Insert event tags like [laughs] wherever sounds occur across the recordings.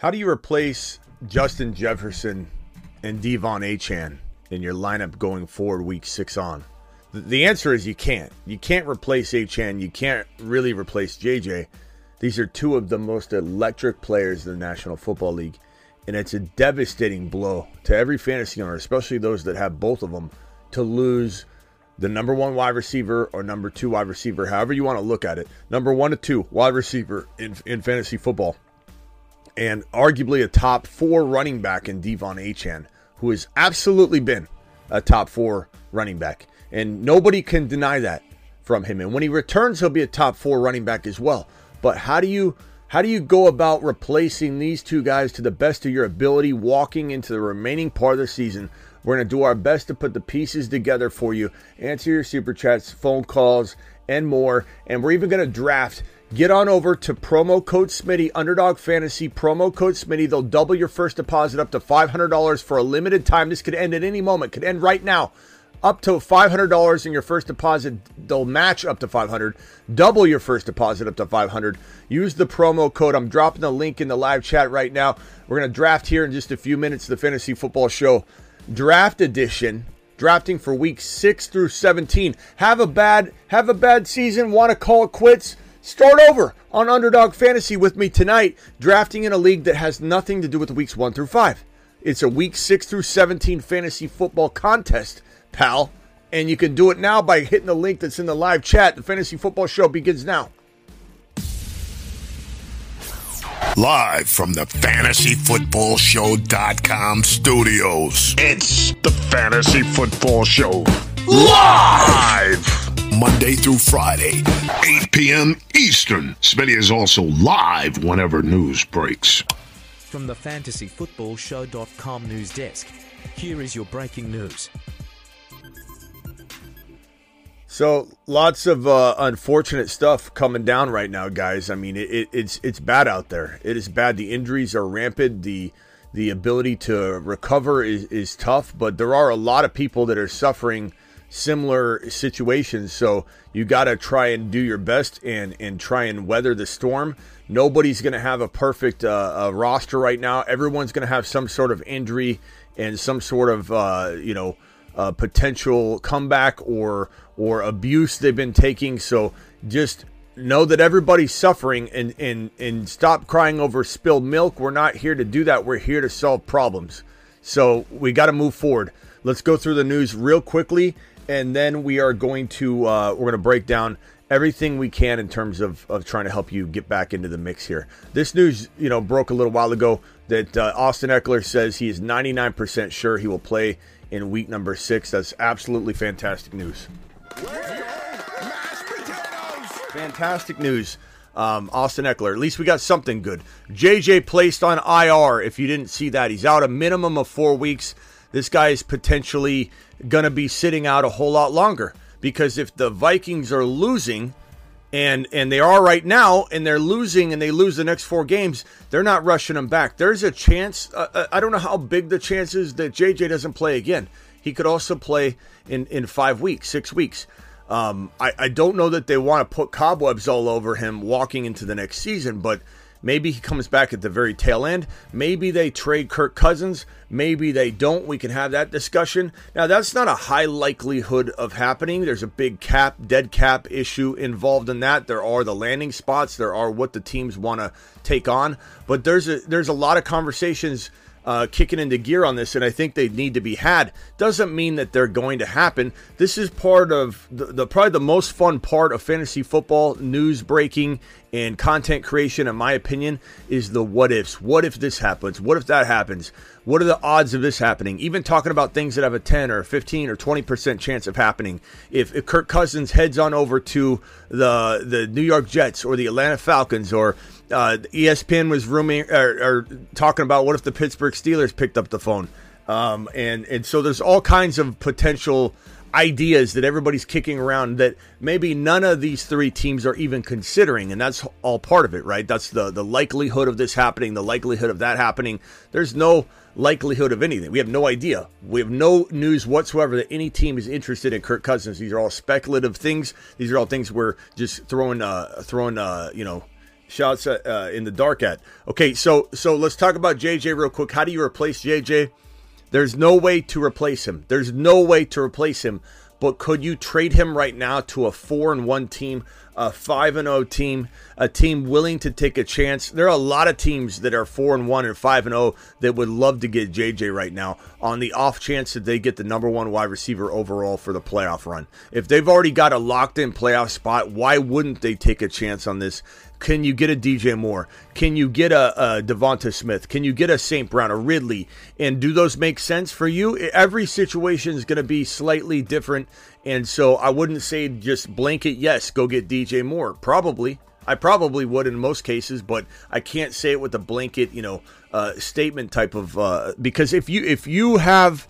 How do you replace Justin Jefferson and De'Von Achane in your lineup going forward week six on? The answer is you can't. You can't replace Achane. You can't really replace JJ. These are two of the most electric players in the National Football League. And it's a devastating blow to every fantasy owner, especially those that have both of them, to lose the number one wide receiver or number two wide receiver, however you want to look at it. Number one to two wide receiver in, in fantasy football and arguably a top four running back in De'Von Achane, who has absolutely been a top four running back. And nobody can deny that from him. And when he returns, he'll be a top four running back as well. But how do you how do you go about replacing these two guys to the best of your ability walking into the remaining part of the season? We're going to do our best to put the pieces together for you, answer your super chats, phone calls, and more. And we're even going to draft Get on over to promo code Smitty, Underdog Fantasy, promo code Smitty. They'll double your first deposit up to $500 for a limited time. This could end at any moment, could end right now. Up to $500 in your first deposit. They'll match up to 500 Double your first deposit up to 500 Use the promo code. I'm dropping the link in the live chat right now. We're going to draft here in just a few minutes the Fantasy Football Show Draft Edition drafting for week 6 through 17. Have a bad have a bad season, want to call it quits? Start over on Underdog Fantasy with me tonight, drafting in a league that has nothing to do with weeks 1 through 5. It's a week 6 through 17 fantasy football contest, pal. And you can do it now by hitting the link that's in the live chat. The fantasy football show begins now. Live from the fantasyfootballshow.com studios. It's the Fantasy Football Show. Live! Monday through Friday, 8 p.m. Eastern. Smitty is also live whenever news breaks. From the fantasyfootballshow.com news desk, here is your breaking news. So lots of uh, unfortunate stuff coming down right now, guys. I mean, it, it, it's it's bad out there. It is bad. The injuries are rampant. The the ability to recover is, is tough, but there are a lot of people that are suffering similar situations. So you got to try and do your best and and try and weather the storm. Nobody's going to have a perfect uh, roster right now. Everyone's going to have some sort of injury and some sort of uh, you know potential comeback or or abuse they've been taking. So just know that everybody's suffering and and and stop crying over spilled milk. We're not here to do that. We're here to solve problems. So we got to move forward. Let's go through the news real quickly and then we are going to uh, we're going to break down everything we can in terms of, of trying to help you get back into the mix here. This news, you know, broke a little while ago that uh, Austin Ekeler says he is 99% sure he will play in week number six. That's absolutely fantastic news. Fantastic news. Um, Austin Ekeler. At least we got something good. JJ placed on IR. If you didn't see that, he's out a minimum of four weeks. This guy is potentially going to be sitting out a whole lot longer because if the Vikings are losing and and they are right now and they're losing and they lose the next four games, they're not rushing him back. There's a chance uh, uh I don't know how big the chance is that JJ doesn't play again. He could also play in in 5 weeks, 6 weeks. Um, I, I don't know that they want to put cobwebs all over him walking into the next season, but Maybe he comes back at the very tail end. Maybe they trade Kirk Cousins. Maybe they don't. We can have that discussion. Now, that's not a high likelihood of happening. There's a big cap, dead cap issue involved in that. There are the landing spots. There are what the teams want to take on. But there's a there's a lot of conversations uh, kicking into gear on this, and I think they need to be had. Doesn't mean that they're going to happen. This is part of the, the probably the most fun part of fantasy football news breaking and content creation, in my opinion, is the what ifs. What if this happens? What if that happens? What are the odds of this happening? Even talking about things that have a 10 or 15 or 20% chance of happening. If, if Kirk Cousins heads on over to the the New York Jets or the Atlanta Falcons or uh, ESPN was rooming or, or, talking about what if the Pittsburgh Steelers picked up the phone, um, and and so there's all kinds of potential ideas that everybody's kicking around that maybe none of these three teams are even considering and that's all part of it right? That's the the likelihood of this happening the likelihood of that happening. There's no likelihood of anything. We have no idea. We have no news whatsoever that any team is interested in Kirk Cousins. These are all speculative things. These are all things we're just throwing uh throwing uh you know Shouts uh, uh, in the dark at. Okay, so so let's talk about JJ real quick. How do you replace JJ? There's no way to replace him. There's no way to replace him. But could you trade him right now to a four and one team, a five and zero team, a team willing to take a chance? There are a lot of teams that are four and one and five and zero that would love to get JJ right now on the off chance that they get the number one wide receiver overall for the playoff run. If they've already got a locked in playoff spot, why wouldn't they take a chance on this? Can you get a DJ Moore? Can you get a, a Devonta Smith? Can you get a St. Brown, a Ridley? And do those make sense for you? Every situation is going to be slightly different. And so I wouldn't say just blanket, yes, go get DJ Moore. Probably. I probably would in most cases, but I can't say it with a blanket, you know, uh, statement type of uh, because if you if you have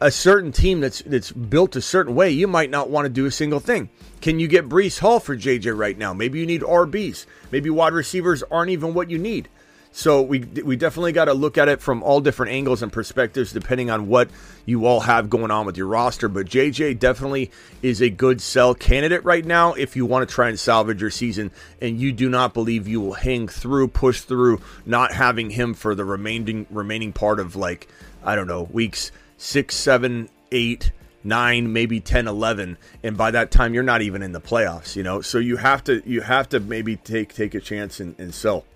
a certain team that's that's built a certain way, you might not want to do a single thing. Can you get Breece Hall for JJ right now? Maybe you need RBs. Maybe wide receivers aren't even what you need. So we we definitely got to look at it from all different angles and perspectives, depending on what you all have going on with your roster. But JJ definitely is a good sell candidate right now if you want to try and salvage your season, and you do not believe you will hang through, push through, not having him for the remaining remaining part of like I don't know weeks six, seven, eight, nine, maybe 10, 11. And by that time, you're not even in the playoffs, you know? So you have to, you have to maybe take, take a chance and, and sell.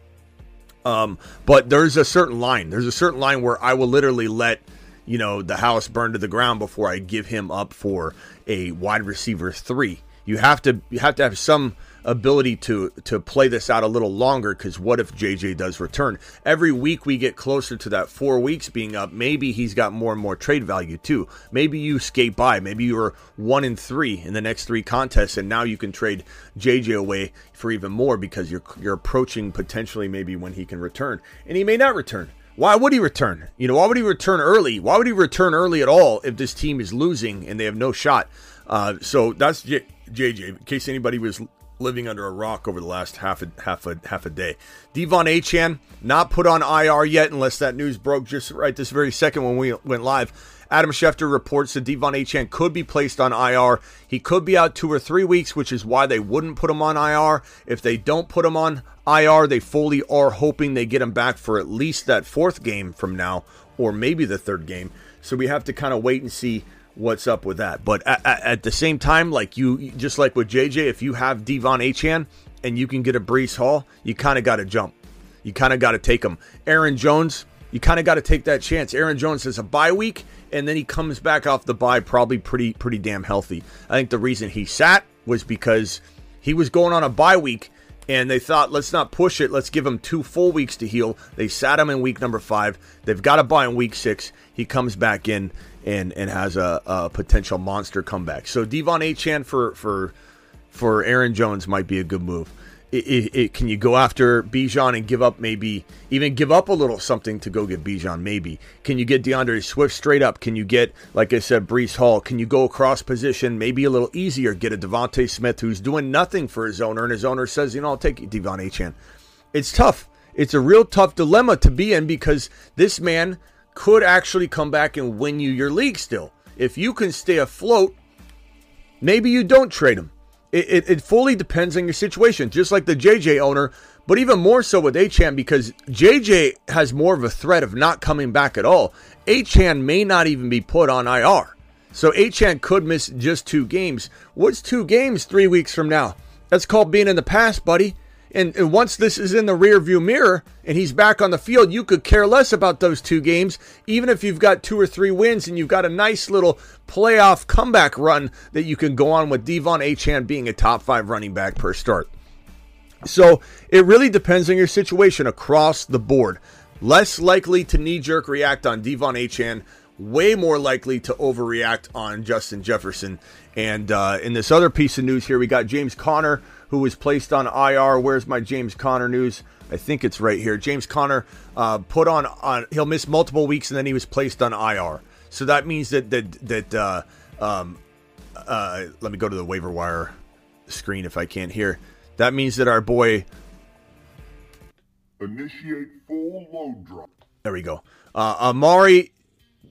Um, but there's a certain line. There's a certain line where I will literally let, you know, the house burn to the ground before I give him up for a wide receiver three. You have to, you have to have some, ability to to play this out a little longer because what if JJ does return? Every week we get closer to that four weeks being up. Maybe he's got more and more trade value too. Maybe you skate by. Maybe you are one in three in the next three contests, and now you can trade JJ away for even more because you're you're approaching potentially maybe when he can return, and he may not return. Why would he return? You know, why would he return early? Why would he return early at all if this team is losing and they have no shot? Uh, so that's J- JJ. In case anybody was living under a rock over the last half a half a half a day. De'Von Achane not put on IR yet, unless that news broke just right this very second when we went live. Adam Schefter reports that De'Von Achane could be placed on IR. He could be out two or three weeks, which is why they wouldn't put him on IR. If they don't put him on IR, they fully are hoping they get him back for at least that fourth game from now, or maybe the third game. So we have to kind of wait and see what's up with that. But at, at, the same time, like you, just like with JJ, if you have De'Von Achane and you can get a Breece Hall, you kind of got to jump. You kind of got to take him. Aaron Jones, you kind of got to take that chance. Aaron Jones has a bye week, and then he comes back off the bye probably pretty pretty damn healthy. I think the reason he sat was because he was going on a bye week and they thought, let's not push it. Let's give him two full weeks to heal. They sat him in week number five. They've got a bye in week six. He comes back in and and has a, a potential monster comeback. So De'Von Achane for for for Aaron Jones might be a good move. It, it, it, can you go after Bijan and give up maybe even give up a little something to go get Bijan? Maybe can you get DeAndre Swift straight up? Can you get like I said Breece Hall? Can you go across position maybe a little easier? Get a DeVonta Smith who's doing nothing for his owner and his owner says you know I'll take De'Von Achane. It's tough. It's a real tough dilemma to be in because this man could actually come back and win you your league still. If you can stay afloat, maybe you don't trade him. It, it, it, fully depends on your situation, just like the JJ owner, but even more so with Achane because JJ has more of a threat of not coming back at all. Achane may not even be put on IR. So Achane could miss just two games. What's two games three weeks from now? That's called being in the past, buddy. And, and once this is in the rearview mirror and he's back on the field, you could care less about those two games, even if you've got two or three wins and you've got a nice little playoff comeback run that you can go on with De'Von Achane being a top five running back per start. So it really depends on your situation across the board. Less likely to knee jerk react on De'Von Achane, way more likely to overreact on Justin Jefferson. And uh, in this other piece of news here, we got James Conner who was placed on IR. Where's my James Conner news? I think it's right here. James Conner uh, put on on he'll miss multiple weeks and then he was placed on IR. So that means that that that uh, um, uh, let me go to the waiver wire screen if I can't hear. That means that our boy initiate full load drop. There we go. Uh, Emari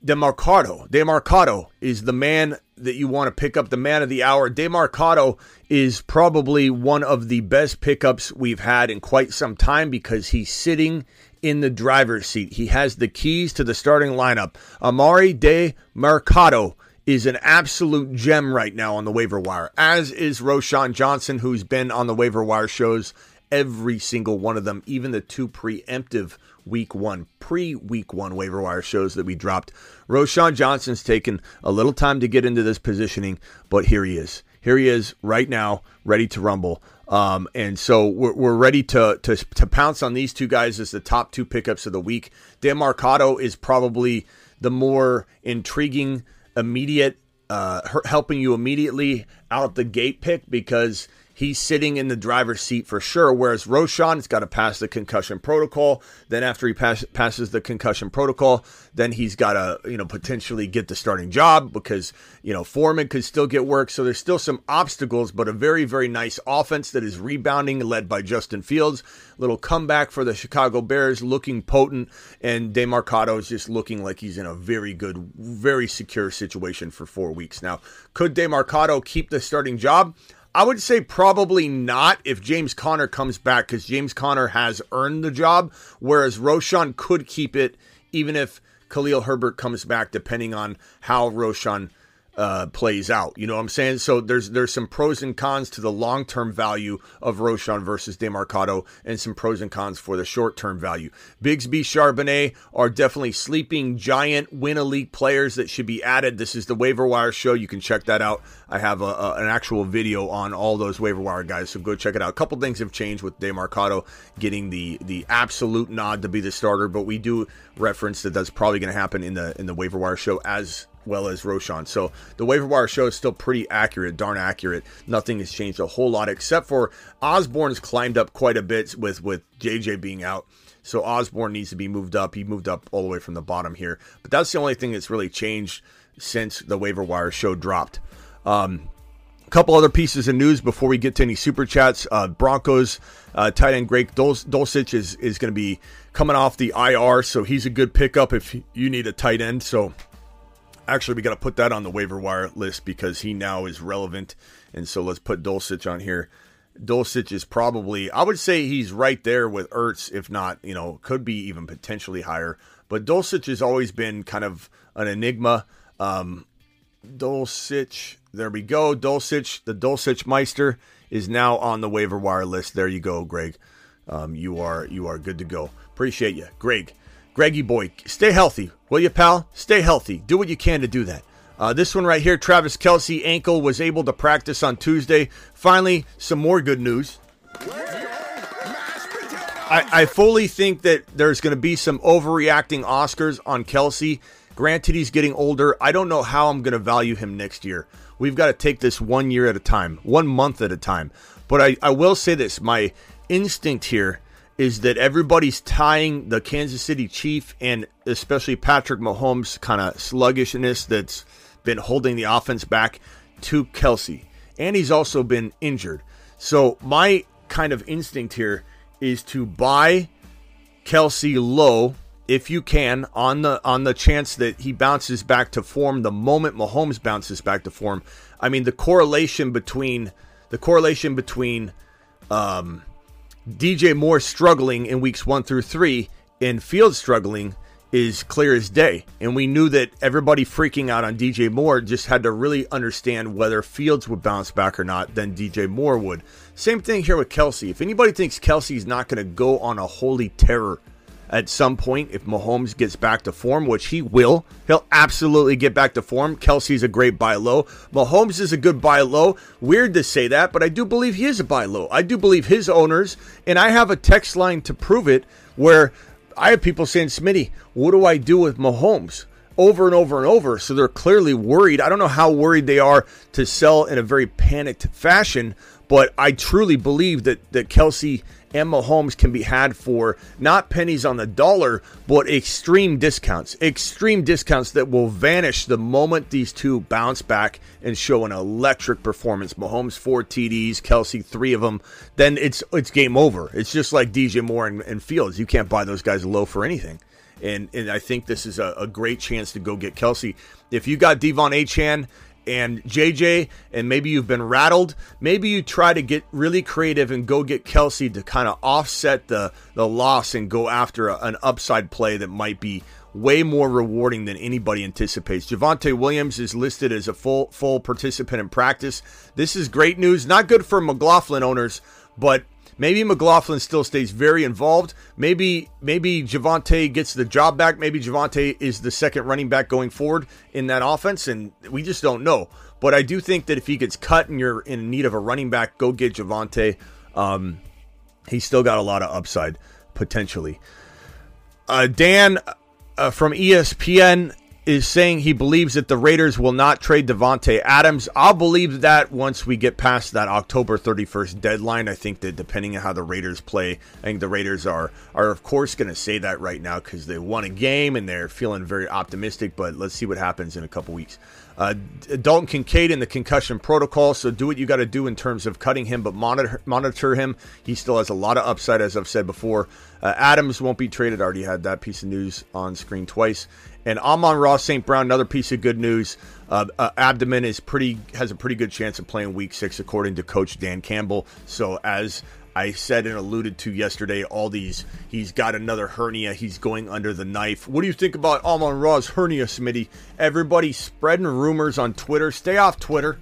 Demercado. Demercado is the man that you want to pick up, the man of the hour. Demercado is probably one of the best pickups we've had in quite some time because he's sitting in the driver's seat. He has the keys to the starting lineup. Amari De Mercado is an absolute gem right now on the waiver wire, as is Roschon Johnson, who's been on the waiver wire shows every single one of them, even the two preemptive week one, pre week one waiver wire shows that we dropped. Roschon Johnson's taken a little time to get into this positioning, but here he is. Here he is right now, ready to rumble. Um, and so we're, we're ready to, to to pounce on these two guys as the top two pickups of the week. Dan is probably the more intriguing immediate, uh, helping you immediately out the gate pick because he's sitting in the driver's seat for sure. Whereas Roschon has got to pass the concussion protocol. Then after he pass, passes the concussion protocol, then he's got to you know potentially get the starting job because you know Foreman could still get work. So there's still some obstacles, but a very very nice offense that is rebounding, led by Justin Fields. Little comeback for the Chicago Bears, looking potent, and Demercado is just looking like he's in a very good, very secure situation for four weeks now. Could Demercado keep the starting job? I would say probably not if James Conner comes back because James Conner has earned the job, whereas Roschon could keep it even if Khalil Herbert comes back, depending on how Roschon uh, plays out. You know what I'm saying? So there's there's some pros and cons to the long term value of Roschon versus Demercado, and some pros and cons for the short term value. Bigsby Charbonnet are definitely sleeping giant win a league players that should be added. This is the waiver wire show. You can check that out. I have a, a, an actual video on all those waiver wire guys, so go check it out. A couple things have changed with Demercado getting the the absolute nod to be the starter, but we do reference that that's probably going to happen in the in the waiver wire show as well as Roschon. So the waiver wire show is still pretty accurate, darn accurate. Nothing has changed a whole lot except for Osborne's climbed up quite a bit with with JJ being out. So Osborne needs to be moved up. He moved up all the way from the bottom here. But that's the only thing that's really changed since the waiver wire show dropped. Um, a couple other pieces of news before we get to any super chats. Uh, Broncos uh, tight end Greg Dulcich is is going to be coming off the IR, so he's a good pickup if you need a tight end. So actually, we got to put that on the waiver wire list because he now is relevant. And so let's put Dulcich on here. Dulcich is probably, I would say he's right there with Ertz, if not, you know, could be even potentially higher. But Dulcich has always been kind of an enigma. Um, Dulcich, there we go. Dulcich, the Dulcich Meister is now on the waiver wire list. There you go, Greg. Um, you are you are good to go. Appreciate you, Greg. Greggy boy, stay healthy, will you, pal? Stay healthy. Do what you can to do that. Uh, this one right here, Travis Kelce ankle was able to practice on Tuesday. Finally, some more good news. I, I fully think that there's going to be some overreacting Oscars on Kelce. Granted, he's getting older. I don't know how I'm going to value him next year. We've got to take this one year at a time, one month at a time. But I, I will say this my instinct here is that everybody's tying the Kansas City Chief and especially Patrick Mahomes' kind of sluggishness that's been holding the offense back to Kelce. And he's also been injured. So my kind of instinct here is to buy Kelce low if you can on the on the chance that he bounces back to form the moment Mahomes bounces back to form. I mean the correlation between the correlation between um, DJ Moore struggling in weeks one through three and Fields struggling is clear as day. And we knew that everybody freaking out on DJ Moore just had to really understand whether Fields would bounce back or not, then DJ Moore would. Same thing here with Kelce. If anybody thinks Kelce's not going to go on a holy terror at some point if Mahomes gets back to form, which he will. He'll absolutely get back to form. Kelce's a great buy low. Mahomes is a good buy low. Weird to say that, but I do believe he is a buy low. I do believe his owners, and I have a text line to prove it where I have people saying, Smitty, what do I do with Mahomes? Over and over and over. So they're clearly worried. I don't know how worried they are to sell in a very panicked fashion, But I truly believe that that Kelce and Mahomes can be had for not pennies on the dollar, but extreme discounts. Extreme discounts that will vanish the moment these two bounce back and show an electric performance. Mahomes four TDs, Kelce three of them. Then it's it's game over. It's just like DJ Moore and, and Fields. You can't buy those guys low for anything. And and I think this is a, a great chance to go get Kelce. If you got De'Von Achane and JJ, and maybe you've been rattled, maybe you try to get really creative and go get Kelce to kind of offset the the loss and go after a, an upside play that might be way more rewarding than anybody anticipates. Javonte Williams is listed as a full full participant in practice. This is great news. Not good for McLaughlin owners, but Maybe McLaughlin still stays very involved. Maybe maybe Javonte gets the job back. Maybe Javonte is the second running back going forward in that offense, and we just don't know. But I do think that if he gets cut and you're in need of a running back, go get Javonte. Um, he's still got a lot of upside potentially. Uh, Dan uh, from ESPN is saying he believes that the Raiders will not trade Davante Adams. I'll believe that once we get past that October 31st deadline. I think that depending on how the Raiders play, I think the Raiders are are of course going to say that right now because they won a game and they're feeling very optimistic. But let's see what happens in a couple weeks. Uh, Dalton Kincaid in the concussion protocol, so do what you got to do in terms of cutting him, but monitor monitor him. He still has a lot of upside, as I've said before. Uh, Adams won't be traded. I already had that piece of news on screen twice. And Amon Ra St. Brown, another piece of good news. Uh, uh, abdomen is pretty has a pretty good chance of playing Week Six, according to Coach Dan Campbell. So as I said and alluded to yesterday, all these he's got another hernia. He's going under the knife. What do you think about Amon Ra's hernia, Smitty? Everybody spreading rumors on Twitter. Stay off Twitter.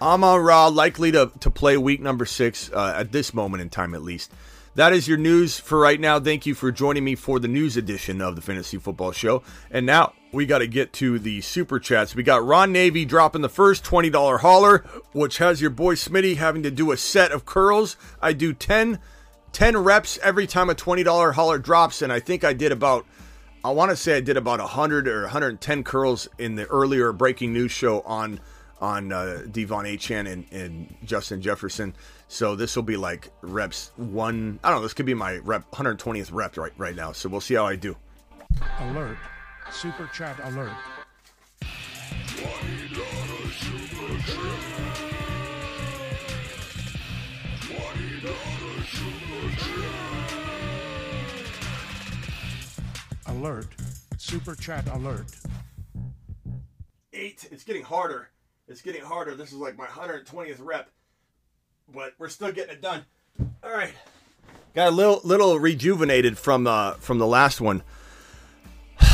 Amon Ra likely to, to play week number six uh, at this moment in time, at least. That is your news for right now. Thank you for joining me for the news edition of the Fantasy Football Show. And now we got to get to the super chats. We got Ron Navy dropping the first $20 hauler, which has your boy Smitty having to do a set of curls. I do 10, 10 reps every time a $20 hauler drops, and I think I did about I want to say I did about 100 or 110 curls in the earlier breaking news show on on uh, De'Von Achane and, and Justin Jefferson. So this will be like reps one. I don't know. This could be my rep 120th rep right right now. So we'll see how I do. Alert! Super chat alert! Alert! Super chat alert! Eight. It's getting harder. It's getting harder. This is like my 120th rep, but we're still getting it done. All right. Got a little little rejuvenated from uh from the last one. [sighs]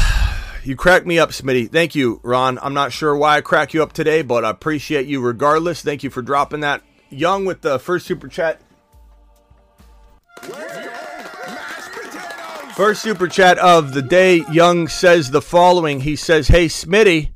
You crack me up, Smitty. Thank you, Ron. I'm not sure why I crack you up today, but I appreciate you regardless. Thank you for dropping that. Young with the first super chat. First super chat of the day. Young says the following. He says, "Hey, Smitty,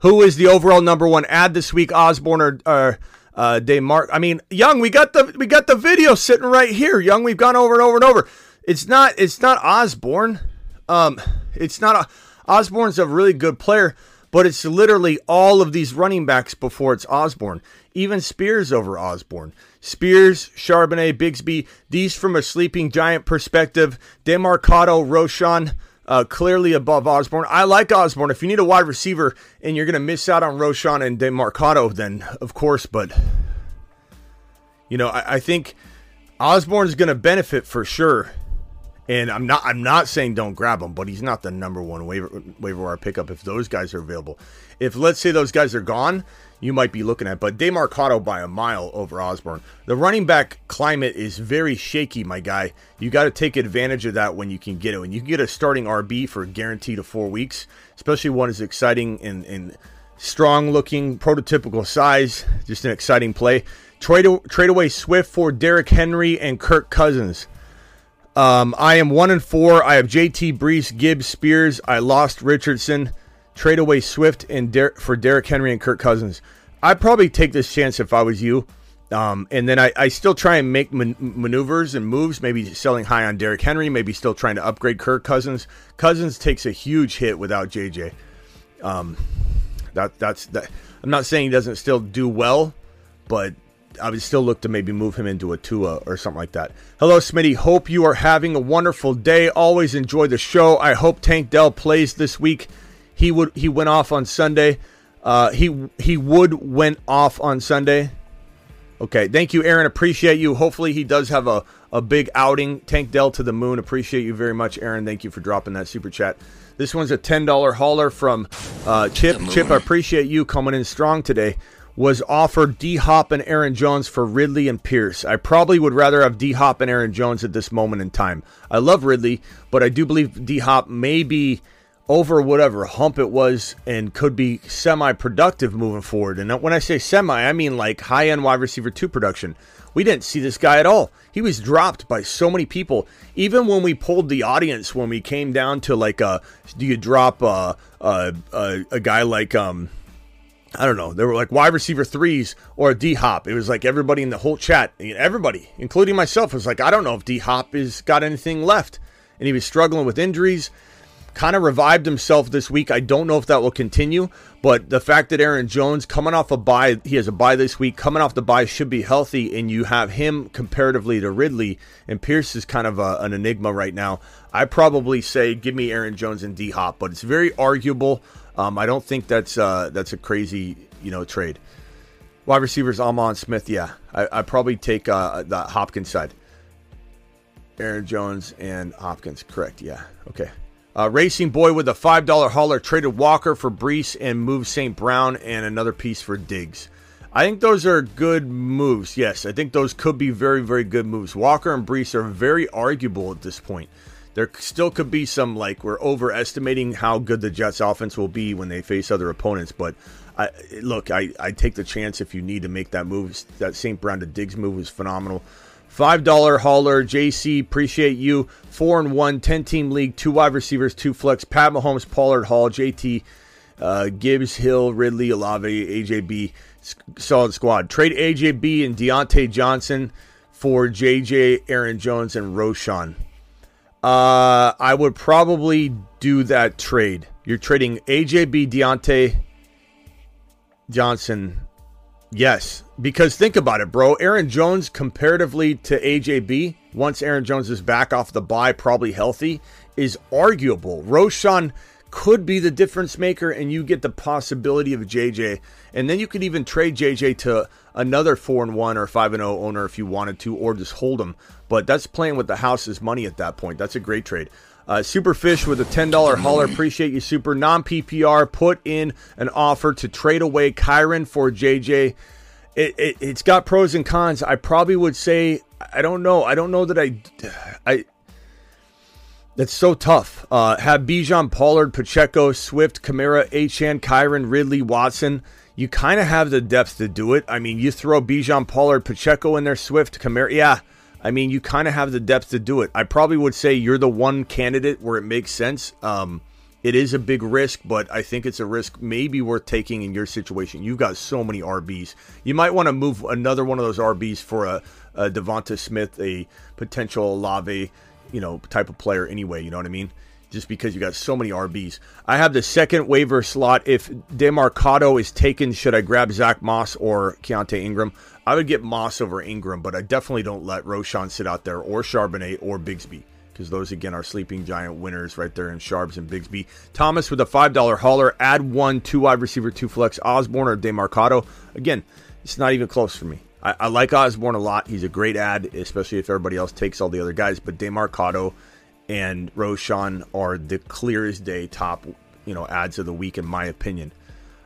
who is the overall number one ad this week? Osborne or, or uh, Mark? I mean, Young, we got the we got the video sitting right here. Young, we've gone over and over and over. It's not it's not Osborne. Um, it's not a Osborne's a really good player, but it's literally all of these running backs before it's Osborne. Even Spears over Osborne. Spears, Charbonnet, Bigsby, these from a sleeping giant perspective. Demercado, Roschon, uh, clearly above Osborne. I like Osborne. If you need a wide receiver and you're going to miss out on Roschon and Demercado, then of course, but you know, I, I think Osborne's going to benefit for sure and I'm not I'm not saying don't grab him, but he's not the number one waiver waiver wire pickup if those guys are available. If let's say those guys are gone, you might be looking at. But Demercado by a mile over Osborne. The running back climate is very shaky, my guy. You got to take advantage of that when you can get it. When you can get a starting RB for guaranteed of four weeks, especially one as exciting and, and strong looking, prototypical size, just an exciting play. Trade, trade away Swift for Derrick Henry and Kirk Cousins. Um, I am one and four. I have JT Breece, Gibbs, Spears. I lost Richardson. Trade away Swift and Der- for Derrick Henry and Kirk Cousins. I'd probably take this chance if I was you. Um, and then I, I, still try and make man- maneuvers and moves, maybe selling high on Derrick Henry, maybe still trying to upgrade Kirk Cousins. Cousins takes a huge hit without JJ. Um, that that's that. I'm not saying he doesn't still do well, but I would still look to maybe move him into a Tua or something like that. Hello, Smitty. Hope you are having a wonderful day. Always enjoy the show. I hope Tank Dell plays this week. He would he went off on Sunday. Uh, he he would went off on Sunday. Okay, thank you, Aaron. Appreciate you. Hopefully, he does have a, a big outing. Tank Dell to the moon. Appreciate you very much, Aaron. Thank you for dropping that super chat. This one's a ten dollar hauler from uh, Chip. Chip, I appreciate you coming in strong today. Was offered D Hop and Aaron Jones for Ridley and Pierce. I probably would rather have D Hop and Aaron Jones at this moment in time. I love Ridley, but I do believe D Hop may be over whatever hump it was and could be semi productive moving forward. And when I say semi, I mean like high end wide receiver two production. We didn't see this guy at all. He was dropped by so many people. Even when we pulled the audience, when we came down to like, uh, do you drop uh, uh, uh, a guy like, um, I don't know, there were like wide receiver threes or a D Hop. It was like everybody in the whole chat, everybody, including myself, was like, I don't know if D Hop has got anything left. And he was struggling with injuries kind of revived himself this week. I don't know if that will continue, but the fact that Aaron Jones coming off a bye, he has a bye this week, coming off the bye should be healthy, and you have him comparatively to Ridley, and Pierce is kind of a, an enigma right now. I probably say give me Aaron Jones and D Hop, but it's very arguable. Um, I don't think that's uh, that's a crazy you know trade. Wide receivers, Amon Smith, yeah, I, I probably take uh, the Hopkins side. Aaron Jones and Hopkins, correct? Yeah, okay. Uh, Racing Boy with a $5 hauler traded Walker for Breece and moved St. Brown and another piece for Diggs. I think those are good moves. Yes, I think those could be very, very good moves. Walker and Breece are very arguable at this point. There still could be some, like, we're overestimating how good the Jets offense will be when they face other opponents. But I, look, I, I take the chance if you need to make that move. That St. Brown to Diggs move was phenomenal. Five dollar hauler, JC. Appreciate you. Four and one, 10 team league, two wide receivers, two flex. Pat Mahomes, Pollard, Hall, JT, uh, Gibbs, Hill, Ridley, Olave, AJB. Solid squad. Trade AJB and Diontae Johnson for JJ, Aaron Jones, and Roschon. Uh, I would probably do that trade. You're trading AJB, Diontae Johnson. Yes, because think about it, bro. Aaron Jones, comparatively to AJB, once Aaron Jones is back off the bye, probably healthy, is arguable. Roschon could be the difference maker, and you get the possibility of JJ. And then you could even trade JJ to another 4 and 1 or 5 and 0 owner if you wanted to, or just hold him. But that's playing with the house's money at that point. That's a great trade. Uh, Superfish with a $10 hauler. Appreciate you, Super. Non PPR put in an offer to trade away Kyren for JJ it, it it's got pros and cons. I probably would say I don't know. I don't know that I I that's so tough. Uh, have Bijan, Pollard, Pacheco, Swift, Kamara, Achane, Kyren, Ridley, Watson. You kind of have the depth to do it. I mean, you throw Bijan, Pollard, Pacheco in there, Swift, Kamara. Yeah, I mean, you kind of have the depth to do it. I probably would say you're the one candidate where it makes sense. Um, it is a big risk, but I think it's a risk maybe worth taking in your situation. You've got so many RBs. You might want to move another one of those RBs for a, a Devonta Smith, a potential Lave, you know, type of player anyway. You know what I mean? Just because you got so many RBs. I have the second waiver slot. If Demercado is taken, should I grab Zach Moss or Keaontay Ingram? I would get Moss over Ingram, but I definitely don't let Roschon sit out there or Charbonnet or Bigsby because those again are sleeping giant winners right there in Sharps and Bigsby. Thomas with a five dollar hauler. Add one, two wide receiver, two flex. Osborne or Demercado. Again, it's not even close for me. I, I, like Osborne a lot. He's a great ad, especially if everybody else takes all the other guys. But Demercado and Roschon are the clearest day top, you know, ads of the week in my opinion.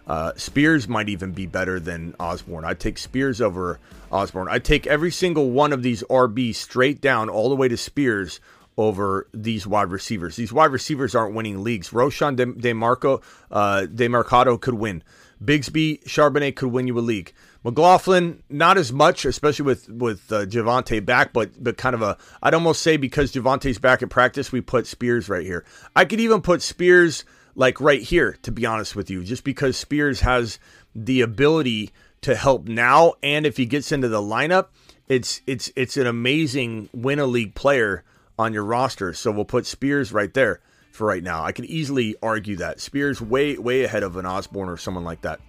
Uh, Spears might even be better than Osborne. I'd take Spears over Osborne. I'd take every single one of these RB straight down all the way to Spears over these wide receivers. These wide receivers aren't winning leagues. Roschon De, DeMarco, uh, Demercado could win. Bigsby, Charbonnet could win you a league. McLaughlin, not as much, especially with with uh, Javonte back, but but kind of a. I'd almost say because Javonte's back at practice, we put Spears right here. I could even put Spears like right here, to be honest with you, just because Spears has the ability to help now, and if he gets into the lineup, it's it's it's an amazing win a league player on your roster. So we'll put Spears right there for right now. I can easily argue that Spears way way ahead of an Osborne or someone like that.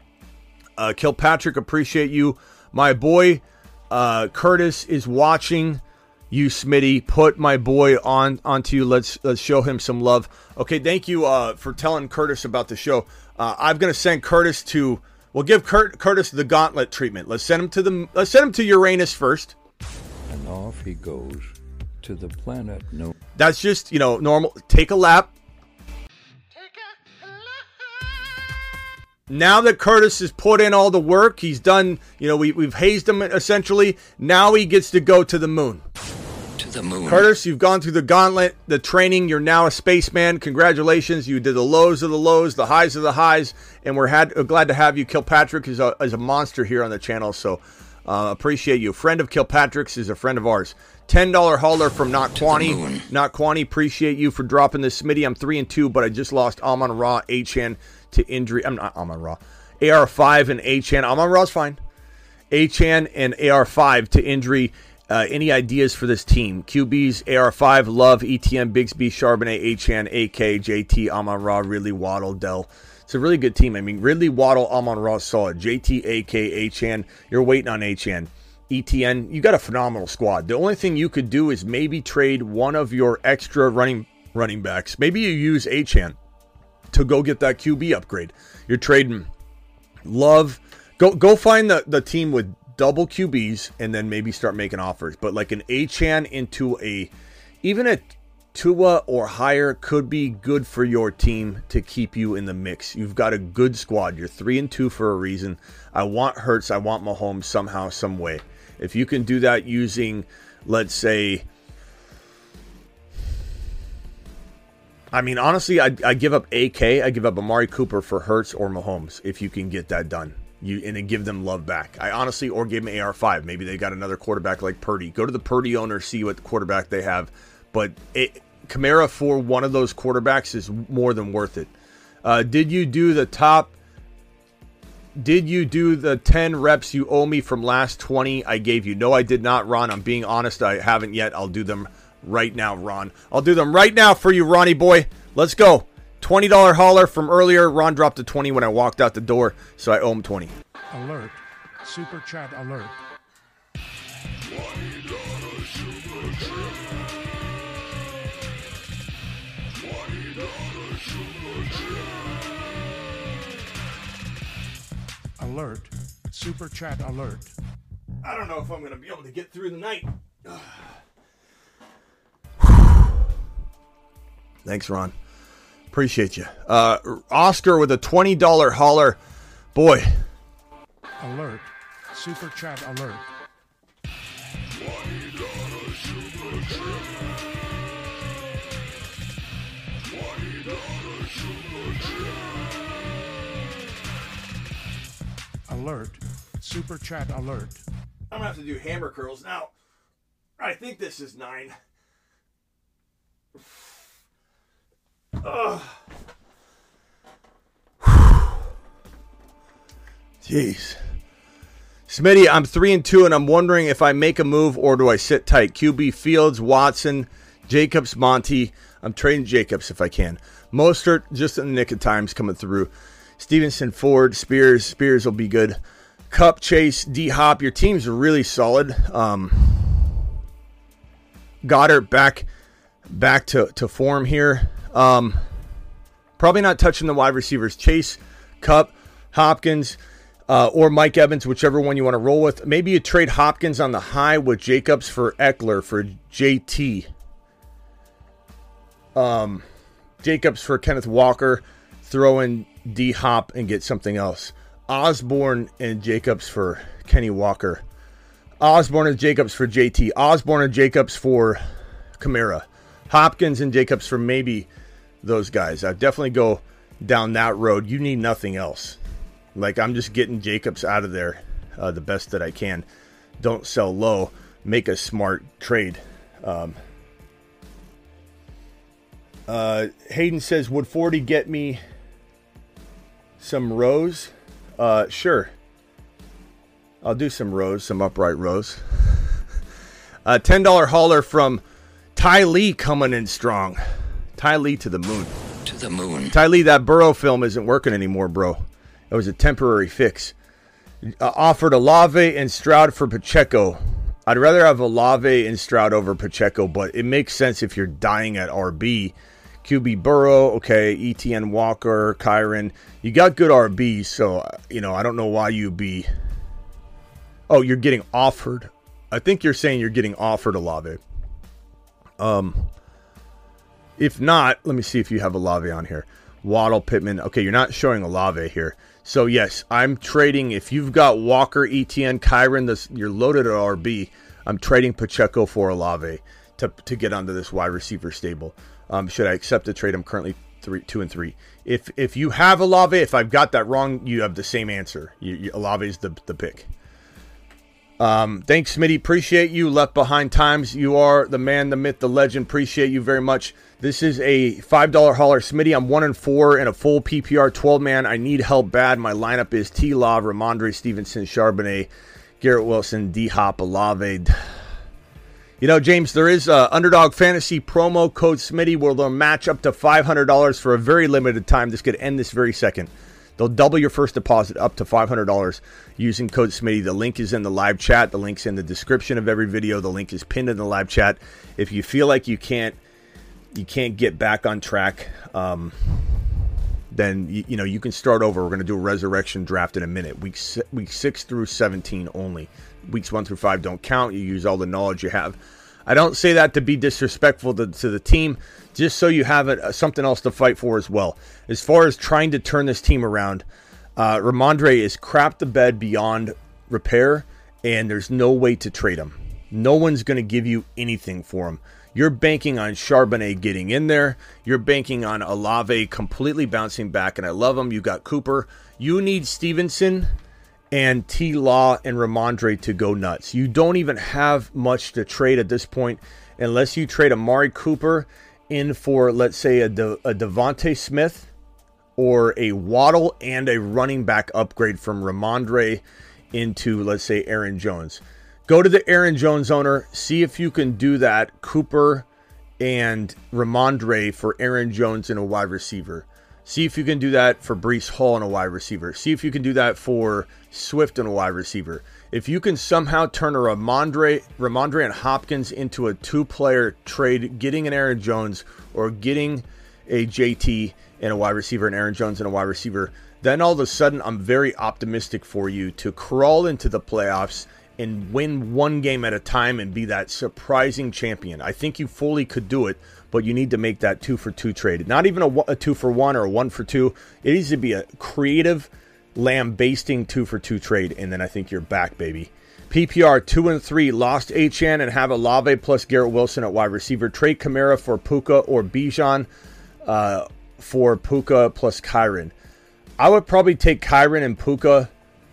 Uh, Kilpatrick, appreciate you. My boy uh, Curtis is watching you, Smitty. Put my boy on onto you. Let's let's show him some love. Okay, thank you uh, for telling Curtis about the show. Uh, I'm gonna send Curtis to. We'll give Kurt, Curtis the gauntlet treatment. Let's send him to the. Let's send him to Uranus first. And off he goes to the planet no. That's just you know normal. Take a lap. Now that Curtis has put in all the work, he's done. You know, we, we've hazed him essentially. Now he gets to go to the moon. To the moon. Curtis, you've gone through the gauntlet, the training. You're now a spaceman. Congratulations. You did the lows of the lows, the highs of the highs, and we're had, uh, glad to have you. Kilpatrick is a, is a monster here on the channel, so uh, appreciate you. Friend of Kilpatrick's is a friend of ours. Ten dollar hauler from Not Quani. Not Quani, appreciate you for dropping this Smitty. I'm three and two, but I just lost Amon Ra, Achane to injury. I'm not Amon Ra. AR5 and Achane. Amon Ra's fine. Achane and AR5 to injury. Uh, any ideas for this team? QBs, AR5, Love, ETN, Bigsby, Charbonnet, Achane, AK, JT, Amon Ra, Ridley, Waddle, Dell. It's a really good team. I mean, Ridley, Waddle, Amon Ra, solid. JT, AK, Achane. You're waiting on Achane. ETN, you got a phenomenal squad. The only thing you could do is maybe trade one of your extra running running backs. Maybe you use Achane to go get that QB upgrade. You're trading Love. Go go find the, the team with double QBs and then maybe start making offers. But like an Achane into a even a Tua or higher could be good for your team to keep you in the mix. You've got a good squad. You're three and two for a reason. I want Hurts. I want Mahomes somehow, some way. If you can do that using, let's say, I mean, honestly, I, I give up AK. I give up Amari Cooper for Hurts or Mahomes if you can get that done. You and give them love back. I honestly, or give them AR five. Maybe they got another quarterback like Purdy. Go to the Purdy owner, see what quarterback they have. But it, Kamara for one of those quarterbacks is more than worth it. Uh, did you do the top? Did you do the 10 reps you owe me from last 20 I gave you? No, I did not, Ron. I'm being honest. I haven't yet. I'll do them right now, Ron. I'll do them right now for you, Ronnie boy. Let's go. $20 hauler from earlier. Ron dropped a 20 when I walked out the door, so I owe him 20. Alert. Super chat alert. Alert. Super chat alert. I don't know if I'm going to be able to get through the night. [sighs] Thanks, Ron. Appreciate you. Uh, Oscar with a $20 holler. Boy, Alert. Super chat alert. Alert. Super chat alert. I'm going to have to do hammer curls now. I think this is nine. Ugh. Jeez. Smitty, I'm three and two, and I'm wondering if I make a move or do I sit tight. QB Fields, Watson, Jacobs, Monty. I'm trading Jacobs if I can. Mostert, just in the nick of times coming through. Stevenson, Ford, Spears. Spears will be good. Kupp, Chase, D Hop. Your team's really solid. Um, Goddard back back to, to form here. Um, probably not touching the wide receivers. Chase, Kupp, Hopkins, uh, or Mike Evans, whichever one you want to roll with. Maybe you trade Hopkins on the high with Jacobs for Ekeler for JT. Um, Jacobs for Kenneth Walker. Throw in D Hop and get something else. Osborne and Jacobs for Kenny Walker. Osborne and Jacobs for JT. Osborne and Jacobs for Kamara. Hopkins and Jacobs for maybe those guys. I definitely go down that road. You need nothing else. Like I'm just getting Jacobs out of there uh, the best that I can. Don't sell low. Make a smart trade. Um, uh, Hayden says, "Would Forty get me some rows?" Uh, sure. I'll do some rows, some upright rows. A ten dollar hauler from Ty Lee coming in strong. Ty Lee to the moon. To the moon. Ty Lee, that Burrow film isn't working anymore, bro. It was a temporary fix. Uh, offered Olave and Stroud for Pacheco. I'd rather have Olave and Stroud over Pacheco, but it makes sense if you're dying at RB. QB Burrow, okay, ETN Walker, Kyren. You got good RBs, so you know I don't know why you'd be. Oh, you're getting offered. I think you're saying you're getting offered Olave. Um, if not, let me see if you have Olave on here. Waddle, Pittman. Okay, you're not showing Olave here. So yes, I'm trading. If you've got Walker, ETN, Kyren, this you're loaded at RB. I'm trading Pacheco for Olave to to get onto this wide receiver stable. Um, should I accept the trade? I'm currently three, two and three. If if you have Olave, if I've got that wrong, you have the same answer. You, you, Olave is the the pick. Um, thanks, Smitty. Appreciate you. Left behind times. You are the man, the myth, the legend. Appreciate you very much. This is a five dollar hauler, Smitty. I'm one and four in a full PPR 12 man. I need help bad. My lineup is T. Law, Rhamondre Stevenson, Charbonnet, Garrett Wilson, D. Hop, Olave. You know, James, there is a Underdog Fantasy promo code Smitty where they'll match up to $500 for a very limited time. This could end this very second. They'll double your first deposit up to $500 using code Smitty. The link is in the live chat. The link's in the description of every video. The link is pinned in the live chat. If you feel like you can't you can't get back on track, um, then you, you, know you can start over. We're going to do a resurrection draft in a minute. Week week six through seventeen only. Weeks one through five don't count. You use all the knowledge you have. I don't say that to be disrespectful to, to the team, just so you have it, uh, something else to fight for as well. As far as trying to turn this team around, uh, Rhamondre is crap the bed beyond repair, and there's no way to trade him. No one's going to give you anything for him. You're banking on Charbonnet getting in there. You're banking on Olave completely bouncing back, and I love him. You got Cooper. You need Stevenson and T Law and Rhamondre to go nuts. You don't even have much to trade at this point unless you trade Amari Cooper in for, let's say, a, De- a DeVonta Smith or a Waddle and a running back upgrade from Rhamondre into, let's say, Aaron Jones. Go to the Aaron Jones owner, see if you can do that. Cooper and Rhamondre for Aaron Jones and a wide receiver. See if you can do that for Breece Hall and a wide receiver. See if you can do that for Swift and a wide receiver. If you can somehow turn a Rhamondre, Rhamondre and Hopkins into a two-player trade, getting an Aaron Jones or getting a JT and a wide receiver, and Aaron Jones and a wide receiver, then all of a sudden I'm very optimistic for you to crawl into the playoffs and win one game at a time and be that surprising champion. I think you fully could do it but you need to make that two for two trade. Not even a, a two for one or a one for two. It needs to be a creative, lambasting two for two trade, and then I think you're back, baby. PPR two and three lost HN and have Olave plus Garrett Wilson at wide receiver. Trade Kamara for Puka or Bijan uh, for Puka plus Kyren. I would probably take Kyren and Puka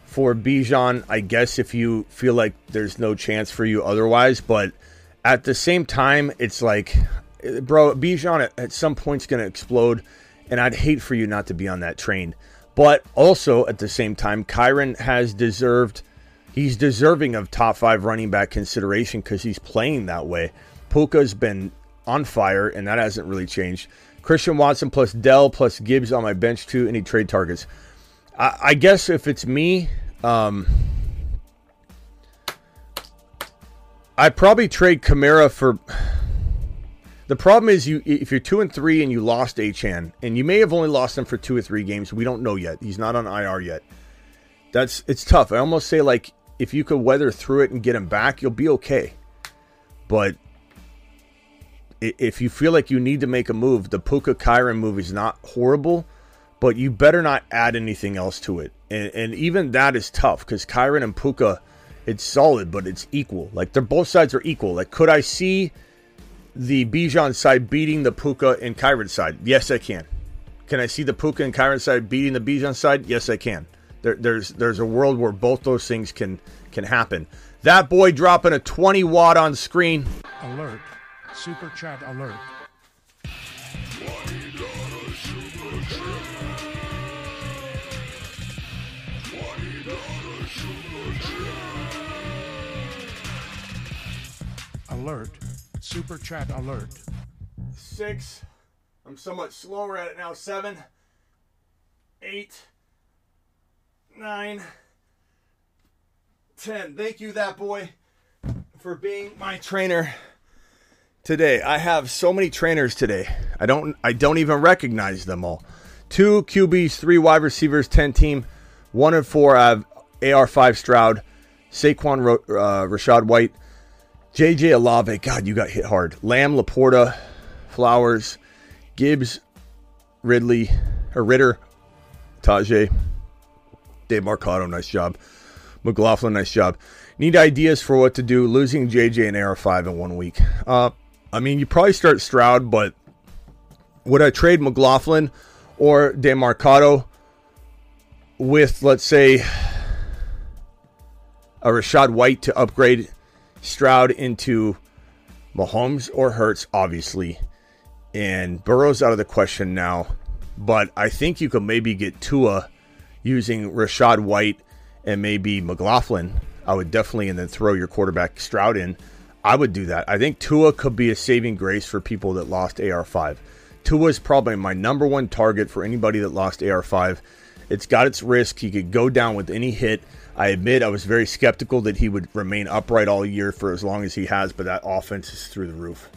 for Bijan, I guess, if you feel like there's no chance for you otherwise. But at the same time, it's like bro, Bijan at, at some point's going to explode, and I'd hate for you not to be on that train. But also at the same time, Kyren has deserved, he's deserving of top five running back consideration because he's playing that way. Puka's been on fire, and that hasn't really changed. Christian Watson plus Dell plus Gibbs on my bench too. Any trade targets? I, I guess if it's me, um, I'd probably trade Kamara for. The problem is you if you're two and three and you lost Achane, and you may have only lost him for two or three games. We don't know yet. He's not on IR yet. That's it's tough. I almost say like if you could weather through it and get him back, you'll be okay. But if you feel like you need to make a move, the Puka Kyren move is not horrible, but you better not add anything else to it. And, and even that is tough because Kyren and Puka, it's solid, but it's equal. Like they're both sides are equal. Like could I see the Bijan side beating the Puka and Kyren side? Yes, I can. Can I see the Puka and Kyren side beating the Bijan side? Yes, I can. There, there's there's a world where both those things can can happen. That boy dropping a 20 watt on screen. Alert. Super chat alert. Alert. Super chat alert. Six. I'm somewhat slower at it now. Seven. Eight. Nine. 10. Thank you, that boy, for being my trainer today. I have so many trainers today. I don't I don't even recognize them all. Two QBs, three wide receivers, 10 team. One and four I have AR5 Stroud, Saquon uh, Rachaad White, JJ Olave. God, you got hit hard. Lamb, LaPorta, Flowers, Gibbs, Ridley, or Ritter, Tyjae, Dave Marcado, nice job. McLaughlin, nice job. Need ideas for what to do. Losing JJ and AR5 in one week. Uh, I mean, you probably start Stroud, but would I trade McLaughlin or Demercado with, let's say, a Rachaad White to upgrade Stroud into Mahomes or Hurts, obviously. And Burrow's out of the question now. But I think you could maybe get Tua using Rachaad White and maybe McLaughlin. I would definitely, and then throw your quarterback Stroud in. I would do that. I think Tua could be a saving grace for people that lost AR5. Tua is probably my number one target for anybody that lost AR5. It's got its risk. He could go down with any hit. I admit I was very skeptical that he would remain upright all year for as long as he has, but that offense is through the roof.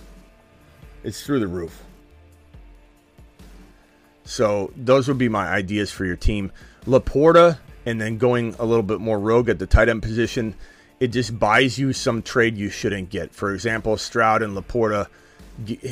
It's through the roof. So those would be my ideas for your team. LaPorta, and then going a little bit more rogue at the tight end position, it just buys you some trade you shouldn't get. For example, Stroud and LaPorta,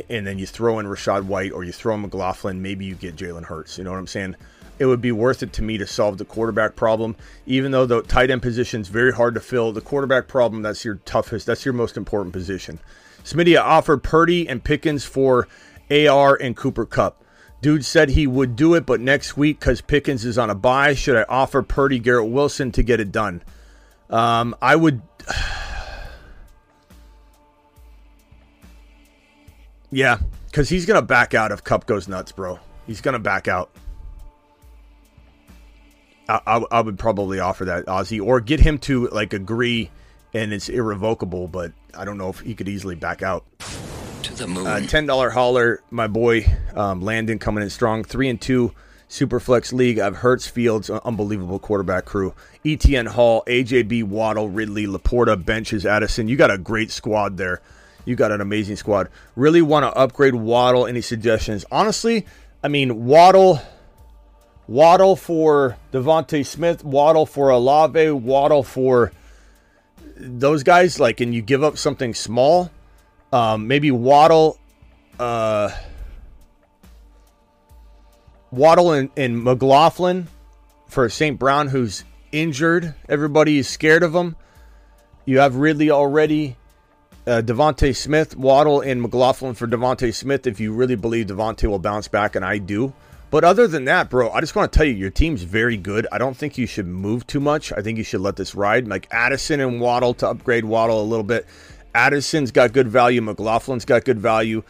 and then you throw in Rachaad White or you throw in McLaughlin, maybe you get Jalen Hurts. You know what I'm saying? It would be worth it to me to solve the quarterback problem. Even though the tight end position is very hard to fill, the quarterback problem, that's your toughest, that's your most important position. Smitty offered Purdy and Pickens for AR and Cooper Kupp. Dude said he would do it, but next week, because Pickens is on a bye, should I offer Purdy Garrett Wilson to get it done? Um, I would. [sighs] yeah, because he's to back out if Kupp goes nuts, bro. He's to back out. I, I, I, would probably offer that Ozzy or get him to like agree and it's irrevocable, but I don't know if he could easily back out. To the moon. Uh, Ten dollar hauler, my boy um, Landon coming in strong. Three and two, Superflex League. I've Hurts Fields, unbelievable quarterback crew. ETN Hall, AJB Waddle, Ridley, LaPorta, benches Addison. You got a great squad there. You got an amazing squad. Really want to upgrade Waddle? Any suggestions? Honestly, I mean Waddle Waddle for DeVonta Smith, Waddle for Olave, Waddle for those guys. Like, and you give up something small. Um, maybe Waddle, uh, Waddle and, and McLaughlin for St. Brown, who's injured. Everybody is scared of him. You have Ridley already. Uh, DeVonta Smith, Waddle, and McLaughlin for DeVonta Smith. If you really believe DeVonta will bounce back, and I do. But other than that, bro, I just want to tell you, your team's very good. I don't think you should move too much. I think you should let this ride. Like Addison and Waddle to upgrade Waddle a little bit. Addison's got good value. McLaughlin's got good value.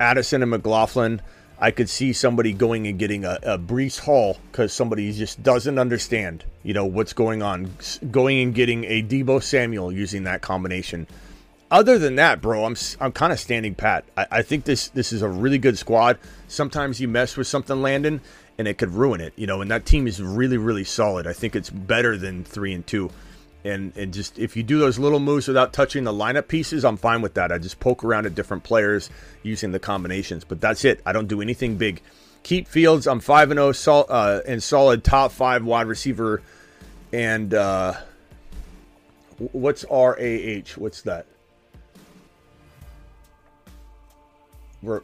Addison and McLaughlin, I could see somebody going and getting a, a Breece Hall because somebody just doesn't understand, you know, what's going on. Going and getting a Deebo Samuel using that combination other than that, bro, I'm I'm kind of standing pat. I, I, think this this is a really good squad. Sometimes you mess with something, Landon, and it could ruin it. You know, and that team is really really solid. I think it's better than three and two. And and just if you do those little moves without touching the lineup pieces, I'm fine with that. I just poke around at different players using the combinations, but that's it. I don't do anything big. Keep Fields. I'm five and zero, oh, uh, and solid top five wide receiver. And uh, what's RAH? What's that?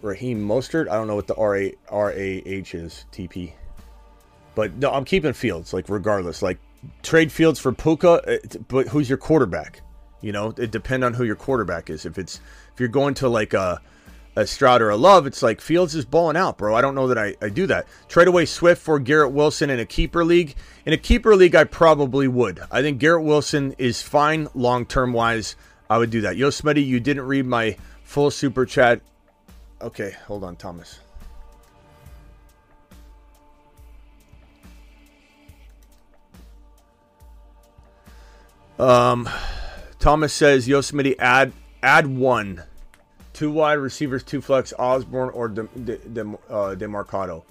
Raheem Mostert. I don't know what the R A R A H is. TP. But no, I'm keeping Fields. Like regardless, like trade Fields for Puka. Uh, but who's your quarterback? You know, it depends on who your quarterback is. If it's if you're going to like a a Stroud or a Love, it's like Fields is balling out, bro. I don't know that I, I do that. Trade away Swift for Garrett Wilson in a keeper league. In a keeper league, I probably would. I think Garrett Wilson is fine long term wise. I would do that. Yo, Smitty, you didn't read my full super chat. Okay, hold on, Thomas. Um, Thomas says Yosemite add add one, two wide receivers, two flex, Osborne or De, De, De, uh, Demercado.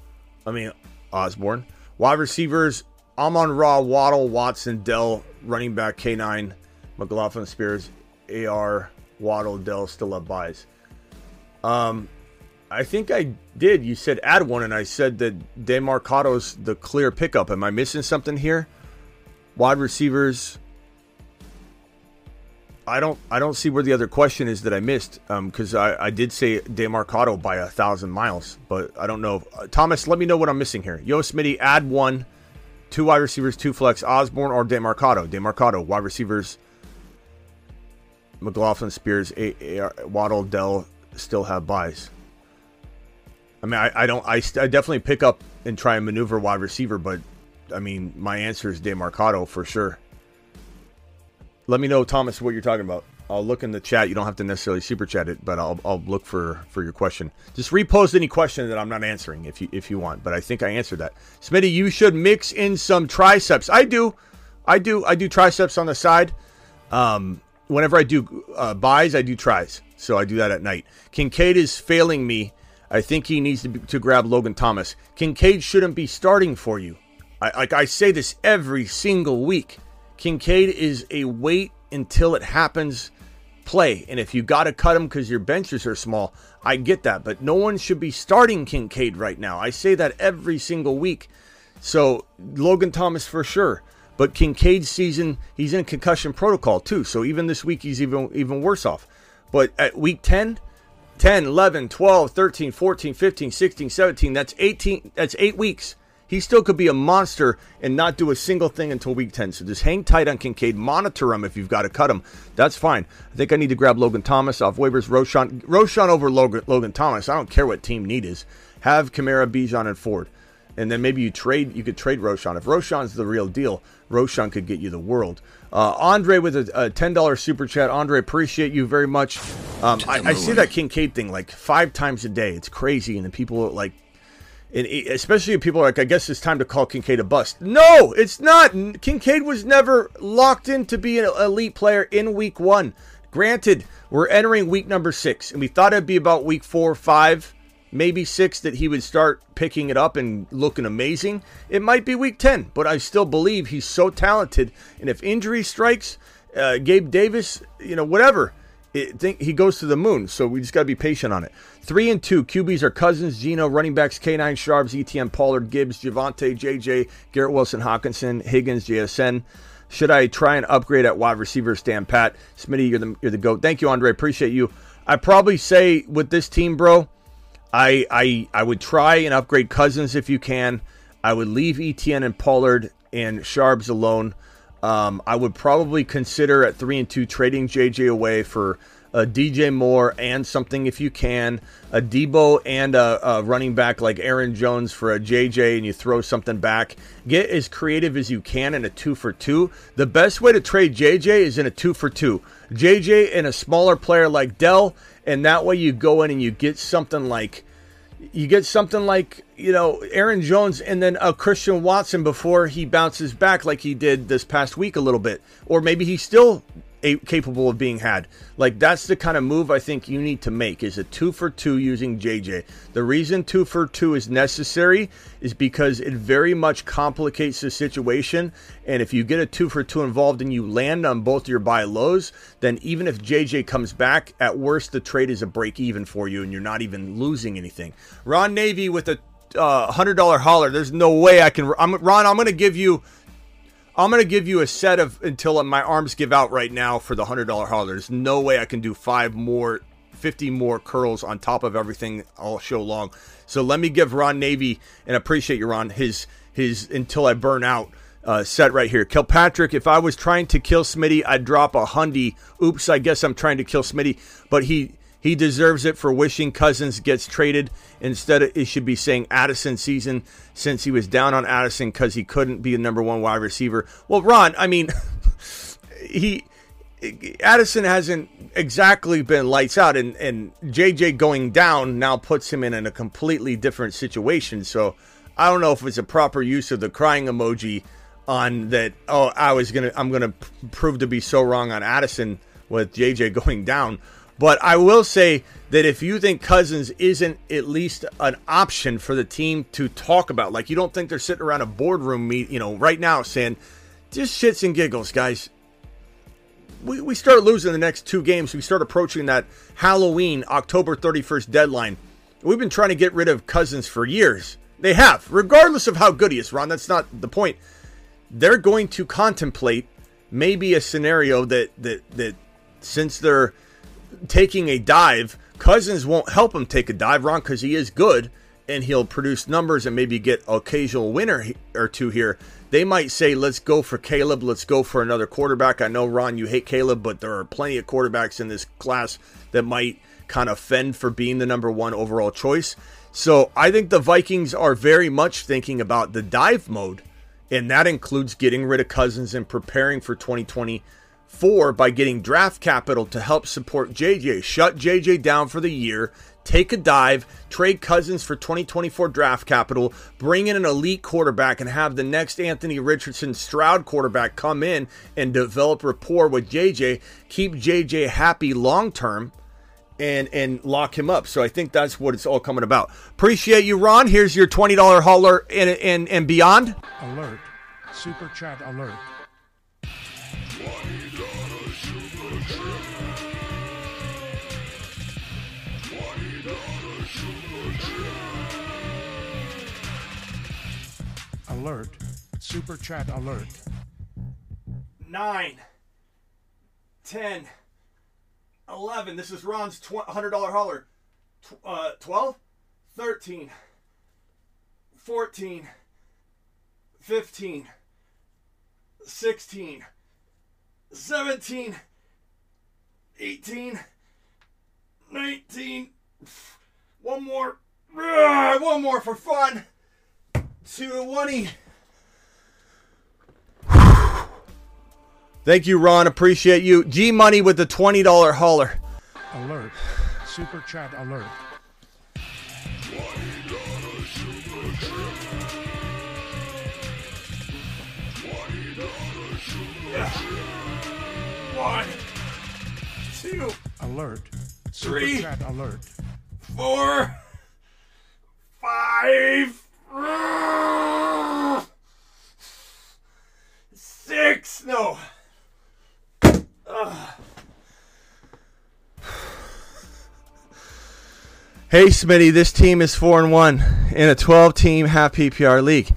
I mean Osborne. Wide receivers: Amon Ra, Waddle, Watson, Dell, running back K9, McLaughlin, Spears, AR, Waddle, Dell still have byes. Um, I think I did. You said add one, and I said that Demercado's the clear pickup. Am I missing something here? Wide receivers. I don't. I don't see where the other question is that I missed. Because I, I did say Demercado by a thousand miles, but I don't know. Uh, Thomas, let me know what I'm missing here. Yo, Smitty, add one, two wide receivers, two flex, Osborne or Demercado. Demercado, wide receivers. McLaughlin, Spears, a- A- Waddle, Dell still have byes. I mean, I, I don't. I, I definitely pick up and try and maneuver wide receiver, but I mean, my answer is Demercado for sure. Let me know, Thomas, what you're talking about. I'll look in the chat. You don't have to necessarily super chat it, but I'll, I'll look for, for your question. Just repost any question that I'm not answering if you if you want. But I think I answered that. Smitty, you should mix in some triceps. I do, I do, I do triceps on the side. Um, whenever I do uh, buys, I do tries. So I do that at night. Kincaid is failing me. I think he needs to, be, to grab Logan Thomas. Kincaid shouldn't be starting for you. I, like I say this every single week. Kincaid is a wait until it happens play. And if you got to cut him because your benches are small, I get that. But no one should be starting Kincaid right now. I say that every single week. So Logan Thomas for sure. But Kincaid's season, he's in concussion protocol too. So even this week, he's even even worse off. But at week 10, 10, 11, 12, 13, 14, 15, 16, 17, that's 18, that's eight weeks. He still could be a monster and not do a single thing until week 10. So just hang tight on Kincaid. Monitor him if you've got to cut him. That's fine. I think I need to grab Logan Thomas off waivers. Roschon, Roschon over Logan, Logan Thomas. I don't care what team need is. Have Kamara, Bijan, and Ford. And then maybe you trade. You could trade Roschon. If Roschon's the real deal, Roschon could get you the world. Uh, Andre with a, a ten dollars super chat. Andre, appreciate you very much. Um, I, I see that Kincaid thing like five times a day. It's crazy, and then people are like, and especially people are like, I guess it's time to call Kincaid a bust. No, it's not. Kincaid was never locked in to be an elite player in week one. Granted, we're entering week number six, and we thought it'd be about week four, five, maybe six that he would start picking it up and looking amazing. It might be week 10, but I still believe he's so talented. And if injury strikes, uh, Gabe Davis, you know, whatever, it, think he goes to the moon. So we just got to be patient on it. Three and two QBs are Cousins, Gino, running backs K9 Sharps, ETN, Pollard, Gibbs, Javonte, JJ, Garrett Wilson, Hockenson, Higgins, JSN. Should I try and upgrade at wide receiver? Stan Pat, Smitty, you're the you're the goat. Thank you, Andre. Appreciate you. I probably say with this team, bro. I I I would try and upgrade Cousins if you can. I would leave ETN and Pollard and Sharbs alone. Um, I would probably consider at three and two trading JJ away for a DJ Moore and something if you can, a Deebo and a, a running back like Aaron Jones for a JJ, and you throw something back. Get as creative as you can in a two for two. The best way to trade JJ is in a two for two. JJ and a smaller player like Dell, and that way you go in and you get something like you get something like you know Aaron Jones and then a Christian Watson before he bounces back like he did this past week a little bit, or maybe he still a- capable of being had. Like that's the kind of move I think you need to make is a two for two using JJ. The reason two for two is necessary is because it very much complicates the situation. And if you get a two for two involved and you land on both your buy lows, then even if JJ comes back, at worst the trade is a break even for you and you're not even losing anything. Ron Navy with a uh, hundred dollar holler. There's no way I can. I'm, Ron, I'm going to give you. I'm to give you a set of until my arms give out right now for the hundred dollar holler. There's no way I can do five more, fifty more curls on top of everything all show long. So let me give Ron Navy and appreciate you, Ron. His his until I burn out uh, set right here. Kilpatrick. If I was trying to kill Smitty, I'd drop a hundy. Oops, I guess I'm trying to kill Smitty, but he he deserves it for wishing Cousins gets traded. Instead, it should be saying Addison season since he was down on Addison because he couldn't be a number one wide receiver. Well, Ron, I mean, [laughs] he Addison hasn't exactly been lights out, and, and JJ going down now puts him in, in a completely different situation. So I don't know if it's a proper use of the crying emoji on that. Oh, I was gonna, I'm gonna prove to be so wrong on Addison with JJ [laughs] going down. But I will say that if you think Cousins isn't at least an option for the team to talk about, like you don't think they're sitting around a boardroom meet, you know, right now saying, just shits and giggles, guys we, we start losing the next two games, we start approaching that Halloween, October 31st deadline. We've been trying to get rid of Cousins for years. They have, regardless of how good he is, Ron. That's not the point. They're going to contemplate maybe a scenario that that that since they're taking a dive, Cousins won't help him take a dive, Ron, because he is good and he'll produce numbers and maybe get occasional winner or two here. They might say, let's go for Caleb. Let's go for another quarterback. I know, Ron, you hate Caleb, but there are plenty of quarterbacks in this class that might kind of fend for being the number one overall choice. So I think the Vikings are very much thinking about the dive mode, and that includes getting rid of Cousins and preparing for 2024 by getting draft capital to help support JJ. Shut JJ down for the year take a dive, trade Cousins for 2024 draft capital, bring in an elite quarterback, and have the next Anthony Richardson Stroud quarterback come in and develop rapport with JJ, keep JJ happy long term. And, and lock him up. So I think that's what it's all coming about. Appreciate you, Ron. Here's your $20 hauler and, and, and beyond. Alert. Super chat alert. Alert. Super chat alert. Nine, 10, 11. This is Ron's $100 hauler. Tw- uh, 12, 13, 14, 15, 16, 17, 18, 19. One more. Ah, One more for fun. 220. Thank you, Ron. Appreciate you. G Money with the $20 hauler. Alert. Super chat alert. One, two, Alert. Super Three. chat alert. four, five, six. No. [sighs] Hey, Smitty, this team is 4 and 1 in a 12 team half PPR league.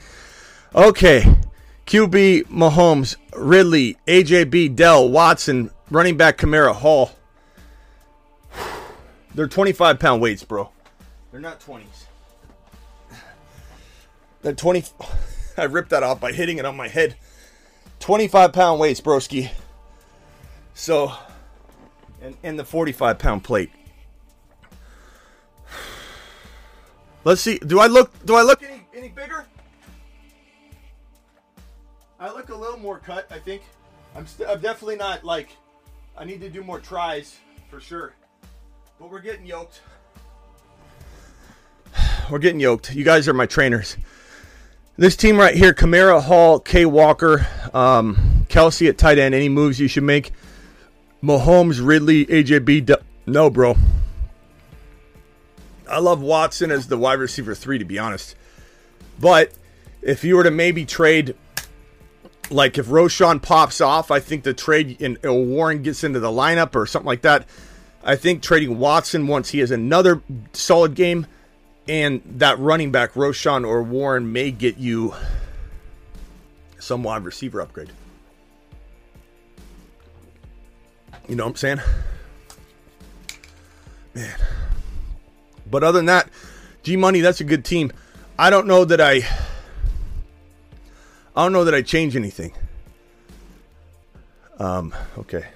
Okay. QB Mahomes, Ridley, AJB, Dell, Watson, running back Kamara, Hall. [sighs] They're 25 pound weights, bro. They're not 20s. They're 20. [laughs] I ripped that off by hitting it on my head. 25 pound weights, broski. So, and, and the 45 pound plate. Let's see. Do I look? Do I look any any bigger? I look a little more cut. I think. I'm, st- I'm definitely not like. I need to do more tries for sure. But we're getting yoked. [sighs] We're getting yoked. You guys are my trainers. This team right here: Kamara, Hall, K. Walker, um, Kelce at tight end. Any moves you should make? Mahomes, Ridley, AJB. Du- no, bro. I love Watson as the wide receiver three, to be honest. But if you were to maybe trade, like if Roschon pops off, I think the trade and or Warren gets into the lineup or something like that. I think trading Watson once he has another solid game, and that running back Roschon or Warren may get you some wide receiver upgrade. You know what I'm saying? Man. But other than that, G Money, that's a good team. I don't know that I I don't know that I change anything. Um, okay.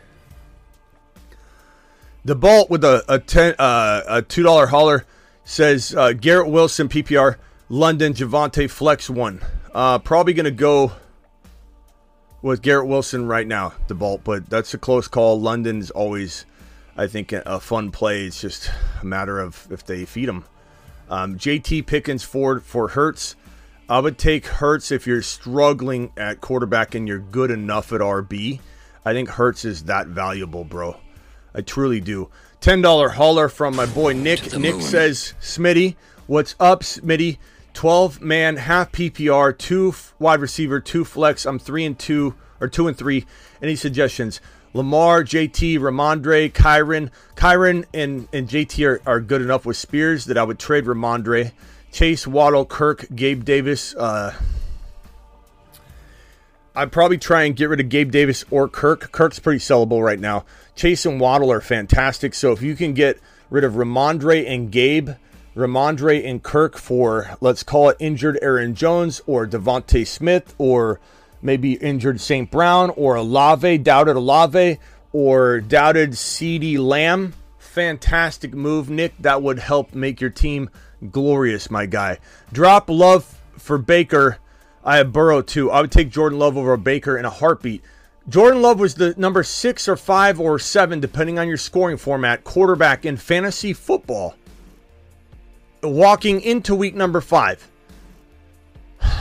The Bolt with a a ten uh, a two dollar hauler says uh, Garrett Wilson PPR London Javonte Flex one. Uh, probably gonna go with Garrett Wilson right now, the Bolt, but that's a close call. London's always, I think, a fun play. It's just a matter of if they feed him. Um, JT Pickens Ford for Hurts. I would take Hurts if you're struggling at quarterback and you're good enough at RB. I think Hurts is that valuable, bro. I truly do. Ten dollar hauler from my boy Nick. Nick says, "Smitty, what's up, Smitty? Twelve man half PPR, two wide receiver, two flex. I'm three and two or two and three. Any suggestions? Lamar, JT, Rhamondre, Kyren. Kyren and, and JT are, are good enough with Spears that I would trade Rhamondre. Chase, Waddle, Kirk, Gabe Davis. Uh, I'd probably try and get rid of Gabe Davis or Kirk. Kirk's pretty sellable right now. Chase and Waddle are fantastic. So if you can get rid of Rhamondre and Gabe, Rhamondre and Kirk for, let's call it injured Aaron Jones or DeVonta Smith or maybe injured St. Brown or Olave, doubted Olave or doubted CeeDee Lamb. Fantastic move, Nick. That would help make your team glorious, my guy. Drop love for Baker. I have Burrow too. I would take Jordan Love over Baker in a heartbeat. Jordan Love was the number six or five or seven, depending on your scoring format, quarterback in fantasy football. Walking into week number five.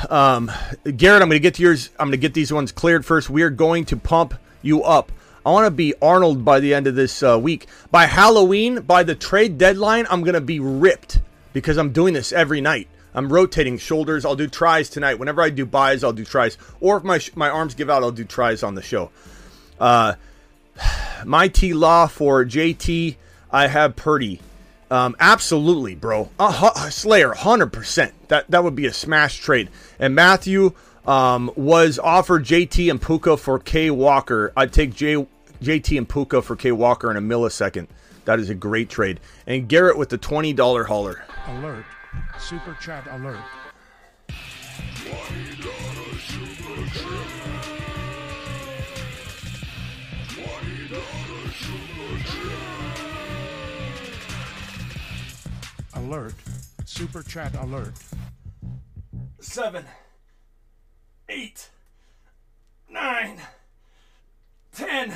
Um, Garrett, I'm going to get to yours. I'm going to get these ones cleared first. We are going to pump you up. I want to be Arnold by the end of this uh, week. By Halloween, by the trade deadline, I'm going to be ripped because I'm doing this every night. I'm rotating shoulders. I'll do tries tonight. Whenever I do buys, I'll do tries. Or if my my arms give out, I'll do tries on the show. Uh, [sighs] my T Law for JT. I have Purdy. Um, absolutely, bro. Uh, Slayer, hundred percent. That that would be a smash trade. And Matthew um, was offered JT and Puka for K Walker. I'd take J, JT and Puka for K Walker in a millisecond. That is a great trade. And Garrett with the twenty dollar hauler. Alert. Super chat alert. Alert. Super chat alert. Seven, eight, nine, ten.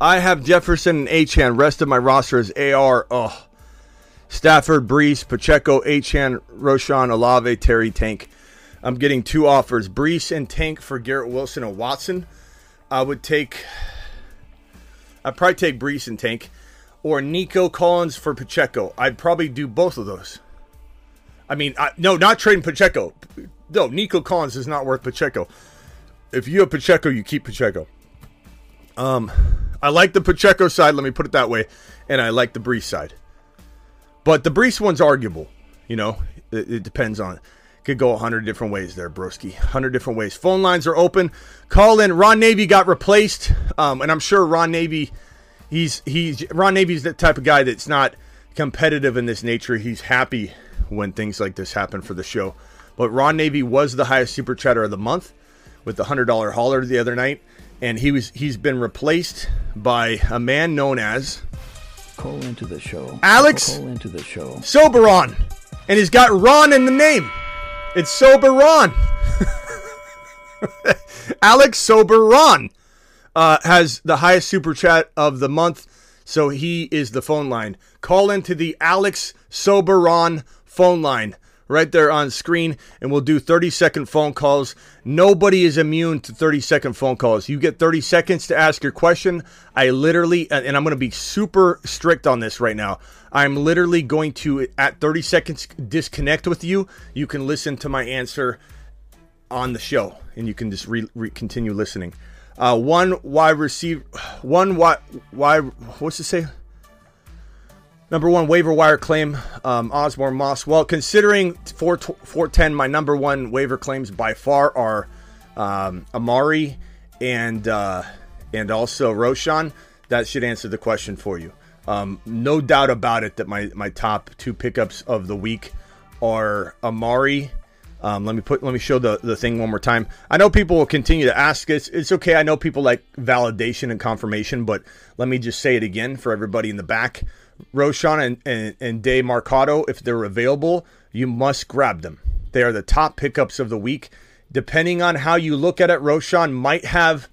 I have Jefferson and Achane. Rest of my roster is AR. Oh. Stafford, Breece, Pacheco, Achane, Roschon, Olave, Terry, Tank. I'm getting two offers Breece and Tank for Garrett Wilson and Watson. I would take. I'd probably take Breece and Tank. Or Nico Collins for Pacheco. I'd probably do both of those. I mean, I, no, not trading Pacheco. No, Nico Collins is not worth Pacheco. If you have Pacheco, you keep Pacheco. Um, I like the Pacheco side. Let me put it that way, and I like the Breece side. But the Breece one's arguable. You know, it, it depends on. Could go a hundred different ways there, broski. Hundred different ways. Phone lines are open. Call in. Ron Navy got replaced, um, and I'm sure Ron Navy. He's he's Ron Navy's the type of guy that's not competitive in this nature. He's happy when things like this happen for the show. But Ron Navy was the highest super chatter of the month with the hundred dollar hauler the other night and he was he's been replaced by a man known as Call into the show. Alex Call into the show. Soberon, and he's got Ron in the name. It's Sober Ron. [laughs] Alex Soberon uh, has the highest super chat of the month, so he is the phone line. Call into the Alex Soberon phone line right there on screen, and we'll do 30 second phone calls. Nobody is immune to 30 second phone calls. You get 30 seconds to ask your question. I literally, and I'm going to be super strict on this right now. I'm literally going to, at 30 seconds, disconnect with you. You can listen to my answer on the show, and you can just re, re, continue listening. Uh, one wide receiver, one wide, wide, what's it say? Number one waiver wire claim, um, Osborne Moss. Well, considering 4, 410, my number one waiver claims by far are um, Amari and uh, and also Roschon. That should answer the question for you. Um, no doubt about it that my, my top two pickups of the week are Amari. Um, let me put let me show the, the thing one more time. I know people will continue to ask. It's it's okay. I know people like validation and confirmation, but let me just say it again for everybody in the back. Roschon and, and, and Demercado, if they're available, you must grab them. They are the top pickups of the week. Depending on how you look at it, Roschon might have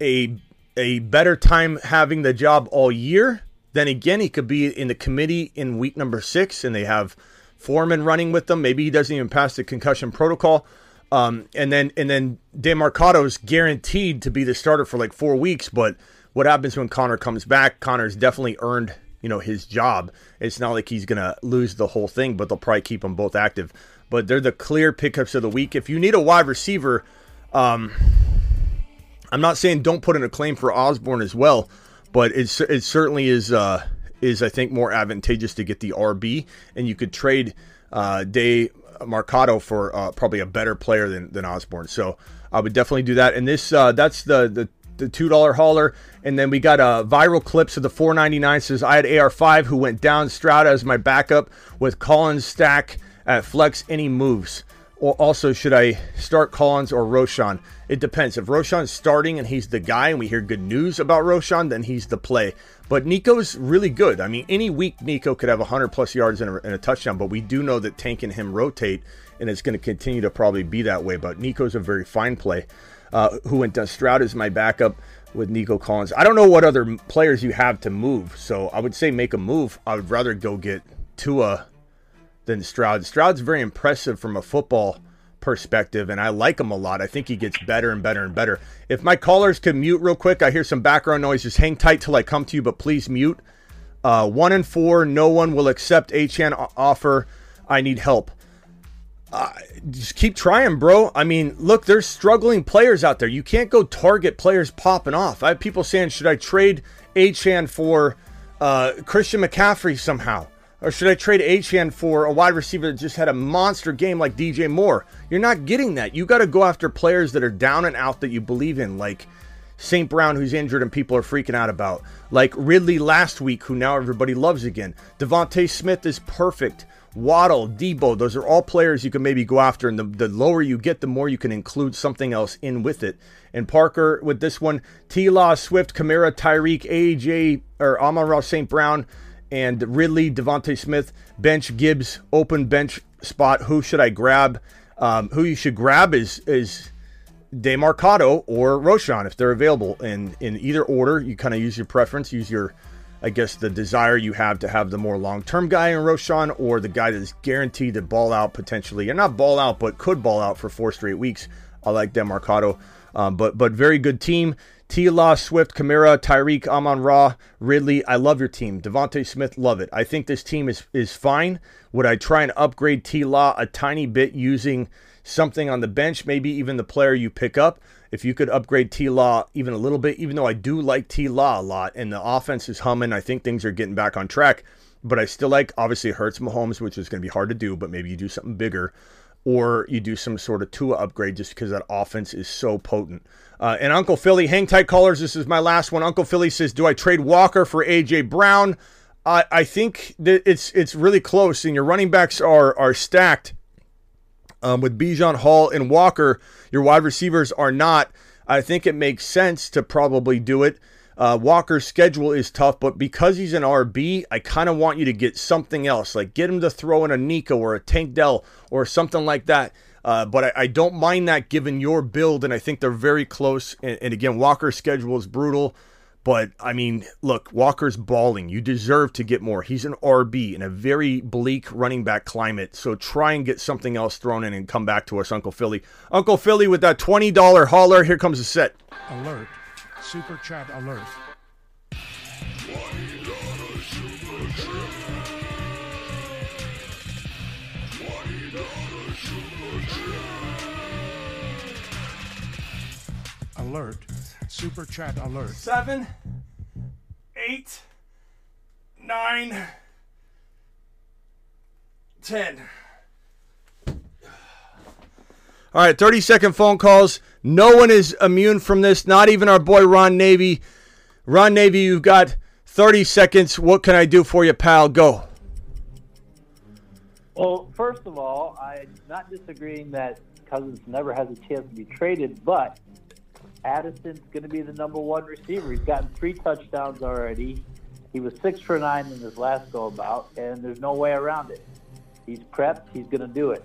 a a better time having the job all year. Then again, he could be in the committee in week number six, and they have Foreman running with them. Maybe he doesn't even pass the concussion protocol. Um, and then and then Demercado is guaranteed to be the starter for like four weeks. But what happens when Connor comes back? Connor's definitely earned you know his job. It's not like he's gonna lose the whole thing, but they'll probably keep them both active. but they're the clear pickups of the week. If you need a wide receiver, um, I'm not saying don't put in a claim for Osborne as well, but it's it certainly is uh, is I think more advantageous to get the RB, and you could trade uh, Day Mercado for uh, probably a better player than, than Osborne. So I would definitely do that. And this uh, that's the the the two dollar hauler, and then we got a viral clips of the four ninety nine. Says I had AR five who went down Stroud as my backup with Collins stack at flex. Any moves? Or also, should I start Collins or Roschon? It depends. If Roschon's starting and he's the guy, and we hear good news about Roschon, then he's the play. But Nico's really good. I mean, any week Nico could have 100 plus yards and a, and a touchdown, but we do know that Tank and him rotate, and it's going to continue to probably be that way. But Nico's a very fine play. Uh, who went down? Stroud is my backup with Nico Collins. I don't know what other players you have to move, so I would say make a move. I would rather go get Tua than Stroud. Stroud's very impressive from a football perspective, and I like him a lot. I think he gets better and better and better. If my callers could mute real quick, I hear some background noise. Just hang tight till I come to you, but please mute. Uh, one and four, no one will accept Achane offer. I need help. Uh, just keep trying, bro. I mean, look, there's struggling players out there. You can't go target players popping off. I have people saying, should I trade Achane for uh, Christian McCaffrey somehow? Or should I trade Achane for a wide receiver that just had a monster game like DJ Moore? You're not getting that. You got to go after players that are down and out that you believe in, like St. Brown, who's injured and people are freaking out about, like Ridley last week, who now everybody loves again. DeVonta Smith is perfect. Waddle, Deebo, those are all players you can maybe go after. And the, the lower you get, the more you can include something else in with it. And Parker with this one, T Law, Swift, Kamara, Tyreek, AJ, or Amon Ross St. Brown and Ridley, DeVonta Smith, bench Gibbs, open bench spot. Who should I grab? Um, who you should grab is is Demercado or Roschon if they're available. And in either order, you kind of use your preference, use your, I guess, the desire you have to have the more long term guy in Roschon or the guy that is guaranteed to ball out potentially, and not ball out, but could ball out for four straight weeks. I like Demercado, um, but but very good team. T. Law, Swift, Kamara, Tyreek, Amon Ra, Ridley. I love your team. DeVonta Smith, love it. I think this team is is fine. Would I try and upgrade T. Law a tiny bit using something on the bench, maybe even the player you pick up? If you could upgrade T. Law even a little bit, even though I do like T. Law a lot, and the offense is humming, I think things are getting back on track. But I still like obviously Hurts Mahomes, which is going to be hard to do, but maybe you do something bigger or you do some sort of Tua upgrade just because that offense is so potent. Uh, and Uncle Philly, hang tight callers. This is my last one. Uncle Philly says, "Do I trade Walker for AJ Brown?" I think that it's it's really close, and your running backs are are stacked. Um, with Bijan Hall and Walker, your wide receivers are not. I think it makes sense to probably do it. Uh, Walker's schedule is tough, but because he's an RB, I kind of want you to get something else, like get him to throw in a Nico or a Tank Dell or something like that. Uh, but I, I, don't mind that given your build, and I think they're very close. And, and, again, Walker's schedule is brutal. But I mean, look, Walker's balling. You deserve to get more. He's an RB in a very bleak running back climate. So try and get something else thrown in and come back to us, Uncle Philly. Uncle Philly with that $20 hauler. Here comes the set. Alert. Super chat alert. Alert. Super chat alert. Seven, eight, nine, ten. All right, 30 second phone calls. No one is immune from this, not even our boy Ron Navy. Ron Navy, you've got 30 seconds. What can I do for you, pal? Go. Well, first of all, I'm not disagreeing that Cousins never has a chance to be traded, but Addison's going to be the number one receiver. He's gotten three touchdowns already. He was six for nine in his last go about, and there's no way around it. He's prepped. He's going to do it.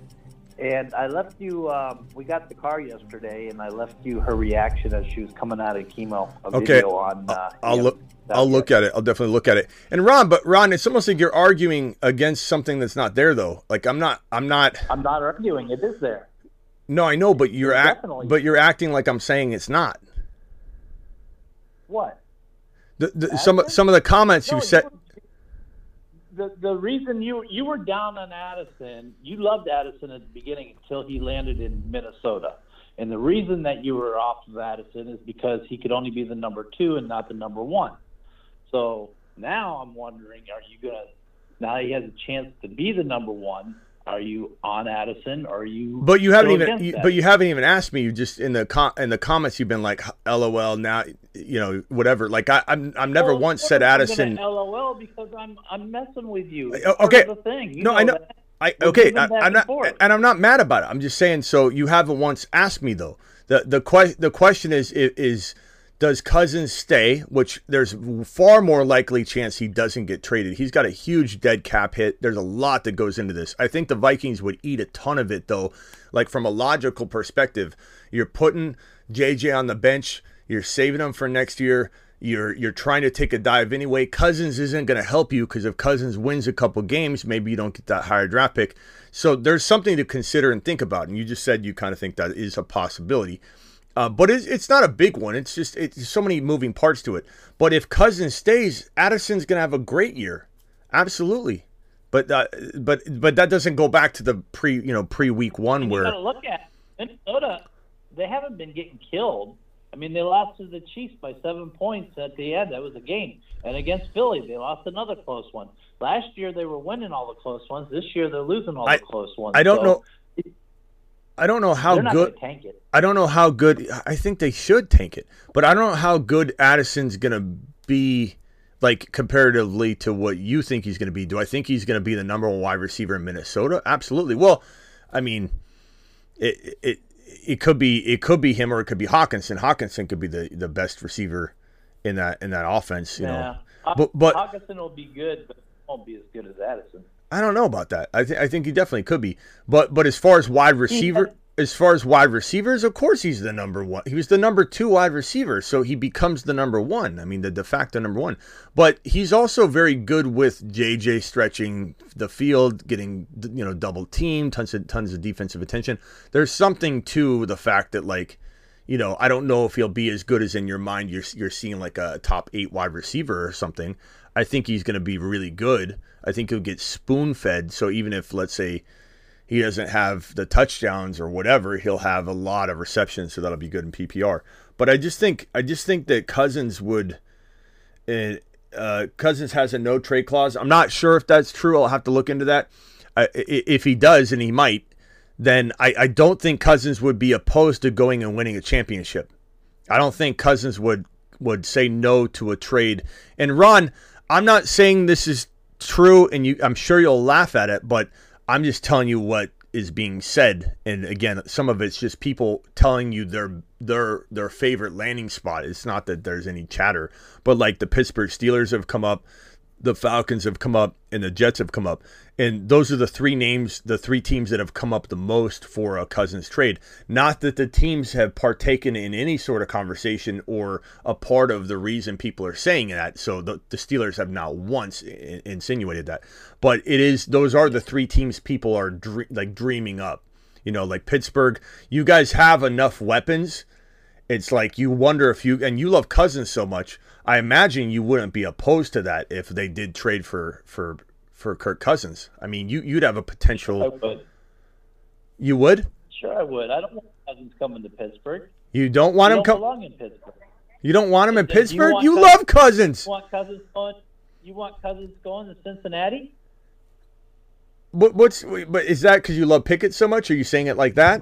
And I left you. Um, we got the car yesterday, and I left you her reaction as she was coming out of chemo. A Okay. video on. Uh, I'll look. I'll look at it. I'll definitely look at it. And Ron, but Ron, it's almost like you're arguing against something that's not there, though. Like I'm not. I'm not. I'm not arguing. It is there. No, I know, but you're act, But you're acting like I'm saying it's not. What? The, the, some some of the comments No, you said. the the reason you you were down on Addison, you loved Addison at the beginning until he landed in Minnesota. And the reason that you were off of Addison is because he could only be the number two and not the number one. So now I'm wondering, are you gonna now he has a chance to be the number one? Are you on Addison? Are you? But you haven't even. You, but you haven't even asked me. You just in the com- in the comments you've been like, "LOL." Now you know whatever. Like I, I'm I'm never Well, once said Addison. LOL because I'm I'm messing with you. It's Uh, okay. the thing. You no, I know. that. I okay. I, I'm and not, forth. and I'm not mad about it. I'm just saying. So you haven't once asked me though. The the que- the question is is, is does Cousins stay? Which there's far more likely chance he doesn't get traded. He's got a huge dead cap hit. There's a lot that goes into this. I think the Vikings would eat a ton of it though. Like from a logical perspective, you're putting JJ on the bench. You're saving him for next year. You're you're trying to take a dive anyway. Cousins isn't going to help you because if Cousins wins a couple games, maybe you don't get that higher draft pick. So there's something to consider and think about. And you just said you kind of think that is a possibility. Uh, but it's, it's not a big one. It's just it's so many moving parts to it. But if Cousins stays, Addison's going to have a great year, absolutely. But uh, but but that doesn't go back to the pre you know pre week one where look at Minnesota. They haven't been getting killed. I mean, they lost to the Chiefs by seven points at the end. That was a game. And against Philly, they lost another close one. Last year, they were winning all the close ones. This year, they're losing all I- the close ones. I don't So know I don't know how good tank it. I don't know how good. I think they should tank it, but I don't know how good Addison's gonna be, like comparatively to what you think he's gonna be. Do I think he's gonna be the number one wide receiver in Minnesota? Absolutely. Well, I mean, it it it could be it could be him or it could be Hockenson. Hockenson could be the the best receiver in that in that offense. You Yeah. know, but but Hockenson will be good, but won't be as good as Addison. I don't know about that. I think I think he definitely could be. But but as far as wide receiver, as far as wide receivers, of course he's the number one. He was the number two wide receiver, so he becomes the number one. I mean, the de facto number one. But he's also very good with JJ stretching the field, getting you know double teamed, tons of tons of defensive attention. There's something to the fact that like. You know, I don't know if he'll be as good as in your mind you're you're seeing like a top eight wide receiver or something. I think he's going to be really good. I think he'll get spoon fed. So even if let's say he doesn't have the touchdowns or whatever, he'll have a lot of receptions, so that'll be good in PPR. But I just think I just think that Cousins would. Uh, Cousins has a no trade clause. I'm not sure if that's true. I'll have to look into that. If he does, and he might, then I, I don't think Cousins would be opposed to going and winning a championship. I don't think Cousins would would say no to a trade. And Ron, I'm not saying this is true, and you, I'm sure you'll laugh at it, but I'm just telling you what is being said. And again, some of it's just people telling you their their their favorite landing spot. It's not that there's any chatter, but like the Pittsburgh Steelers have come up, the Falcons have come up, and the Jets have come up. And those are the three names, the three teams that have come up the most for a Cousins trade. Not that the teams have partaken in any sort of conversation or a part of the reason people are saying that. So the, the Steelers have not once insinuated that. But it is those are the three teams people are dre- like dreaming up. You know, like Pittsburgh, you guys have enough weapons it's like you wonder if you and you love Cousins so much. I imagine you wouldn't be opposed to that if they did trade for for for Kirk Cousins. I mean, you you'd have a potential. I would. You would. Sure, I would. I don't want Cousins coming to Pittsburgh. You don't want You him belong in Pittsburgh. You don't want him in Do you Pittsburgh. You Cousins- love Cousins. You want Cousins going? You want Cousins going to Cincinnati? What, what's but is that because you love Pickett so much? Are you saying it like that?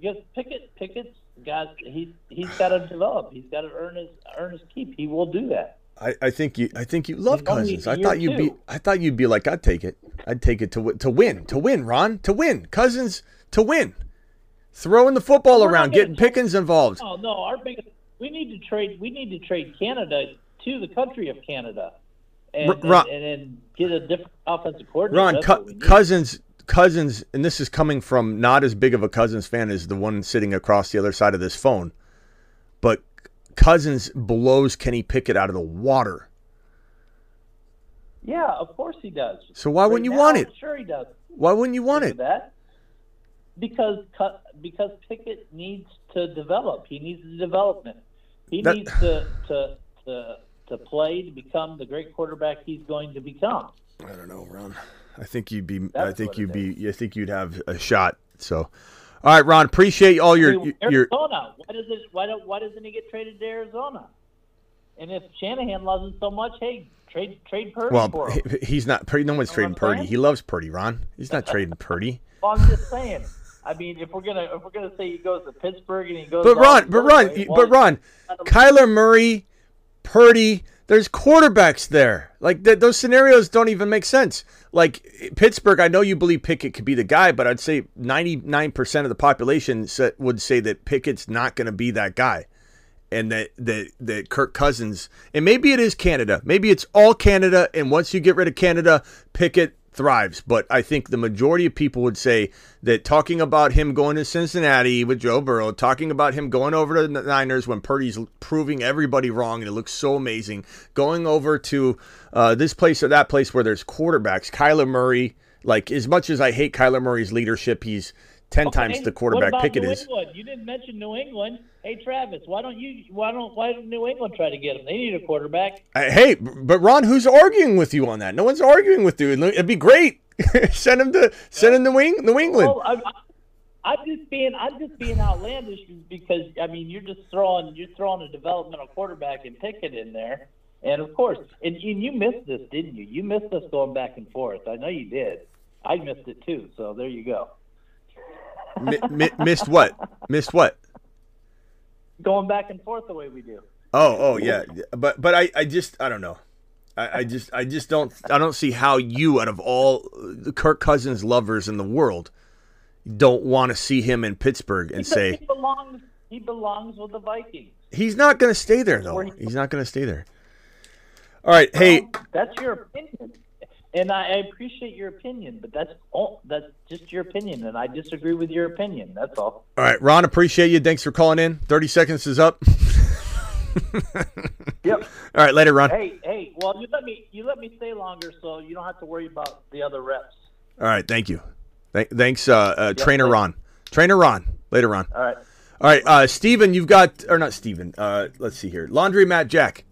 Because Pickett, Pickett's got he he's got to develop. He's got to earn his earn his keep. He will do that. I, I think you I think you love Cousins. I thought you'd be. I thought you'd be like I'd take it. I'd take it to to win to win Ron to win Cousins to win. Throwing the football We're around, getting Pickens involved. Oh no, our biggest. We need to trade. We need to trade Canada to the country of Canada, and Ron- and, and, then get a different offensive coordinator. Ron, That's Cou- what we need. Cousins, Cousins, and this is coming from not as big of a Cousins fan as the one sitting across the other side of this phone, but Cousins blows Kenny Pickett out of the water. Yeah, of course he does. So why wouldn't you Right want now, it? Sure he does. Why wouldn't you want it? that because because Pickett needs to develop. He needs the development. He That- needs to to to to play to become the great quarterback he's going to become. I don't know, Ron. I think you'd be. I think you'd be. I think you'd have a shot. So, all right, Ron. Appreciate all your I mean, your. Arizona. Why does it? Why don't? Why doesn't he get traded to Arizona? And if Shanahan loves him so much, hey, trade trade Purdy Well, for him. he's not. Purdy. No one's Know trading Purdy. saying? He loves Purdy, Ron. He's not trading Purdy. [laughs] Well, I'm just saying. I mean, if we're gonna if we're gonna say he goes to Pittsburgh and he goes, But Ron, but Ron, way, but Ron, Kyler Murray, Purdy. There's quarterbacks there. Like th- those scenarios don't even make sense. Like Pittsburgh, I know you believe Pickett could be the guy, but I'd say 99% of the population would say that Pickett's not going to be that guy. And that, that that Kirk Cousins, and maybe it is Canada. Maybe it's all Canada, and once you get rid of Canada, Pickett thrives. But I think the majority of people would say that talking about him going to Cincinnati with Joe Burrow, talking about him going over to the Niners when Purdy's proving everybody wrong and it looks so amazing, going over to uh, this place or that place where there's quarterbacks, Kyler Murray. Like as much as I hate Kyler Murray's leadership, he's ten times the quarterback Pickett is. You didn't mention New England. Hey Travis, why don't you? Why don't? Why don't New England try to get him? They need a quarterback. Uh, Hey, but Ron, who's arguing with you on that? No one's arguing with you. It'd be great. [laughs] send him to send him to Wing, New England. Well, I'm, I'm just being I'm just being outlandish because I mean you're just throwing you're throwing a developmental quarterback and Pickett in there, and of course, and, and you missed this, didn't you? You missed us going back and forth. I know you did. I missed it too. So there you go. Mi- mi- missed what? Missed what? Going back and forth the way we do. Oh, oh yeah, but but I, I just I don't know. I, I just I just don't I don't see how you out of all the Kirk Cousins lovers in the world don't want to see him in Pittsburgh and say he belongs he belongs with the Vikings. he's not going to stay there though. He's not going to stay there. All right, hey, That's your opinion, and I, I appreciate your opinion, but that's all. That's just your opinion, and I disagree with your opinion. That's all. all right, Ron, appreciate you. Thanks for calling in. Thirty seconds is up. [laughs] Yep. All right, later, Ron. Hey, hey. Well, you let me you let me stay longer, so you don't have to worry about the other reps. All right, thank you. Th- thanks, uh, uh, Trainer thanks. Ron. Trainer Ron. Later, Ron. All right. All right, uh, Steven, you've got, or not Steven, uh, let's see here. Laundry Matt Jack.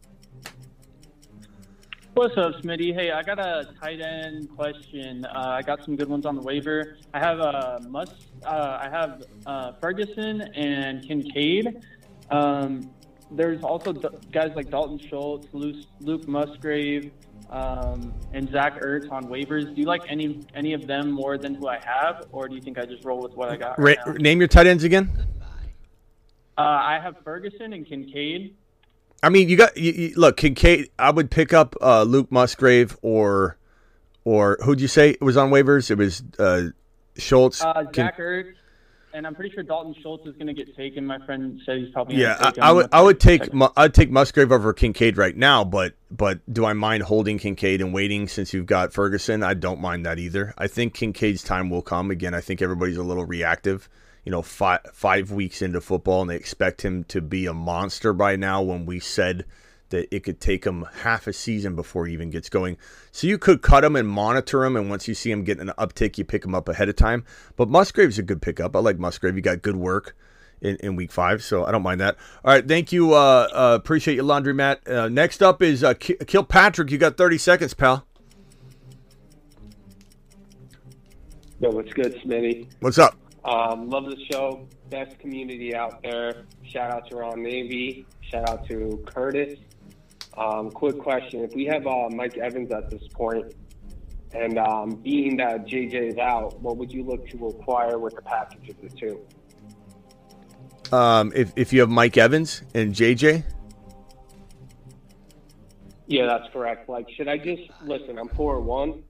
What's up, Smitty? Hey, I got a tight end question. Uh, I got some good ones on the waiver. I have uh, must. Uh, I have uh, Ferguson and Kincaid. Um, there's also d- guys like Dalton Schultz, Luke, Luke Musgrave, um, and Zach Ertz on waivers. Do you like any any of them more than who I have, or do you think I just roll with what I got? Right now? name your tight ends again. Uh, I have Ferguson and Kincaid. I mean, you got you, you, look Kincaid. I would pick up uh, Luke Musgrave or or who'd you say it was on waivers? It was uh, Schultz. Uh, Zach Ertz, and I'm pretty sure Dalton Schultz is going to get taken. My friend said he's probably yeah, I. I would I would take a take second. Mu- I'd take Musgrave over Kincaid right now, but but do I mind holding Kincaid and waiting since you've got Ferguson? I don't mind that either. I think Kincaid's time will come again. I think everybody's a little reactive. You know, five five weeks into football, and they expect him to be a monster by now. When we said that it could take him half a season before he even gets going, so you could cut him and monitor him, and once you see him getting an uptick, you pick him up ahead of time. But Musgrave's a good pickup. I like Musgrave. You got good work in, in week five, so I don't mind that. All right, thank you. Uh, uh, appreciate you, Laundry Matt. Uh, next up is uh, Ki- Kilpatrick. You got 30 seconds, pal. Yo, what's good, Smitty? What's up? Um, love the show. Best community out there. Shout out to Ron Navy. Shout out to Curtis. Um, quick question: If we have uh, Mike Evans at this point, and um, being that JJ is out, what would you look to acquire with the package of the two? Um, if, if you have Mike Evans and JJ, Yeah, that's correct. Like, should I just listen? I'm four one.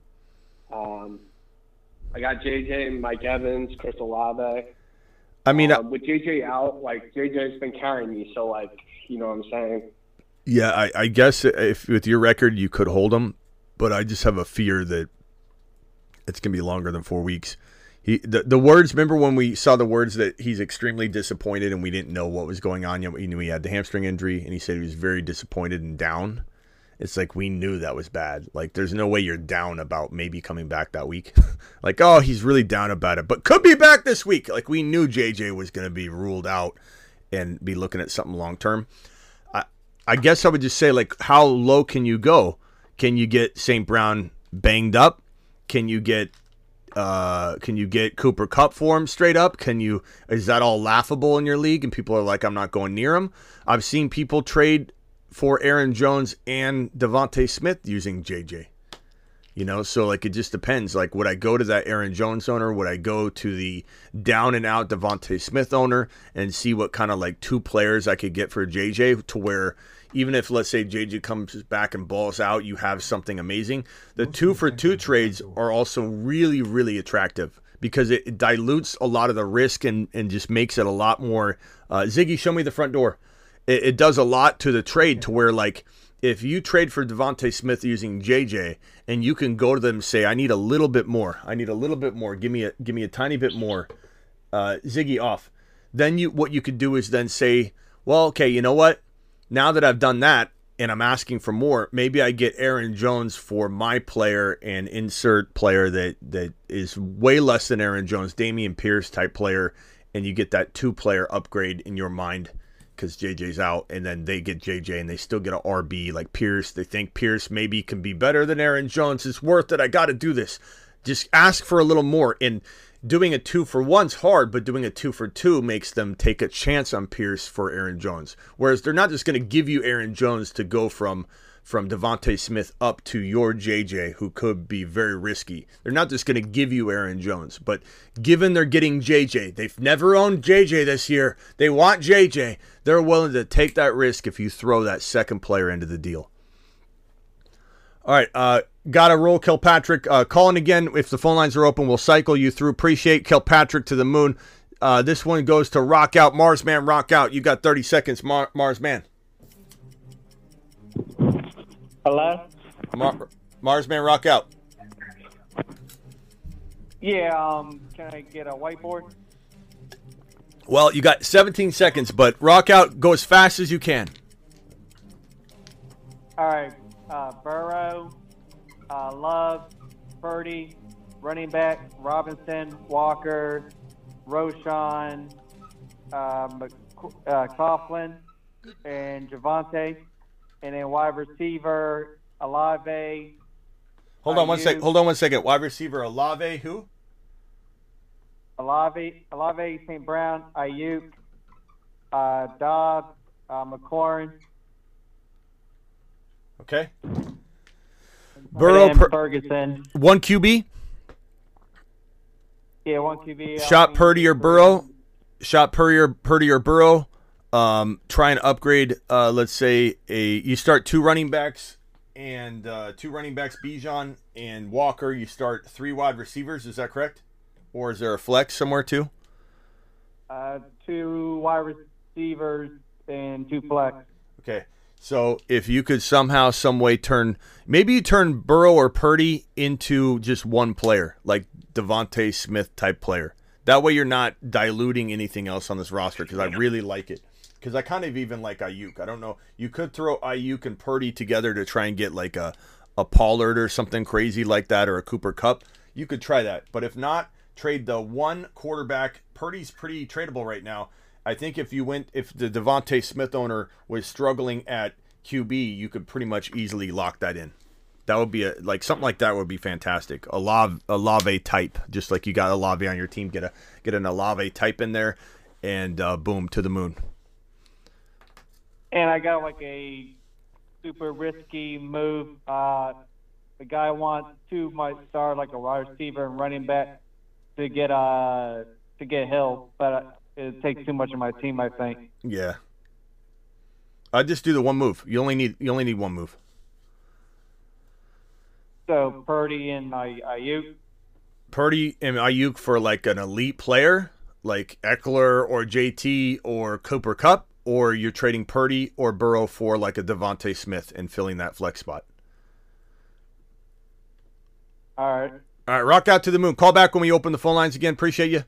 Um, I got JJ and Mike Evans, Chris Olave. I mean, um, with JJ out, like JJ's been carrying me, so like, you know what I'm saying? yeah, I, I guess if with your record you could hold him, but I just have a fear that it's gonna be longer than four weeks. He the, the words. Remember when we saw the words that he's extremely disappointed and we didn't know what was going on yet. We knew he had the hamstring injury and he said he was very disappointed and down. It's like we knew that was bad. Like there's no way you're down about maybe coming back that week. [laughs] like oh he's really down about it, but could be back this week. Like we knew JJ was going to be ruled out and be looking at something long term. I I guess I would just say like, how low can you go? Can you get St. Brown banged up? Can you get uh, can you get Cooper Kupp for him straight up? Can you is that all laughable in your league and people are like I'm not going near him? I've seen people trade for Aaron Jones and DeVonta Smith using JJ. You know, so like it just depends. Like, would I go to that Aaron Jones owner? Would I go to the down and out DeVonta Smith owner and see what kind of like two players I could get for JJ to where even if let's say JJ comes back and balls out, you have something amazing. The two for two trades are also really, really attractive because it dilutes a lot of the risk and, and just makes it a lot more. Uh, Ziggy, show me the front door. It, it does a lot to the trade to where like if you trade for DeVonta Smith using JJ and you can go to them and say, I need a little bit more. I need a little bit more. Give me a give me a tiny bit more. Uh, Ziggy off. Then you what you could do is then say, well, okay, you know what? Now that I've done that and I'm asking for more, maybe I get Aaron Jones for my player and insert player that that is way less than Aaron Jones, Dameon Pierce type player, and you get that two player upgrade in your mind because JJ's out, and then they get JJ and they still get a RB like Pierce. They think Pierce maybe can be better than Aaron Jones. It's worth it. I got to do this. Just ask for a little more. And doing a two for one's hard, but doing a two for two makes them take a chance on Pierce for Aaron Jones. Whereas they're not just going to give you Aaron Jones to go from from DeVonta Smith up to your JJ, who could be very risky. They're not just going to give you Aaron Jones, but given they're getting JJ, they've never owned JJ this year. They want JJ. They're willing to take that risk if you throw that second player into the deal. All right, uh, got to roll Kilpatrick. Uh, calling again. If the phone lines are open, we'll cycle you through. Appreciate Kilpatrick to the moon. Uh, this one goes to Rock Out. Mars Man, Rock Out. You got 30 seconds, Mar- Mars Man. Hello? Mar- Mars Man, Rock Out. Yeah, um, can I get a whiteboard? Well, you got 17 seconds, but Rock Out. Go as fast as you can. All right, uh, Burrow, uh, Love, Purdy, running back, Robinson, Walker, Roschon, uh, Mc- uh, Coughlin, and Javonte. And then wide receiver, Olave. Hold on one sec. Hold on one second. Wide receiver Olave, who? Olave, Olave, St. Brown, Aiyuk, uh, Dobbs, uh, McLaurin, Okay. Burrow, per- Ferguson. one QB. Yeah, one QB. Shot Purdy or Burrow. Shot Purdy or Purdy or Burrow. Um, try and upgrade. Uh, let's say a you start two running backs and uh, two running backs, Bijan and Walker. You start three wide receivers. Is that correct? Or is there a flex somewhere too? Uh, two wide receivers and two flex. Okay. So if you could somehow, some way turn, maybe you turn Burrow or Purdy into just one player, like DeVonta Smith type player. That way you're not diluting anything else on this roster because I really like it. Because I kind of even like Aiyuk. I don't know. You could throw Aiyuk and Purdy together to try and get like a, a Pollard or something crazy like that or a Cooper Kupp. You could try that. But if not, trade the one quarterback. Purdy's pretty tradable right now. I think if you went, if the DeVonta Smith owner was struggling at QB, you could pretty much easily lock that in. That would be a like something like that would be fantastic. A Lave, a Lave type, just like you got a Lave on your team, get a get an Olave type in there, and uh, boom to the moon. And I got like a super risky move. Uh, the guy wants two might start like a wide receiver and running back to get uh to get Hill, but it takes too much of my team, I think. Yeah. I just do the one move. You only need you only need one move. So Purdy and I Aiyuk. Purdy and Aiyuk for like an elite player, like Ekeler or JT or Cooper Kupp, or you're trading Purdy or Burrow for like a DeVonta Smith and filling that flex spot. All right. All right, rock out to the moon. Call back when we open the phone lines again. Appreciate you.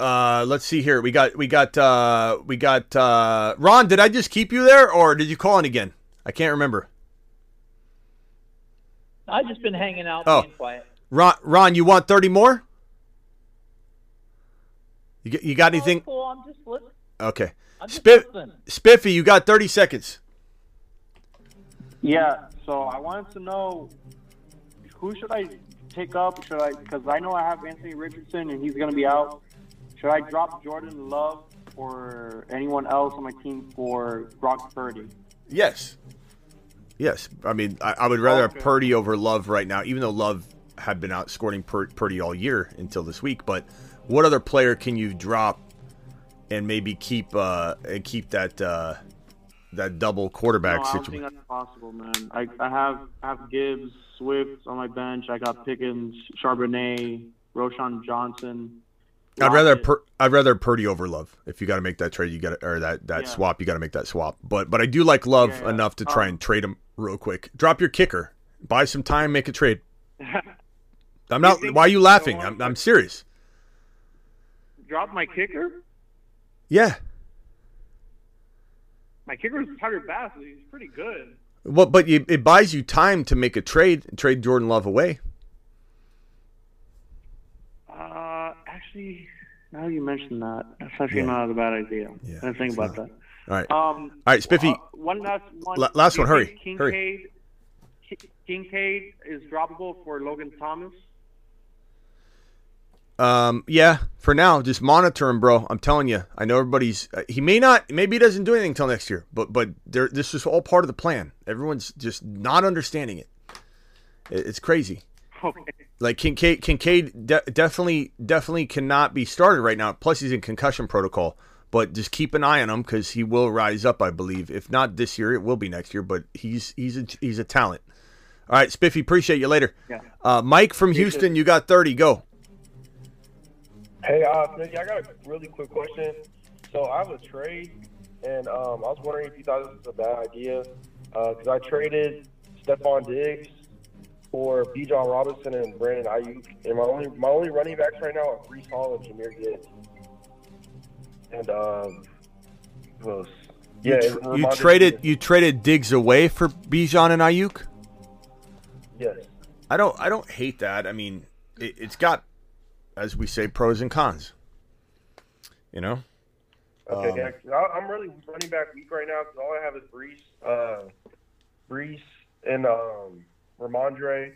Uh, let's see here. We got we got uh we got uh Ron, did I just keep you there or did you call in again? I can't remember. I've just been hanging out, Oh. being quiet. Ron Ron, you want 30 more? You, you got anything? Oh, cool. I'm just listening. Okay. I'm just Spiff. Spiffy, you got 30 seconds. Yeah, so I wanted to know who should I pick up? Should I? Because I know I have Anthony Richardson and he's going to be out. Should I drop Jordan Love or anyone else on my team for Brock Purdy? Yes. Yes. I mean, I, I would rather have Okay. Purdy over Love right now, even though Love had been outscoring Pur- Purdy all year until this week. But what other player can you drop and maybe keep uh, and keep that uh, that double quarterback no, I don't situation? think that's possible, man. I, I have I have Gibbs, Swift on my bench. I got Pickens, Charbonnet, Roschon Johnson. I'd rather. Pur- I'd rather Purdy over Love. If you got to make that trade, you got to or that that Yeah. swap, you got to make that swap. But but I do like Love Yeah, yeah. enough to try Um, and trade him real quick. Drop your kicker, buy some time, make a trade. [laughs] I'm not. Why are you laughing? I'm, I'm serious. Drop my kicker. Yeah. My kicker is Tyler Bass. He's pretty good. Well, but you, it buys you time to make a trade and trade Jordan Love away. Uh, actually, now you mentioned that, that's actually Yeah. not a bad idea. Yeah, I didn't think about not. that. All right. Um, All right, Spiffy. uh, one last one. La- last Do one, hurry, Kincaid, hurry. Ki- Kincaid is droppable for Logan Thomas. Um, yeah, for now, just monitor him, bro. I'm telling you. I know everybody's. Uh, he may not. Maybe he doesn't do anything until next year. But but there, this is all part of the plan. Everyone's just not understanding it. It- It's crazy. Okay. Like Kincaid, Kincaid de- definitely definitely cannot be started right now. Plus, he's in concussion protocol. But just keep an eye on him because he will rise up, I believe. If not this year, it will be next year. But he's he's a, he's a talent. All right, Spiffy, appreciate you later. Yeah. Uh, Mike from Houston, you got thirty. Go. Hey, uh, I got a really quick question. So I have a trade, and um, I was wondering if you thought this was a bad idea because I traded Stefon Diggs for Bijan Robinson and Brandon Aiyuk, and my only my only running backs right now are Breece Hall and Jahmyr Gibbs. And um, who else? You, Yeah, tr- you traded you traded Diggs away for Bijan and Aiyuk. Yes. I don't I don't hate that. I mean, it, it's got, as we say, pros and cons. You know. Okay, Um, yeah, I'm really running back weak right now because all I have is Breece, uh, Breece and um, Rhamondre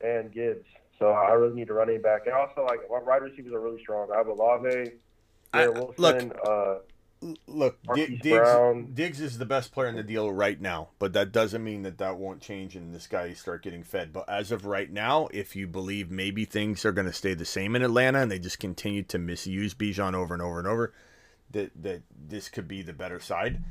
and Gibbs. So I really need a running back. And also, like, my wide receivers are really strong. I have Olave, Garrett Wilson, look, uh, Look, Diggs, Diggs is the best player in the deal right now, but that doesn't mean that that won't change and this guy start getting fed. But as of right now, if you believe maybe things are going to stay the same in Atlanta and they just continue to misuse Bijan over and over and over, that that this could be the better side.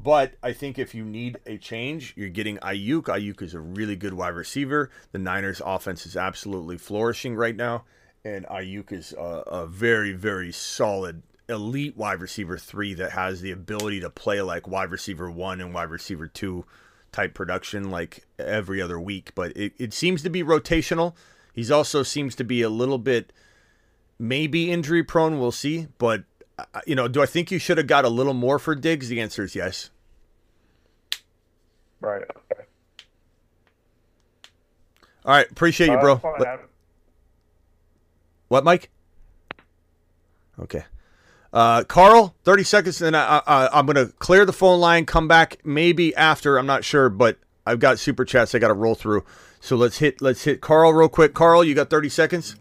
But I think if you need a change, you're getting Aiyuk. Aiyuk is a really good wide receiver. The Niners' offense is absolutely flourishing right now, and Aiyuk is a, a very, very solid elite wide receiver three that has the ability to play like wide receiver one and wide receiver two type production like every other week. But it, it seems to be rotational. He's also seems to be a little bit maybe injury prone. We'll see. But uh, you know, do I think you should have got a little more for Diggs? The answer is yes. right. Okay. All right, appreciate you, Uh, bro. that's all I Let- have. What, Mike? Okay. Uh, Carl, 30 seconds, and then I, I, I'm going to clear the phone line, come back maybe after. I'm not sure, but I've got super chats I got to roll through. So let's hit let's hit Carl real quick. Carl, you got 30 seconds?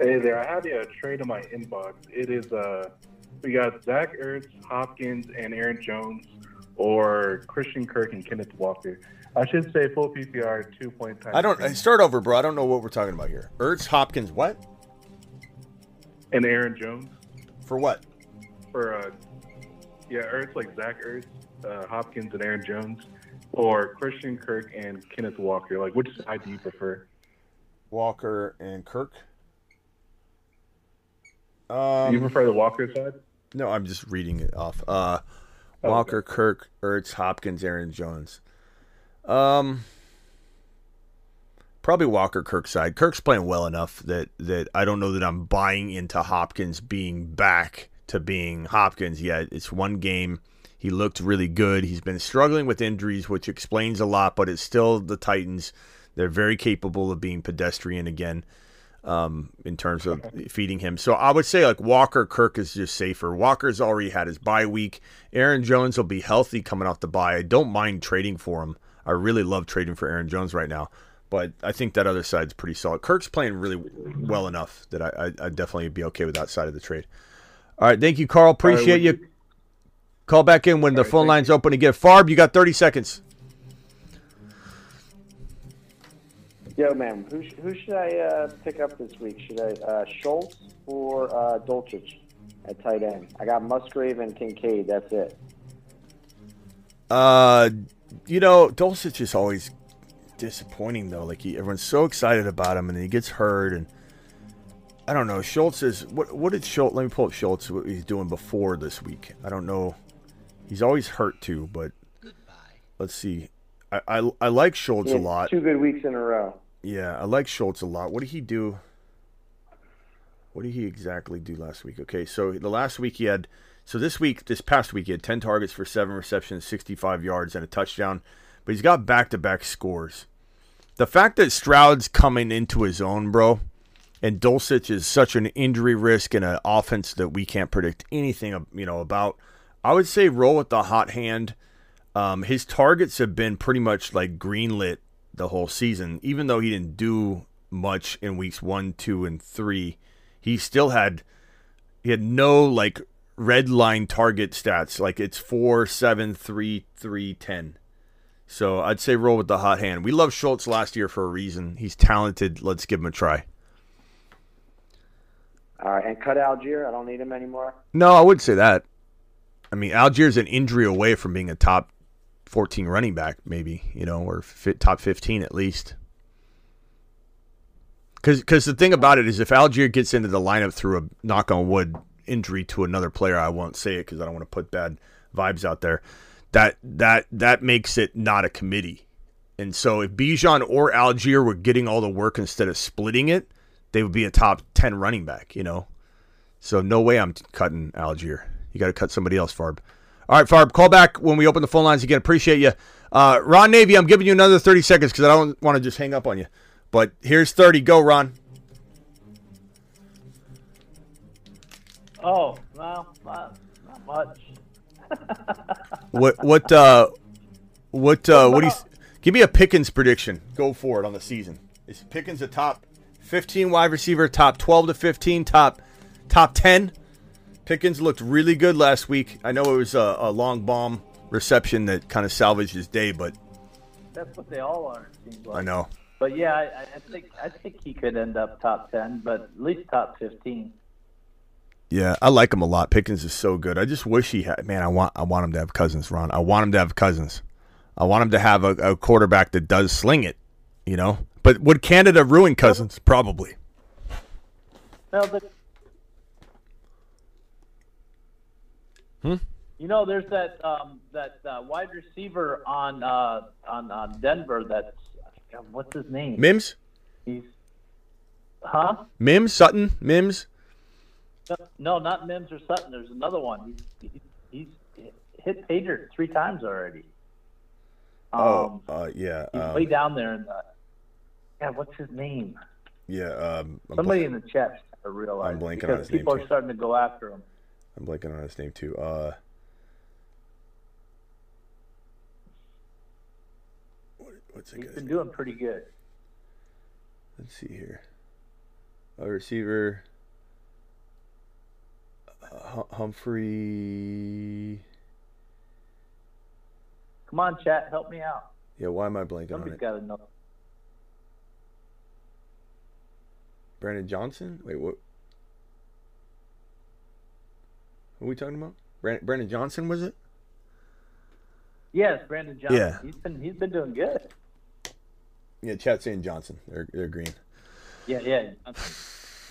Hey there, I have a trade in my inbox. It is uh, we got Zach Ertz, Hopkins, and Aaron Jones, or Christian Kirk and Kenneth Walker. I should say full PPR two point time. I don't I start over, bro. I don't know what we're talking about here. Ertz, Hopkins, what? And Aaron Jones For what? for uh, yeah, Ertz like Zach Ertz, uh, Hopkins, and Aaron Jones, or Christian Kirk and Kenneth Walker. Like, which side do you prefer? Walker and Kirk. do Um, you prefer the Walker side? No, I'm just reading it off. Uh, Walker, Kirk, Ertz, Hopkins, Aaron Jones. Um, probably Walker, Kirk side. Kirk's playing well enough that that I don't know that I'm buying into Hopkins being back to being Hopkins yet. It's one game. He looked really good. He's been struggling with injuries, which explains a lot, but it's still the Titans. They're very capable of being pedestrian again. um, in terms of feeding him. So I would say like Walker Kirk is just safer. Walker's already had his bye week. Aaron Jones will be healthy coming off the bye. I don't mind trading for him. I really love trading for Aaron Jones right now. But I think that other side's pretty solid. Kirk's playing really well enough that I, I, I'd definitely be okay with that side of the trade. All right, thank you, Carl. Appreciate you. Call back in when the phone line's open again. Farb, you got 30 seconds. Yo, man, who, sh- who should I uh, pick up this week? Should I uh, Schultz or uh, Dulcich at tight end? I got Musgrave and Kincaid. That's it. Uh, you know, Dulcich is always disappointing though. Like he, everyone's so excited about him, and then he gets hurt, and I don't know. Schultz is what? What did Schultz? Let me pull up Schultz. What he's doing before this week? I don't know. He's always hurt too, but let's see. I I, I like Schultz a lot. Two good weeks in a row. Yeah, I like Schultz a lot. What did he do? What did he exactly do last week? Okay, so the last week he had. So this week, this past week, he had 10 targets for seven receptions, 65 yards, and a touchdown. But he's got back to back scores. The fact that Stroud's coming into his own, bro, and Dulcich is such an injury risk and an offense that we can't predict anything, you know, about. I would say roll with the hot hand. Um, his targets have been pretty much like greenlit the whole season, even though he didn't do much in weeks one, two, and three. He still had he had no like red line target stats. Like it's four, seven, three, three, ten. So I'd say roll with the hot hand. We love Schultz last year for a reason. He's talented. Let's give him a try. All right, and cut Allgeier. I don't need him anymore. No, I wouldn't say that. I mean, Allgeier's an injury away from being a top 14 running back, maybe, you know, or fit, top 15 at least. Because the thing about it is, if Allgeier gets into the lineup through a knock on wood injury to another player, I won't say it because I don't want to put bad vibes out there. That that that makes it not a committee. And so, if Bijan or Allgeier were getting all the work instead of splitting it, they would be a top 10 running back, you know? So, no way I'm cutting Allgeier. You got to cut somebody else, Farb. All right, Farb, call back when we open the phone lines again. Appreciate you. Uh, Ron Navy, I'm giving you another 30 seconds because I don't want to just hang up on you. But here's 30. Go, Ron. Oh, well, not, not much. What, what, uh, what, uh, what do you, give me a Pickens prediction. Go for it on the season. Is Pickens a top 15 wide receiver, top 12 to 15, top, top 10? Pickens looked really good last week. I know it was a, a long bomb reception that kind of salvaged his day, but That's what they all are. Like. I know. But yeah, I, I think I think he could end up top ten, but at least top fifteen. Yeah, I like him a lot. Pickens is so good. I just wish he had. Man, I want I want him to have Cousins, Ron. I want him to have Cousins. I want him to have a, a quarterback that does sling it. You know, but would Canada ruin Cousins? Probably. No, but Hmm? you know, there's that um, that uh, wide receiver on uh, on on Denver. That's what's his name? Mims, He's huh? Mims, Sutton, Mims. No, no, not Mims or Sutton. There's another one. He's he's, hit dirt three times already. Um, oh, uh, yeah, he's um, way down there in the. Yeah, what's his name? yeah. Um, I'm, Somebody bl- in the chat to realize I'm blanking on his name, people too. are starting to go after him. I'm blanking on his name too. Uh, what, what's the He's been name? doing pretty good. Let's see here. A receiver. Hum- Humphrey. Come on, chat, help me out. Yeah, why am I blanking on Somebody's it? got know. Brandon Johnson? Wait, what? Who are we talking about? Brandon, Brandon Johnson was it? Yes, Brandon Johnson. Yeah. He's been he's been doing good. Yeah, chat saying Johnson. They're they're green. Yeah, yeah.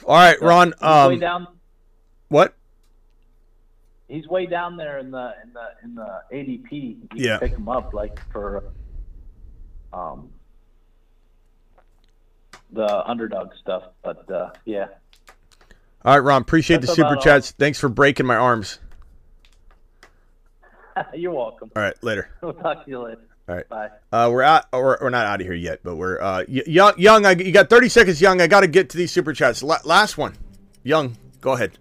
All right, Ron. Um, down. what? He's way down there in the in the in the ADP. You Yeah. pick him up like for um the underdog stuff. But uh, yeah, All right, Ron. Appreciate That's the super about all. chats. Thanks for breaking my arms. [laughs] you're welcome. All right, later. [laughs] We'll talk to you later. All right. Bye. Uh, we're out. We're, we're not out of here yet, but we're uh, young. Young, I, you got 30 seconds. Young, I got to get to these super chats. La- last one. Young, go ahead.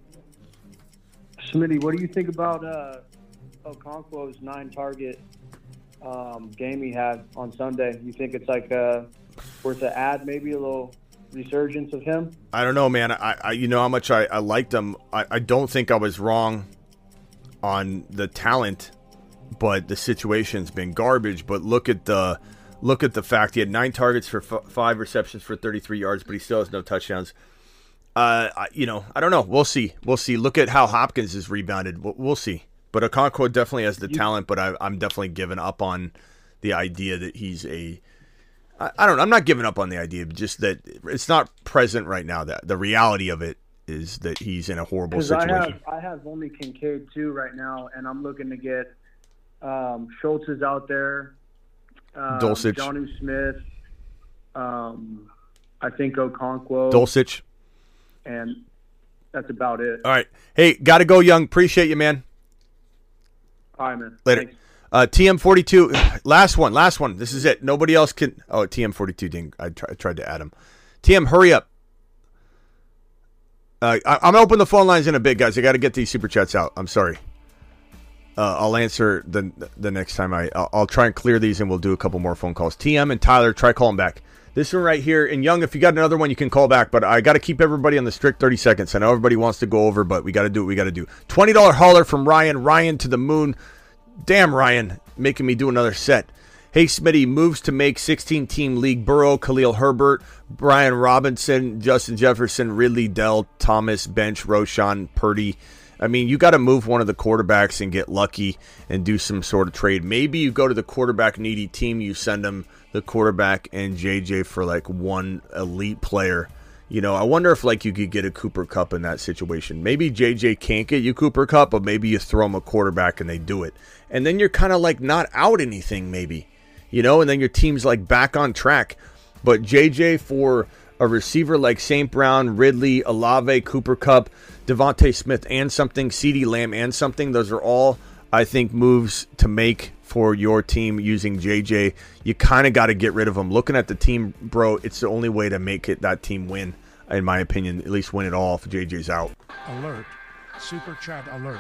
Smitty, what do you think about uh, Okonkwo's nine target um, game he had on Sunday? You think it's like uh, worth to add maybe a little resurgence of him? I don't know, man. I, I you know how much I, I liked him. I, I don't think I was wrong on the talent, but the situation's been garbage. But look at the look at the fact he had nine targets for f- five receptions for 33 yards, but he still has no touchdowns. Uh, you know, I don't know. We'll see. We'll see. Look at how Hopkins has rebounded. We'll, we'll see. But Okonkwo definitely has the talent, but I, I'm definitely giving up on the idea that he's a. I, I don't. I'm not giving up on the idea, but just that it's not present right now. That the reality of it is that he's in a horrible Because I situation. have I have only Kincaid too right now, and I'm looking to get um, Schultz is out there, um, Dulcich. Jonnu Smith, um, I think Okonkwo, Dulcich. And that's about it. All right. Hey, got to go, Young. Appreciate you, man. All right, man. Later. Uh, TM42, [sighs] last one, last one. This is it. Nobody else can. Oh, TM42 didn't. I, try, I tried to add him. TM, hurry up. Uh, I, I'm open the phone lines in a bit, guys. I got to get these super chats out. I'm sorry. Uh, I'll answer the the next time I. I'll, I'll try and clear these, and we'll do a couple more phone calls. TM and Tyler, try calling back. This one right here, and Young, if you got another one, you can call back. But I got to keep everybody on the strict 30 seconds. I know everybody wants to go over, but we got to do what we got to do. Twenty dollar hauler from Ryan. Ryan to the moon. Damn, Ryan, making me do another set. Hey, Smitty moves to make 16 team league. Burrow, Khalil Herbert, Brian Robinson, Justin Jefferson, Ridley, Dell, Thomas, Bench, Roschon, Purdy. I mean, you got to move one of the quarterbacks and get lucky and do some sort of trade. Maybe you go to the quarterback needy team, you send them the quarterback and JJ for like one elite player. You know, I wonder if like you could get a Cooper Kupp in that situation. Maybe JJ can't get you Cooper Kupp, but maybe you throw him a quarterback and they do it. And then you're kind of like not out anything, maybe. You know, and then your team's like back on track. But JJ for a receiver like St. Brown, Ridley, Olave, Cooper Kupp, DeVonta Smith, and something, CeeDee Lamb, and something, those are all, I think, moves to make for your team using JJ. You kind of got to get rid of them. Looking at the team, bro, it's the only way to make it that team win, in my opinion. At least win it all if JJ's out. Alert. Super chat alert.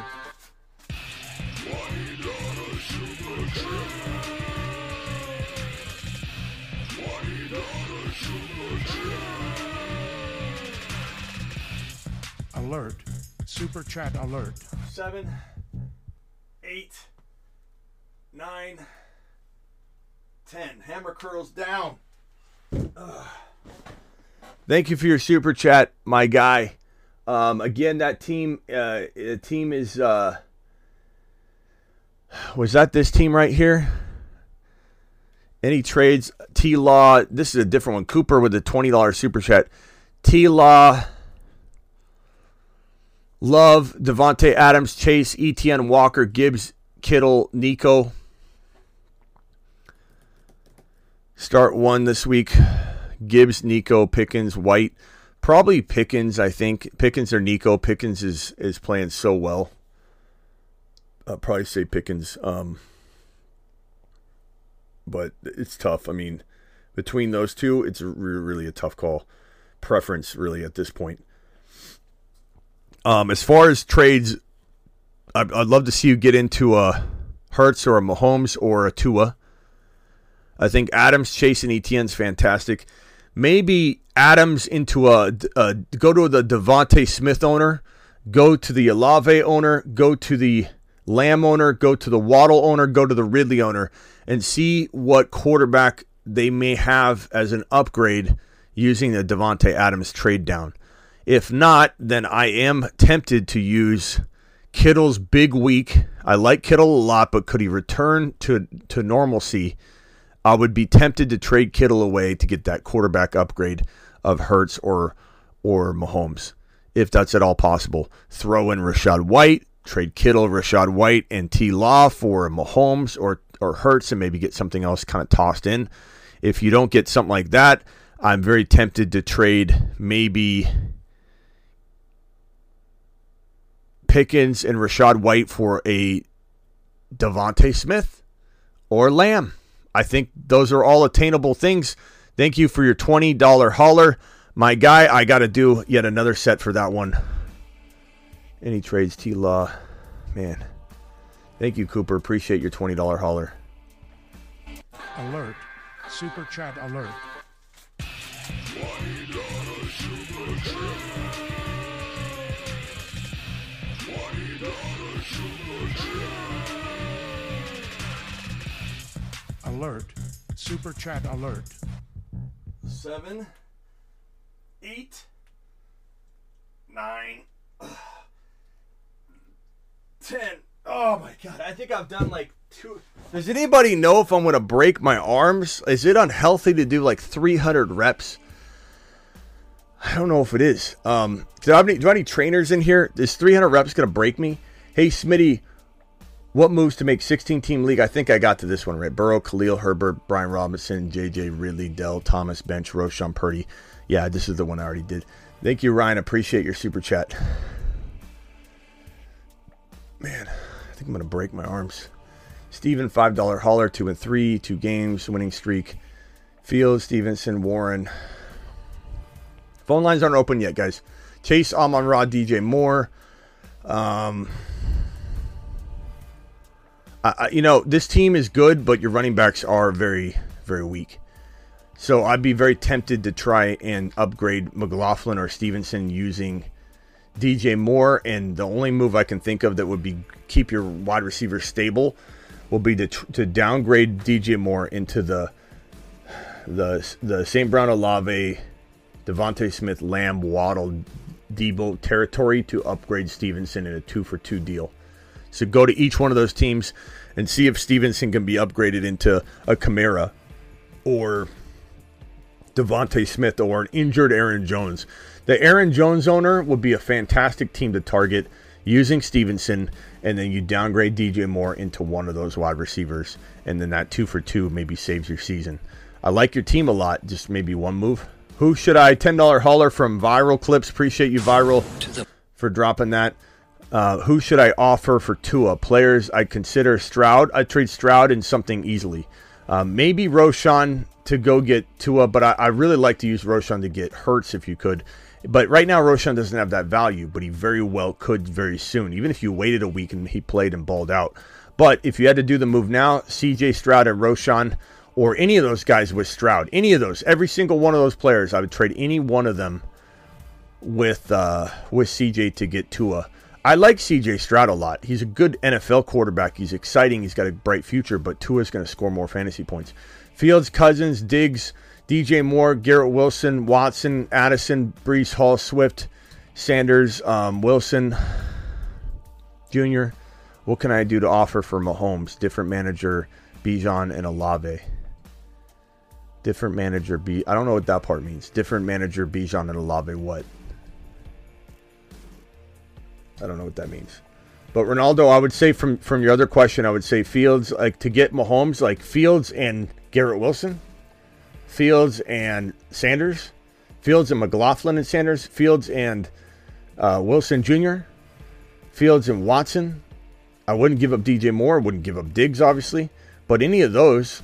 Alert. Super chat alert. Seven, eight, nine, ten. Hammer curls down. Ugh. Thank you for your super chat, my guy. Um, again, that team, uh, the team is. Uh, was that this team right here? Any trades? T Law. This is a different one. Cooper with a twenty dollars super chat. T Law. Love, Davante Adams, Chase, ETN, Walker, Gibbs, Kittle, Nico. Start one this week. Gibbs, Nico, Pickens, White. Probably Pickens, I think. Pickens or Nico. Pickens is is playing so well. I'll probably say Pickens. Um, but it's tough. I mean, between those two, it's re- really a tough call. Preference, really, at this point. Um, as far as trades, I'd, I'd love to see you get into a Hurts or a Mahomes or a Tua. I think Adams, Chase, and Etienne's fantastic. Maybe Adams into a, a go to the DeVonta Smith owner, go to the Olave owner, go to the Lamb owner, go to the Waddle owner, go to the Ridley owner, and see what quarterback they may have as an upgrade using the Davante Adams trade down. If not, then I am tempted to use Kittle's big week. I like Kittle a lot, but could he return to to normalcy? I would be tempted to trade Kittle away to get that quarterback upgrade of Hurts or or Mahomes, if that's at all possible. Throw in Rachaad White, trade Kittle, Rachaad White, and T Law for Mahomes or or Hurts, and maybe get something else kind of tossed in. If you don't get something like that, I'm very tempted to trade maybe Pickens and Rachaad White for a DeVonta Smith or Lamb. I think those are all attainable things. Thank you for your $20 hauler. My guy, I got to do yet another set for that one. Any trades, T Law. Man. Thank you, Cooper. Appreciate your $20 hauler. Alert. Super chat alert. Alert. Super chat alert. Seven, eight, nine, ten. Oh my god! I think I've done like two. Does anybody know if I'm going to break my arms? Is it unhealthy to do like 300 reps? I don't know if it is. Um, do I have any, do I have any trainers in here? Is 300 reps going to break me? Hey, Smitty, what moves to make 16 team league? I think I got to this one right. Burrow, Khalil Herbert, Brian Robinson, JJ Ridley, Dell, Thomas Bench, Roschon Purdy. Yeah, this is the one I already did. Thank you, Ryan. Appreciate your super chat. Man, I think I'm gonna break my arms. Steven, five dollar hauler, two and three, two games, winning streak. Fields, Stevenson, Warren. Phone lines aren't open yet, guys. Chase, Amon Ra, DJ Moore. Um, I- you know, this team is good, but your running backs are very, very weak. So I'd be very tempted to try and upgrade McLaughlin or Stevenson using DJ Moore. And the only move I can think of that would be keep your wide receiver stable will be to, to downgrade DJ Moore into the the the St. Brown Olave, DeVonta Smith, Lamb, Waddle, Deebo territory to upgrade Stevenson in a two for two deal. So go to each one of those teams and see if Stevenson can be upgraded into a Kamara or DeVonta Smith or an injured Aaron Jones. The Aaron Jones owner would be a fantastic team to target using Stevenson, and then you downgrade DJ Moore into one of those wide receivers, and then that two for two maybe saves your season. I like your team a lot, just maybe one move. Who should I? $10 hauler from Viral Clips. Appreciate you, Viral, for dropping that. Uh, who should I offer for Tua? Players I'd consider Stroud. I'd trade Stroud in something easily. Uh, maybe Roschon to go get Tua, but I, I really like to use Roschon to get Hurts if you could. But right now, Roschon doesn't have that value, but he very well could very soon, even if you waited a week and he played and balled out. But if you had to do the move now, CJ Stroud and Roschon, or any of those guys with Stroud, any of those, every single one of those players, I would trade any one of them with uh, with CJ to get Tua. I like CJ Stroud a lot. He's a good NFL quarterback. He's exciting. He's got a bright future, but Tua's going to score more fantasy points. Fields, Cousins, Diggs, DJ Moore, Garrett Wilson, Watson, Addison, Breece Hall, Swift, Sanders, um, Wilson, Jr. What can I do to offer for Mahomes? Different manager, Bijan and Olave. Different manager, B. I don't know what that part means. Different manager, Bijan and Olave. What? I don't know what that means. But Ronaldo, I would say from from your other question, I would say Fields like to get Mahomes, like Fields and Garrett Wilson, Fields and Sanders, Fields and McLaughlin and Sanders, Fields and uh, Wilson Jr., Fields and Watson. I wouldn't give up DJ Moore. Wouldn't give up Diggs, obviously, but any of those,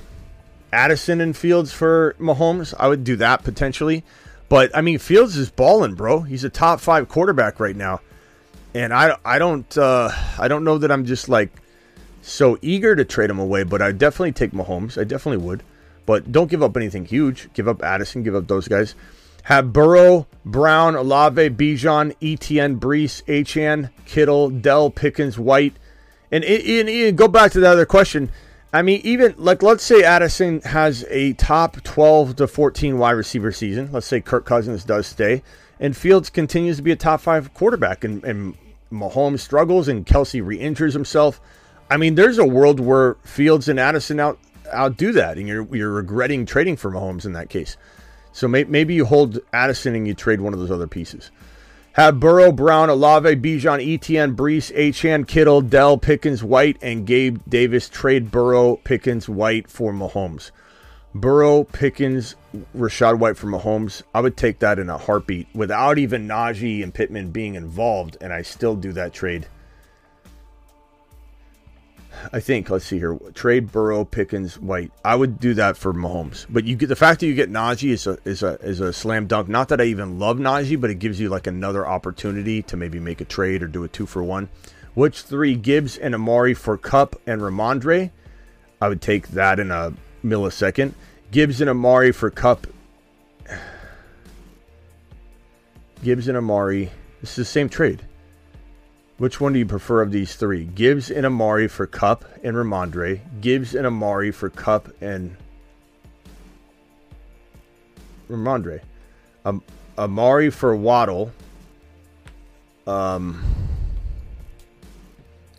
Addison and Fields for Mahomes, I would do that potentially. But I mean, Fields is balling, bro. He's a top five quarterback right now and I I don't uh, I don't know that I'm just like so eager to trade him away, but I definitely take Mahomes. I definitely would, but don't give up anything huge. Give up Addison. Give up those guys. Have Burrow, Brown, Olave, Bijan, ETN, Breece, Achane, Kittle, Dell, Pickens, White, and, and, and go back to the other question. I mean, even like let's say Addison has a top 12 to 14 wide receiver season. Let's say Kirk Cousins does stay, and Fields continues to be a top five quarterback, and, and Mahomes struggles, and Kelce re-injures himself. I mean, there's a world where Fields and Addison out outdo that, and you're you're regretting trading for Mahomes in that case. So may, maybe you hold Addison and you trade one of those other pieces. Have Burrow, Brown, Olave, Bijan, ETN, Breece, Achane, Kittle, Dell, Pickens, White, and Gabe Davis trade Burrow, Pickens, White for Mahomes. Burrow, Pickens, Rachaad White for Mahomes. I would take that in a heartbeat without even Najee and Pittman being involved, and I still do that trade. I think. Let's see here. Trade Burrow, Pickens, White. I would do that for Mahomes. But you get the fact that you get Najee is a is a is a slam dunk. Not that I even love Najee, but it gives you like another opportunity to maybe make a trade or do a two for one. Which three Gibbs and Amari for Kupp and Rhamondre? I would take that in a millisecond. Gibbs and Amari for Kupp. Gibbs and Amari. This is the same trade. Which one do you prefer of these three? Gibbs and Amari for Kupp and Rhamondre. Gibbs and Amari for Kupp and Rhamondre. Um, Amari for Waddle. Um,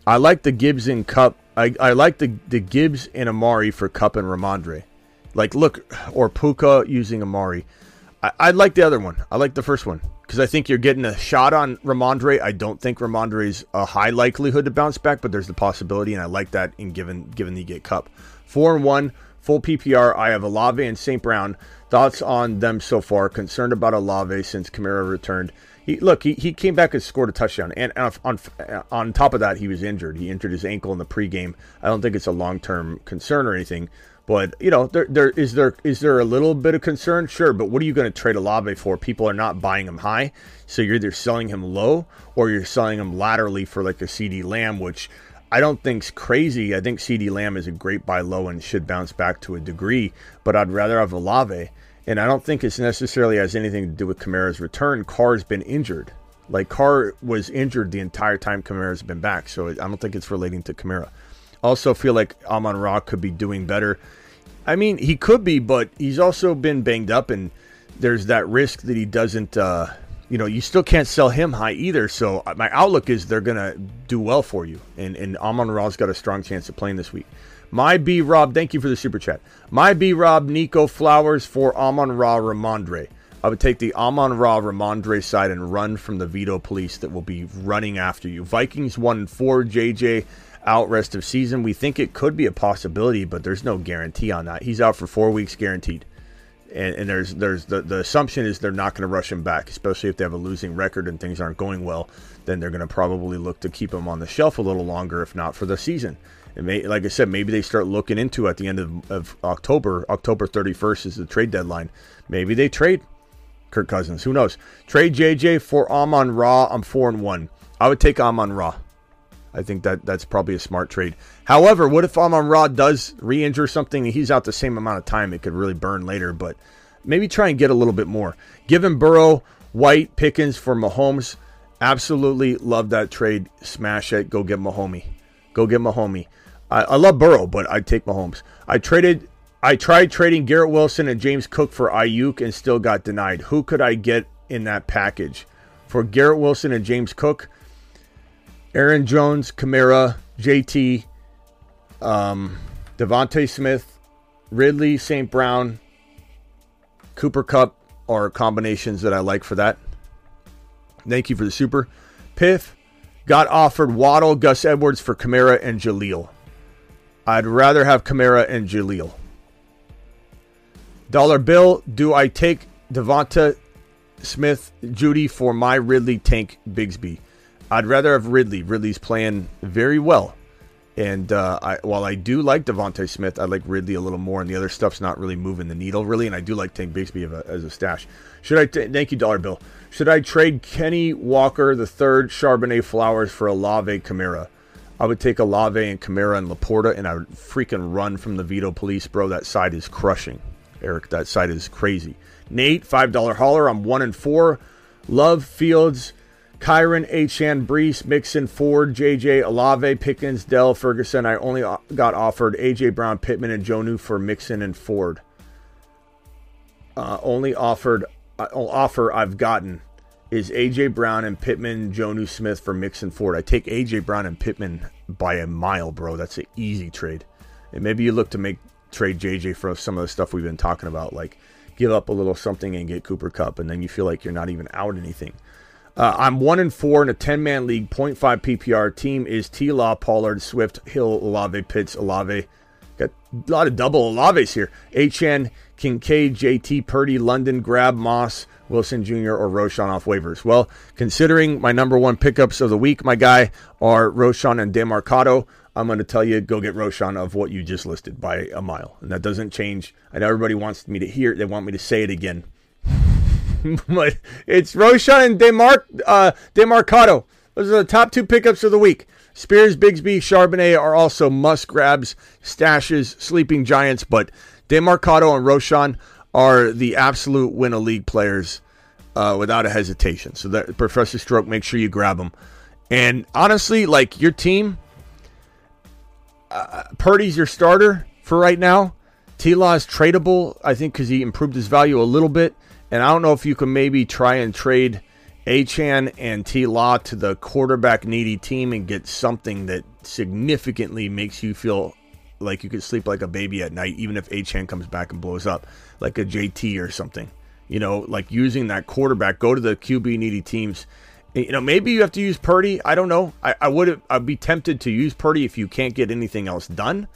I like the Gibbs and Kupp. I, I like the, the Gibbs and Amari for Kupp and Rhamondre. Like, look, or Puka using Amari. I, I like the other one. I like the first one because I think you're getting a shot on Rhamondre. I don't think Rhamondre's a high likelihood to bounce back, but there's the possibility, and I like that in given given the get Kupp. Four and one, full PPR. I have Olave and St. Brown. Thoughts on them so far? Concerned about Olave since Kamara returned. He, look, he, he came back and scored a touchdown, and on, on on top of that, he was injured. He injured his ankle in the pregame. I don't think it's a long term concern or anything. But you know, there there is there is there a little bit of concern, sure. But what are you going to trade Olave for? People are not buying him high, so you're either selling him low or you're selling him laterally for like a CeeDee Lamb, which I don't think's crazy. I think CeeDee Lamb is a great buy low and should bounce back to a degree. But I'd rather have Olave, and I don't think it's necessarily has anything to do with Kamara's return. Carr's been injured. Like Carr was injured the entire time Kamara's been back, so I don't think it's relating to Kamara. Also, feel like Amon Ra could be doing better. I mean, he could be, but he's also been banged up, and there's that risk that he doesn't. Uh, you know, you still can't sell him high either. So uh, my outlook is they're gonna do well for you, and and Amon Ra's got a strong chance of playing this week. My B Rob, thank you for the super chat. My B Rob, Nico Flowers for Amon Ra Rhamondre. I would take the Amon Ra Rhamondre side and run from the veto police that will be running after you. Vikings one four. JJ out rest of season. We think it could be a possibility, but there's no guarantee on that. He's out for four weeks guaranteed. And, and there's there's the, the assumption is they're not going to rush him back, especially if they have a losing record and things aren't going well. Then they're going to probably look to keep him on the shelf a little longer, if not for the season. May, like I said, maybe they start looking into at the end of, of October. October 31st is the trade deadline. Maybe they trade Kirk Cousins. Who knows? Trade JJ for Amon Ra. I'm four and one. I would take Amon Ra. I think that that's probably a smart trade. However, what if Amon Ra does re-injure something and he's out the same amount of time? It could really burn later, but maybe try and get a little bit more. Give him Burrow, White, Pickens for Mahomes. Absolutely love that trade. Smash it. Go get Mahomes. Go get Mahomes. I, I love Burrow, but I'd take Mahomes. I traded. I tried trading Garrett Wilson and James Cook for Aiyuk and still got denied. Who could I get in that package? For Garrett Wilson and James Cook, Aaron Jones, Kamara, JT, um, DeVonta Smith, Ridley, St. Brown, Cooper Kupp are combinations that I like for that. Thank you for the super. Piff got offered Waddle, Gus Edwards for Kamara and Jaleel. I'd rather have Kamara and Jaleel. Dollar bill, do I take DeVonta Smith, Jeudy for my Ridley Tank Bigsby? I'd rather have Ridley. Ridley's playing very well. And uh, I, while I do like DeVonta Smith, I like Ridley a little more, and the other stuff's not really moving the needle, really. And I do like Tank Bigsby a, as a stash. Should I? T- thank you, Dollar Bill. Should I trade Kenny Walker the third Charbonnet Flowers for Olave Kamara? I would take Olave and Kamara and LaPorta, and I would freaking run from the veto police, bro. That side is crushing, Eric. That side is crazy. Nate, five dollar hauler. I'm one and four. Love Fields. Kyren, Achane, Breece, Mixon, Ford, JJ, Olave, Pickens, Dell, Ferguson. I only got offered AJ Brown, Pittman, and Jonnu for Mixon and Ford. Uh, only offered uh, offer I've gotten is AJ Brown and Pittman, Jonnu Smith for Mixon Ford. I take AJ Brown and Pittman by a mile, bro. That's an easy trade. And maybe you look to make trade JJ for some of the stuff we've been talking about, like give up a little something and get Cooper Kupp, and then you feel like you're not even out anything. Uh, I'm one and four in a 10 man league, 0.5 PPR. Team is T Law, Pollard, Swift, Hill, Olave, Pitts, Olave. Got a lot of double Olaves here. HN, Kincaid, JT, Purdy, London, Grab, Moss, Wilson Jr., or Roschon off waivers. Well, considering my number one pickups of the week, my guy, are Roschon and Demercado. I'm going to tell you go get Roschon of what you just listed by a mile, and that doesn't change. I know everybody wants me to hear. it. They want me to say it again, [laughs] but it's Roschon and Demar uh, Demercado. Those are the top two pickups of the week. Spears, Bigsby, Charbonnet are also must grabs, stashes, sleeping giants, but Demercado and Roschon are the absolute win a league players uh, without a hesitation. So that Professor Stroke, make sure you grab them. And honestly, like your team, uh, Purdy's your starter for right now. T Law is tradable, I think, because he improved his value a little bit. And I don't know if you can maybe try and trade Achane and T Law to the quarterback needy team and get something that significantly makes you feel like you could sleep like a baby at night, even if Achane comes back and blows up, like a JT or something. You know, like using that quarterback, go to the QB needy teams. You know, maybe you have to use Purdy. I don't know. I, I would I'd be tempted to use Purdy if you can't get anything else done,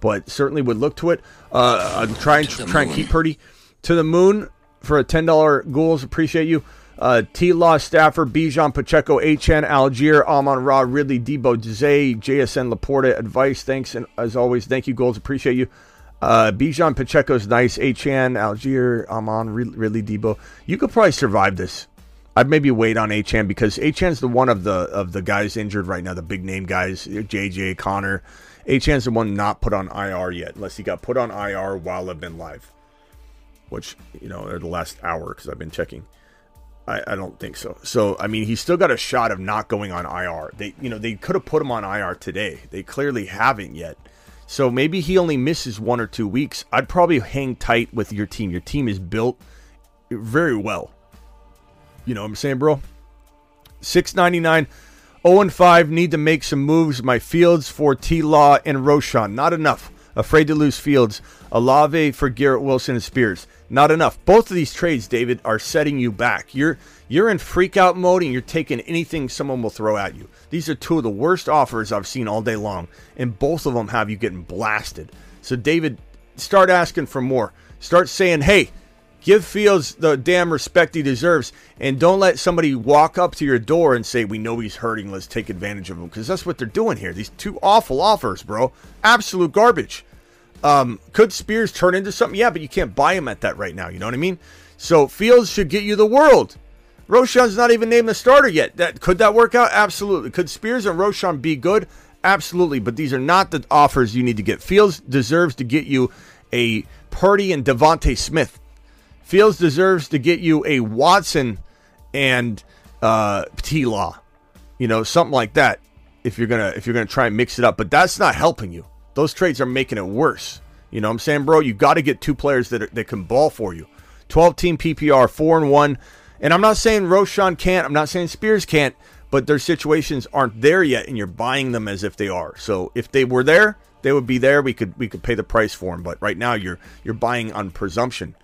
but certainly would look to it. Uh, I'd try and try and keep Purdy to the moon for a ten dollar goals. Appreciate you. Uh, T. Law, Stafford, Bijan, Pacheco, Achane, Allgeier, Amon Ra, Ridley, Deebo, Zay, JSN, LaPorta, advice. Thanks, and as always, thank you, Goals. Appreciate you. Uh, Bijan, Pacheco's nice. Achane, Allgeier, Amon, Ridley, Deebo. You could probably survive this. I'd maybe wait on Achane because Achane's the one of the of the guys injured right now, the big name guys, JJ, Connor. Achane's the one not put on IR yet, unless he got put on IR while I've been live, which you know, the last hour because I've been checking. I, I, don't think so. So I mean, he's still got a shot of not going on IR. They, you know, they could have put him on IR today. They clearly haven't yet. So maybe he only misses one or two weeks. I'd probably hang tight with your team. Your team is built very well. You know what I'm saying, bro? 699 0 and 5 need to make some moves. My fields for T Law and Roschon. Not enough. Afraid to lose fields. Olave for Garrett Wilson and Spears. Not enough. Both of these trades, David, are setting you back. You're you're in freak out mode and you're taking anything someone will throw at you. These are two of the worst offers I've seen all day long, and both of them have you getting blasted. So, David, start asking for more. Start saying, hey, give Fields the damn respect he deserves, and don't let somebody walk up to your door and say, we know he's hurting, let's take advantage of him. Because that's what they're doing here. These two awful offers, bro. Absolute garbage. Um, could Spears turn into something? Yeah, but you can't buy him at that right now. You know what I mean? So Fields should get you the world. Roschon's not even named the starter yet. That could that work out? Absolutely. Could Spears and Roschon be good? Absolutely. But these are not the offers you need to get. Fields deserves to get you a Purdy and DeVonta Smith. Fields deserves to get you a Watson and uh, T Law. You know, something like that. If you're gonna if you're gonna try and mix it up, but that's not helping you. Those trades are making it worse. You know what I'm saying, bro? You got to get two players that, are, that can ball for you. 12 team PPR, 4 and 1. And I'm not saying Roschon can't, I'm not saying Spears can't, but their situations aren't there yet and you're buying them as if they are. So if they were there, they would be there. We could we could pay the price for them, but right now you're you're buying on presumption.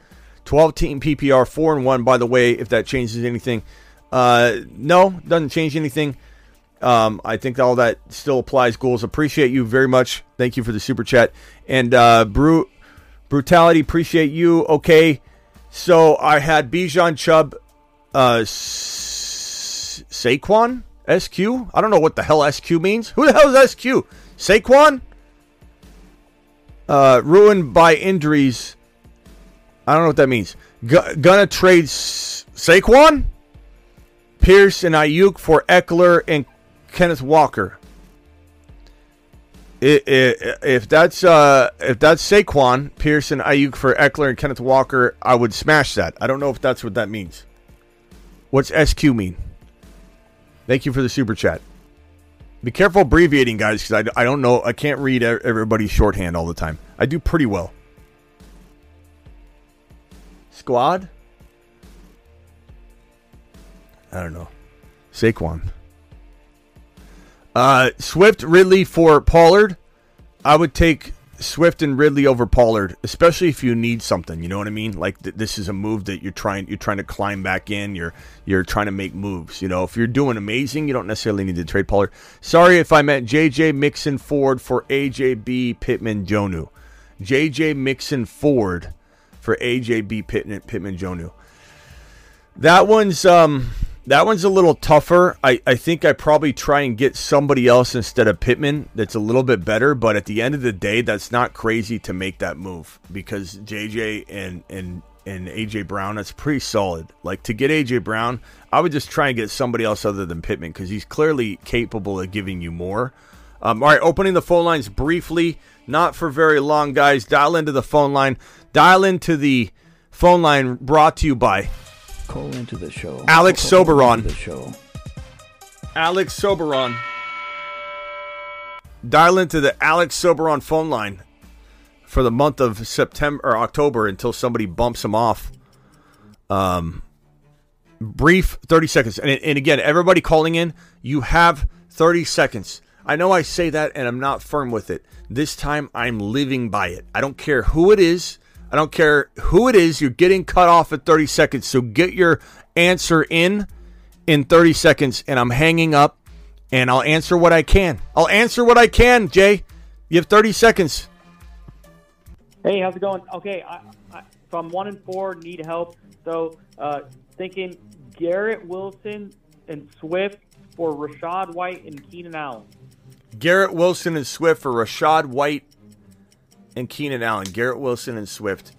12 team PPR, 4 and 1 by the way, if that changes anything. Uh no, doesn't change anything. Um, I think all that still applies. Goals appreciate you very much. Thank you for the super chat and uh, Bru- brutality. Appreciate you. Okay, so I had Bijan Chubb, uh, S- Saquon SQ. I don't know what the hell SQ means. Who the hell is SQ? Saquon. Uh, ruined by injuries. I don't know what that means. G- gonna trade S- Saquon, Pierce, and Aiyuk for Ekeler and Kenneth Walker. If that's uh, if that's Saquon, Pearson, Aiyuk for Ekeler and Kenneth Walker, I would smash that. I don't know if that's what that means. What's SQ mean? Thank you for the super chat. Be careful abbreviating, guys, because I, I don't know. I can't read everybody's shorthand all the time. I do pretty well. Squad? I don't know. Saquon. Uh, Swift, Ridley for Pollard. I would take Swift and Ridley over Pollard, especially if you need something. You know what I mean? Like th- this is a move that you're trying you're trying to climb back in. You're you're trying to make moves. You know, if you're doing amazing, you don't necessarily need to trade Pollard. Sorry if I meant JJ Mixon Ford for AJB Pittman Jonnu. JJ Mixon Ford for AJB Pittman Pittman Jonnu. That one's um That one's a little tougher. I, I think I probably try and get somebody else instead of Pittman that's a little bit better, but at the end of the day, that's not crazy to make that move because JJ and and and AJ Brown, that's pretty solid. Like to get AJ Brown, I would just try and get somebody else other than Pittman because he's clearly capable of giving you more. Um, all right, opening the phone lines briefly, not for very long, guys. Dial into the phone line. Dial into the phone line brought to you by Call into the show. Alex Call Soberon. The show. Alex Soberon. Dial into the Alex Soberon phone line for the month of September or October until somebody bumps him off. Um, brief 30 seconds. And, and again, everybody calling in, you have 30 seconds. I know I say that and I'm not firm with it. This time I'm living by it. I don't care who it is. I don't care who it is. You're getting cut off at 30 seconds. So get your answer in in 30 seconds and I'm hanging up and I'll answer what I can. I'll answer what I can, Jay. You have 30 seconds. Hey, how's it going? Okay, I, I, so I'm one and four, need help. So uh, thinking Garrett Wilson and Swift for Rachaad White and Keenan Allen. Garrett Wilson and Swift for Rashad White and Keenan Allen. Garrett Wilson and Swift.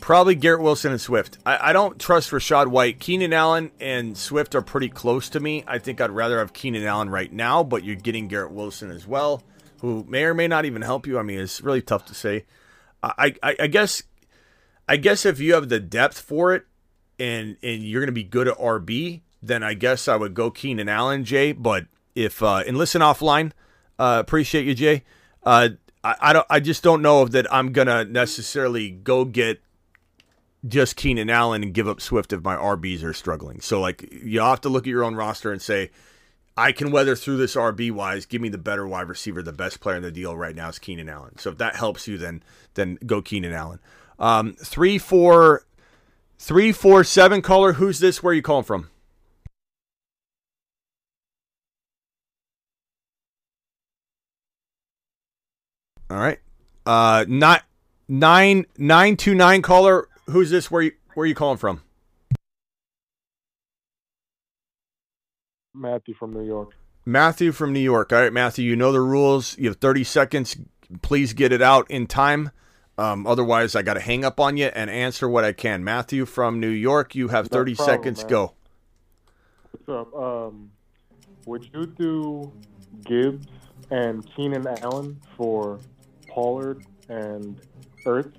Probably Garrett Wilson and Swift. I, I don't trust Rachaad White. Keenan Allen and Swift are pretty close to me. I think I'd rather have Keenan Allen right now, but you're getting Garrett Wilson as well, who may or may not even help you. I mean, it's really tough to say. I, I, I guess I guess if you have the depth for it and and you're going to be good at RB, then I guess I would go Keenan Allen, Jay. But if uh, and listen offline, uh, appreciate you, Jay. Uh, I, I don't. I just don't know that I'm gonna necessarily go get just Keenan Allen and give up Swift if my RBs are struggling. So like you have to look at your own roster and say, I can weather through this RB wise. Give me the better wide receiver. The best player in the deal right now is Keenan Allen. So if that helps you, then then go Keenan Allen. Um, three four three four seven caller. Who's this? Where are you calling from? All right. Uh, not nine nine two nine caller. Who's this? Where you where are you calling from? Matthew from New York. Matthew from New York. All right, Matthew, you know the rules. You have 30 seconds. Please get it out in time. Um, otherwise, I got to hang up on you and answer what I can. Matthew from New York, you have No 30 problem, seconds. man. Go. What's up? Um, would you do Gibbs and Keenan Allen for Pollard and Ertz?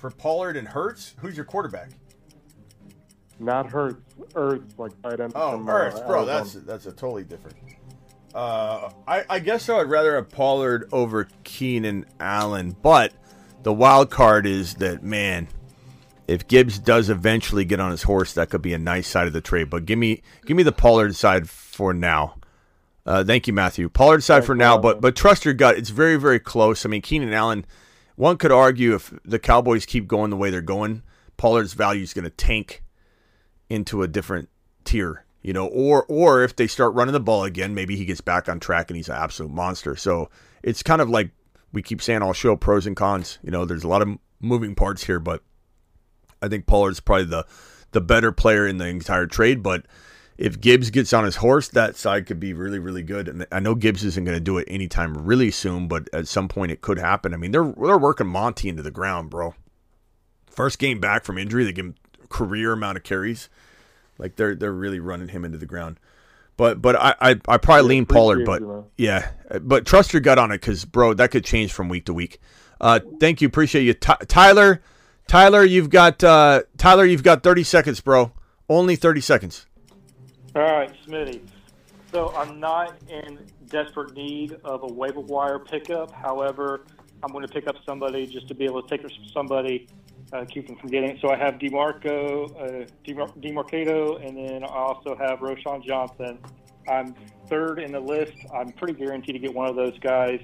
For Pollard and Hurts, who's your quarterback? Not Hurts, Ertz, like tight end. Oh, from, uh, Hurts, bro, that's that's a totally different. Uh, I, I guess I would rather have Pollard over Keenan Allen, but the wild card is that man, if Gibbs does eventually get on his horse, that could be a nice side of the trade. But give me give me the Pollard side for now. Uh, thank you, Matthew. Pollard side for now, but but trust your gut. It's very very close. I mean, Keenan Allen. One could argue if the Cowboys keep going the way they're going, Pollard's value is going to tank into a different tier, you know, or or if they start running the ball again, maybe he gets back on track and he's an absolute monster. So it's kind of like we keep saying all show pros and cons. You know, there's a lot of moving parts here, but I think Pollard's probably the the better player in the entire trade. But if Gibbs gets on his horse, that side could be really, really good. And I know Gibbs isn't going to do it anytime really soon, but at some point it could happen. I mean, they're they're working Monty into the ground, bro. First game back from injury, they give him career amount of carries. Like they're they're really running him into the ground. But but I I, I probably lean Pollard, but you, yeah, but trust your gut on it because bro, that could change from week to week. Uh, thank you, appreciate you, Ty- Tyler. Tyler, you've got uh, Tyler, you've got thirty seconds, bro. Only thirty seconds. All right, Smitty. So I'm not in desperate need of a waiver wire pickup. However, I'm going to pick up somebody just to be able to take somebody, uh, keep them from getting it. So I have DeMarco, uh, DeMar- Demercado, and then I also have Roschon Johnson. I'm third in the list. I'm pretty guaranteed to get one of those guys.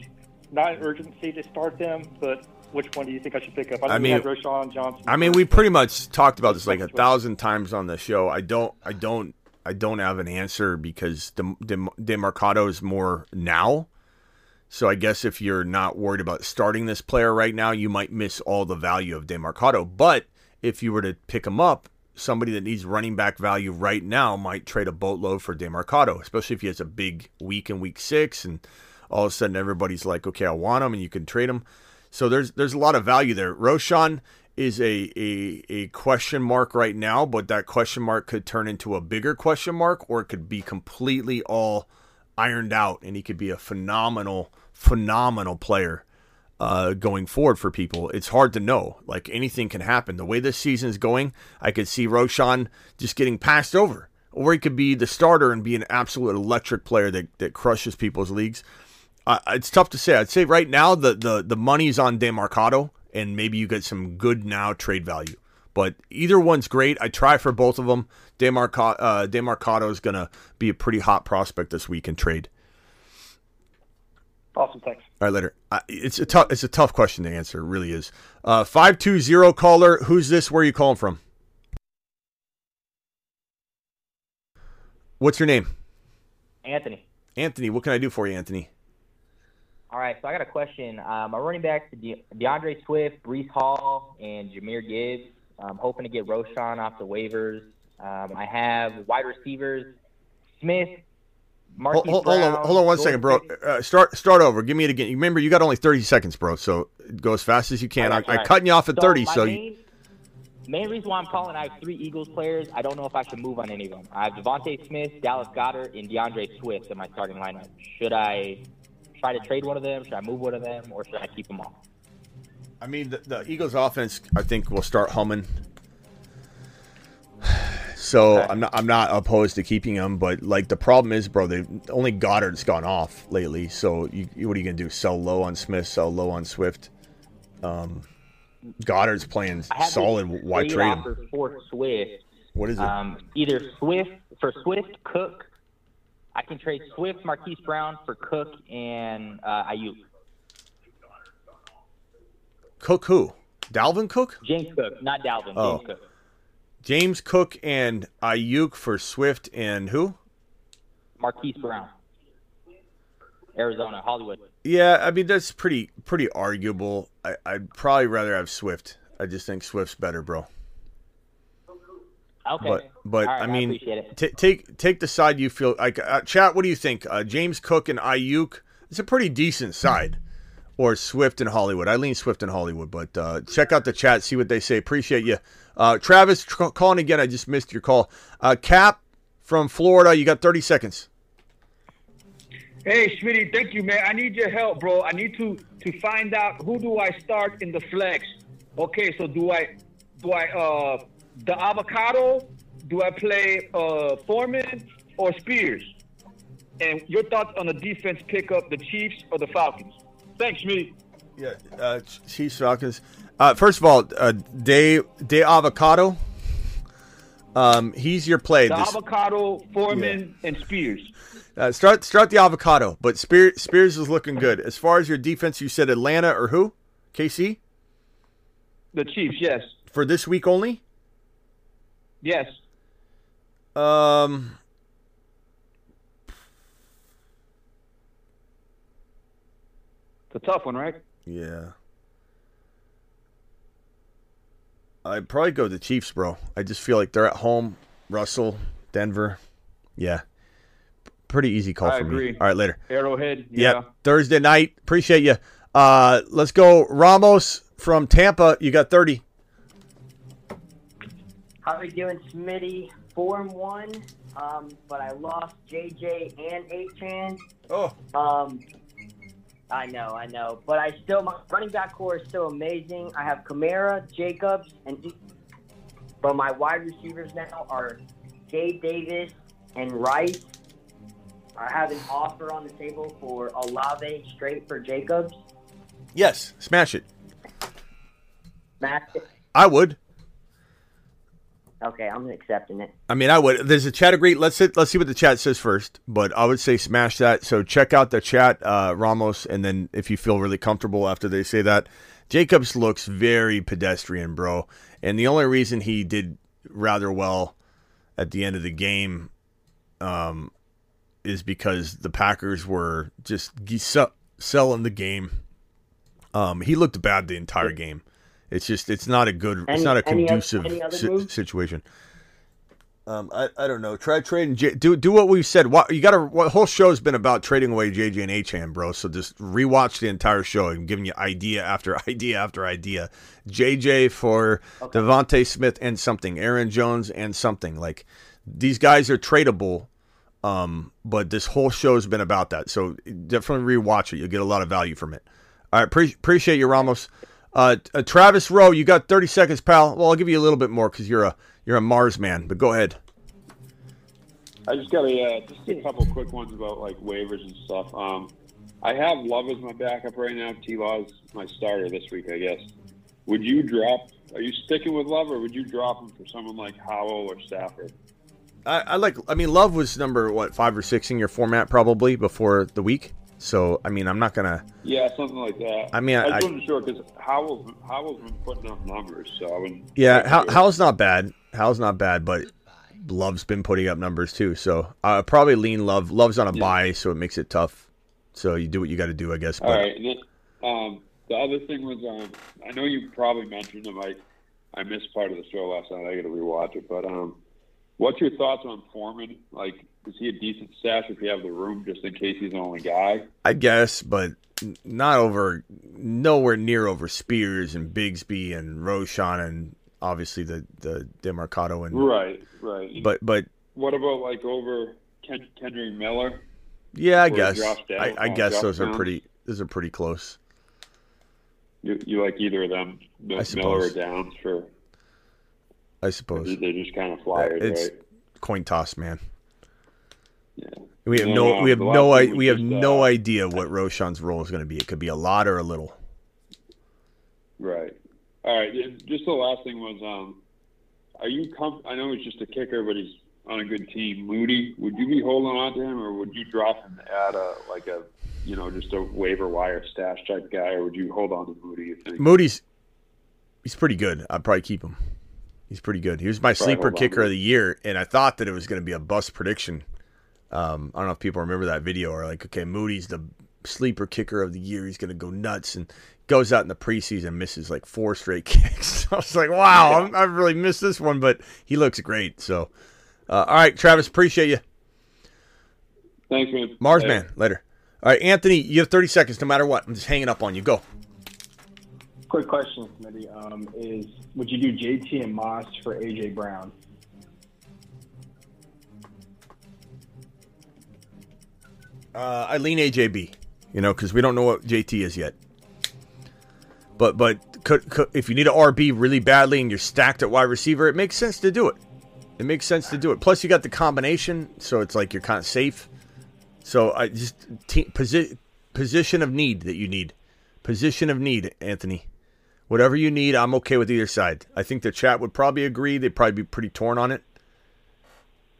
Not an urgency to start them, but which one do you think I should pick up? I, I mean- Roschon Johnson. I mean, we pretty much talked about this like a thousand times on the show. I don't, I don't, I don't have an answer because De, De, Demercado is more now. So I guess if you're not worried about starting this player right now, you might miss all the value of Demercado. But if you were to pick him up somebody that needs running back value right now might trade a boatload for Demercado, especially if he has a big week in week six, and all of a sudden everybody's like, okay, I want him, and you can trade him. So there's there's a lot of value there. Roschon is a, a a question mark right now, but that question mark could turn into a bigger question mark, or it could be completely all ironed out, and he could be a phenomenal, phenomenal player uh, going forward for people. It's hard to know. Like anything can happen. The way this season is going, I could see Roschon just getting passed over, or he could be the starter and be an absolute electric player that, that crushes people's leagues. Uh, it's tough to say. I'd say right now the the the money's on Demercado, and maybe you get some good now trade value. But either one's great. I try for both of them. Demercado, uh, Demercado is going to be a pretty hot prospect this week in trade. Awesome, thanks. All right, later. Uh, it's a tough. It's a tough question to answer. It really is. Uh, Five two zero caller. Who's this? Where are you calling from? What's your name? Anthony. Anthony. What can I do for you, Anthony? All right, so I got a question. Um, I'm running back to De- DeAndre Swift, Breece Hall, and Jahmyr Gibbs. I'm hoping to get Roschon off the waivers. Um, I have wide receivers Smith, Marquise Hold, hold, hold on, hold on one second, bro. Uh, start start over. Give me it again. Remember, you got only thirty seconds, bro. So go as fast as you can. I, right, all I right. cutting you off at So thirty. my So you, main, main reason why I'm calling, I have three Eagles players. I don't know if I should move on any of them. I have DeVonta Smith, Dallas Goedert, and DeAndre Swift in my starting lineup. Should I try to trade one of them? Should I move one of them, or should I keep them all? I mean, the, the Eagles' offense, I think, will start humming. [sighs] So I'm not I'm not opposed to keeping him, but like the problem is, bro, they only Goedert's gone off lately. So you, what are you gonna do? Sell low on Smith, sell low on Swift. Um, Goedert's playing solid. Why trade trade him? for Swift. What is it? Um, either Swift for Swift, Cook. I can trade Swift, Marquise Brown for Cook and uh, Aiyuk. Cook who? Dalvin Cook? James Cook, not Dalvin. Oh. James Cook. James Cook and Aiyuk for Swift and who? Marquise Brown. Arizona, Hollywood. Yeah, I mean that's pretty pretty arguable. I, I'd probably rather have Swift. I just think Swift's better, bro. Okay. But but All right, I mean, it. take take the side you feel like. Uh, chat. What do you think? Uh, James Cook and Aiyuk. It's a pretty decent side. Or Swift and Hollywood. I lean Swift and Hollywood, but uh, check out the chat, see what they say. Appreciate you, uh, Travis. Tr- calling again. I just missed your call. Uh, Cap from Florida. You got thirty seconds. Hey, Schmitty, thank you, man. I need your help, bro. I need to to find out who do I start in the flex. Okay, so do I do I uh the avocado? Do I play uh Foreman or Spears? And your thoughts on the defense pickup, the Chiefs or the Falcons? Thanks, Schmitty. Yeah, uh, Chiefs Falcons. Uh, first of all, uh, Day Day Avocado. Um, he's your play. The This- avocado, Foreman, and Spears. Uh, start start the avocado, but Spears Spears is looking good. As far as your defense, you said Atlanta or who? KC The Chiefs, yes. for this week only. Yes. Um, It's a tough one, right? yeah. I'd probably go the Chiefs, bro. I just feel like they're at home. Russell, Denver, yeah. Pretty easy call I for agree. me. All right, later. Arrowhead, yeah. Yep. Thursday night. Appreciate you. Uh, let's go. Ramos from Tampa. You got 30. How are you doing, Smitty? Four and one, um, but I lost JJ and Achane. Oh. Um, I know, I know, but I still my running back core is still amazing. I have Kamara, Jacobs, and E- but my wide receivers now are Gabe Davis and Rice. I have an offer on the table for Olave straight for Jacobs. Yes. Smash it. Max, I would. Okay, I'm accepting it. I mean, I would. There's a chat agree. Let's sit, let's see what the chat says first. But I would say smash that. So check out the chat, uh, Ramos, and then if you feel really comfortable after they say that, Jacobs looks very pedestrian, bro. And the only reason he did rather well at the end of the game, um, is because the Packers were just selling the game. Um, he looked bad the entire game. It's just it's not a good it's not a conducive any other si- situation. Um, I, I don't know. Try trading. J- do do what we said. What you got to. Whole show's been about trading away JJ and Achane, bro. So just rewatch the entire show. I'm giving you idea after [laughs] idea after idea. JJ for DeVonta Smith and something. Aaron Jones and something. Like these guys are tradable. Um, but this whole show's been about that. So definitely rewatch it. You'll get a lot of value from it. All right, pre- appreciate you, Ramos. Uh, uh, Travis Rowe, you got 30 seconds, pal. Well, I'll give you a little bit more because you're a you're a Mars man. But go ahead. I just got a uh, just a couple quick ones about like waivers and stuff. Um, I have Love as my backup right now. T Law's my starter this week, I guess. Would you drop? Are you sticking with Love, or would you drop him for someone like Howell or Stafford? I, I like. I mean, Love was number what five or six in your format probably before the week. So I mean, I'm not gonna. Yeah, something like that. I mean, I I- wasn't sure because Howell's Howell's been putting up numbers, so I would. Yeah, How, Hal's not bad. Hal's not bad, but Love's been putting up numbers too. So uh, probably lean Love. Love's on a bye, so it makes it tough. So you do what you got to do, I guess. But All right. And then, um, the other thing was, um, I know you probably mentioned him. I, I missed part of the show last night. I got to rewatch it. But um, what's your thoughts on Foreman? Like, is he a decent stash if you have the room, just in case he's the only guy? I guess, but not over, nowhere near over Spears and Bigsby and Roschon and obviously the the Demercado and Right. Right. But but what about like over Ken, Kendrick Miller? yeah, I guess I, I uh, guess those are pretty those are pretty close. You, you like either of them, I Miller or. Downs? For I suppose they're just kind of flyers, it's right? coin toss, man. Yeah. We have And no we have no I, we have just, no uh, idea what Roschon's role is going to be. It could be a lot or a little. Right. All right. Just the last thing was, um, are you? Com- I know he's just a kicker, but he's on a good team. Moody, would you be holding on to him, or would you drop him at a like a, you know, just a waiver wire stash type guy, or would you hold on to Moody? Moody's he's pretty good. I'd probably keep him. He's pretty good. He was my Probably sleeper kicker of the year, and I thought that it was going to be a bust prediction. Um, I don't know if people remember that video or like, okay, Moody's the sleeper kicker of the year. He's going to go nuts and goes out in the preseason, misses like four straight [laughs] kicks. I was like, wow, I'm, I really missed this one, but he looks great. So, uh, all right, Travis, appreciate you. Thanks, man. Mars Hey. man, later. All right, Anthony, you have 30 seconds no matter what. I'm just hanging up on you. Go. Quick question, Smitty, um, is would you do JT and Moss for AJ Brown? Uh, I lean AJB, you know, because we don't know what JT is yet. But but could, could, if you need an RB really badly and you're stacked at wide receiver, it makes sense to do it. It makes sense to do it. Plus, you got the combination, so it's like you're kind of safe. So I just te- posi- position of need that you need, position of need, Anthony. Whatever you need, I'm okay with either side. I think the chat would probably agree. They'd probably be pretty torn on it.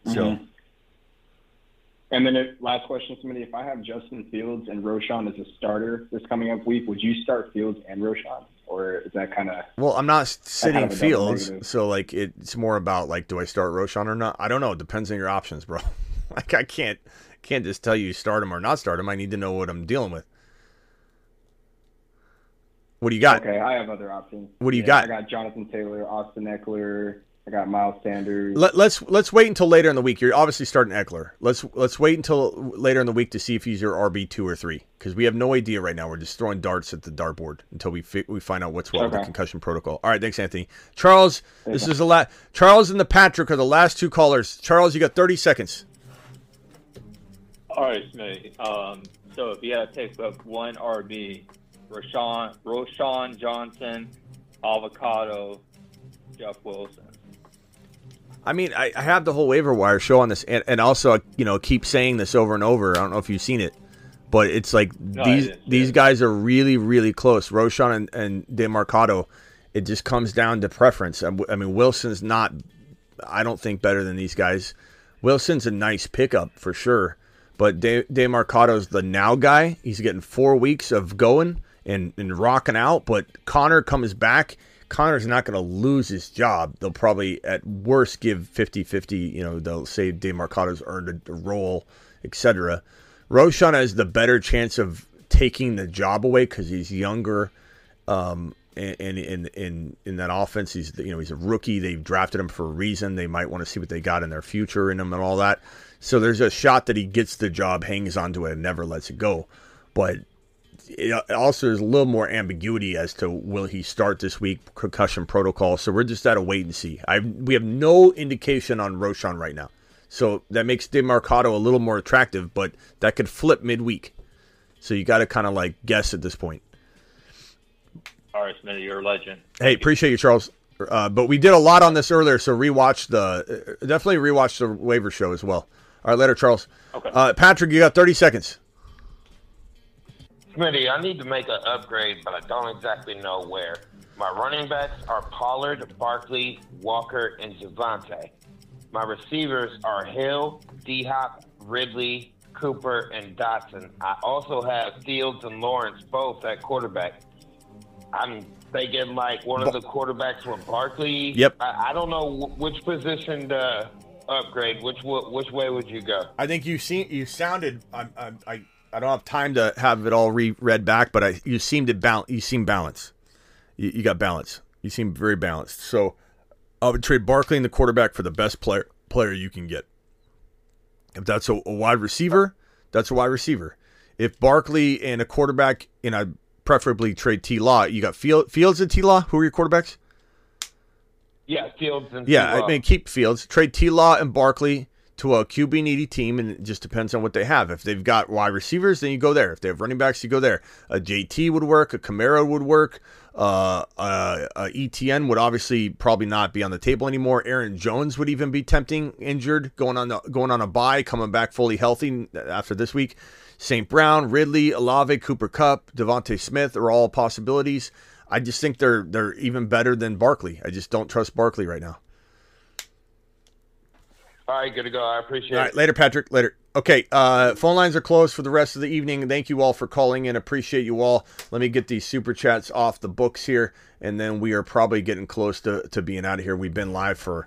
So. Mhm. And then it, last question, Smitty, if I have Justin Fields and Roschon as a starter this coming up week, would you start Fields and Roschon, or is that kind of Well, I'm not sitting kind of a double Fields, so like it's more about like, do I start Roschon or not? I don't know. It depends on your options, bro. [laughs] like I can't can't just tell you start him or not start him. I need to know what I'm dealing with. What do you got? Okay, I have other options. What do you Yeah, got? I got Jonathan Taylor, Austin Ekeler. I got Miles Sanders. Let, let's let's wait until later in the week. You're obviously starting Ekeler. Let's let's wait until later in the week to see if he's your RB two or three because we have no idea right now. We're just throwing darts at the dartboard until we fi- we find out what's what with the concussion protocol. All right, thanks, Anthony. Charles, this is the last. Charles and the Patrick are the last two callers. Charles, you got thirty seconds. All right, Smitty. Um, so if you had to pick up one RB, Rashawn, Roschon Johnson, Avocado, Jeff Wilson. I mean, I, I have the whole waiver wire show on this, and, and also you know keep saying this over and over. I don't know if you've seen it, but it's like oh, No, these these guys are really really close. Roschon and, and Demercado. It just comes down to preference. I, I mean, Wilson's not. I don't think better than these guys. Wilson's a nice pickup for sure, but De, Demercado's the now guy. He's getting four weeks of going and, and rocking out. But Connor comes back. Connor's not going to lose his job. They'll probably, at worst, give 50 50. You know, they'll say Demercado's earned a, a role, etc. Roschon has the better chance of taking the job away because he's younger um, and in in in that offense, he's you know he's a rookie. They've drafted him for a reason. They might want to see what they got in their future in him and all that. So there's a shot that he gets the job, hangs onto it, and never lets it go. But it also there's a little more ambiguity as to will he start this week concussion protocol. So we're just at a wait and see. I we have no indication on Roschon right now. So that makes Demercado a little more attractive, but that could flip midweek. So you got to kind of like guess at this point. All right, Smitty, you're a legend. Hey, appreciate you, Charles. Uh, but we did a lot on this earlier, so rewatch the definitely rewatch the waiver show as well. All right, later, Charles. Okay. Uh, Patrick, you got 30 seconds. Smitty, I need to make an upgrade, but I don't exactly know where. My running backs are Pollard, Barkley, Walker, and Javonte. My receivers are Hill, D Hop, Ridley, Cooper, and Dotson. I also have Fields and Lawrence both at quarterback. I'm thinking like one of the quarterbacks with Barkley. Yep. I, I don't know which position to upgrade. Which which way would you go? I think you see you sounded. I, I, I, I don't have time to have it all re-read back, but I, you seem to balance. You seem balanced. You, you got balance. You seem very balanced. So I would trade Barkley in the quarterback for the best player player you can get. If that's a, a wide receiver, that's a wide receiver. If Barkley and a quarterback, and I preferably trade T Law, you got Field, Fields and T Law. Who are your quarterbacks? Yeah, Fields and Yeah, T-Law. I mean, keep Fields. Trade T Law and Barkley to a QB needy team, and it just depends on what they have. If they've got wide receivers, then you go there. If they have running backs, you go there. A JT would work. A Kamara would work. Uh, uh, uh, ETN would obviously probably not be on the table anymore. Aaron Jones would even be tempting, injured, going on the, going on a bye, coming back fully healthy after this week. St. Brown, Ridley, Olave, Cooper Kupp, DeVonta Smith are all possibilities. I just think they're they're even better than Barkley. I just don't trust Barkley right now. All right, good to go. I appreciate All it. right, later, Patrick. Later. Okay, uh, phone lines are closed for the rest of the evening. Thank you all for calling in. Appreciate you all. Let me get these super chats off the books here, and then we are probably getting close to, to being out of here. We've been live for,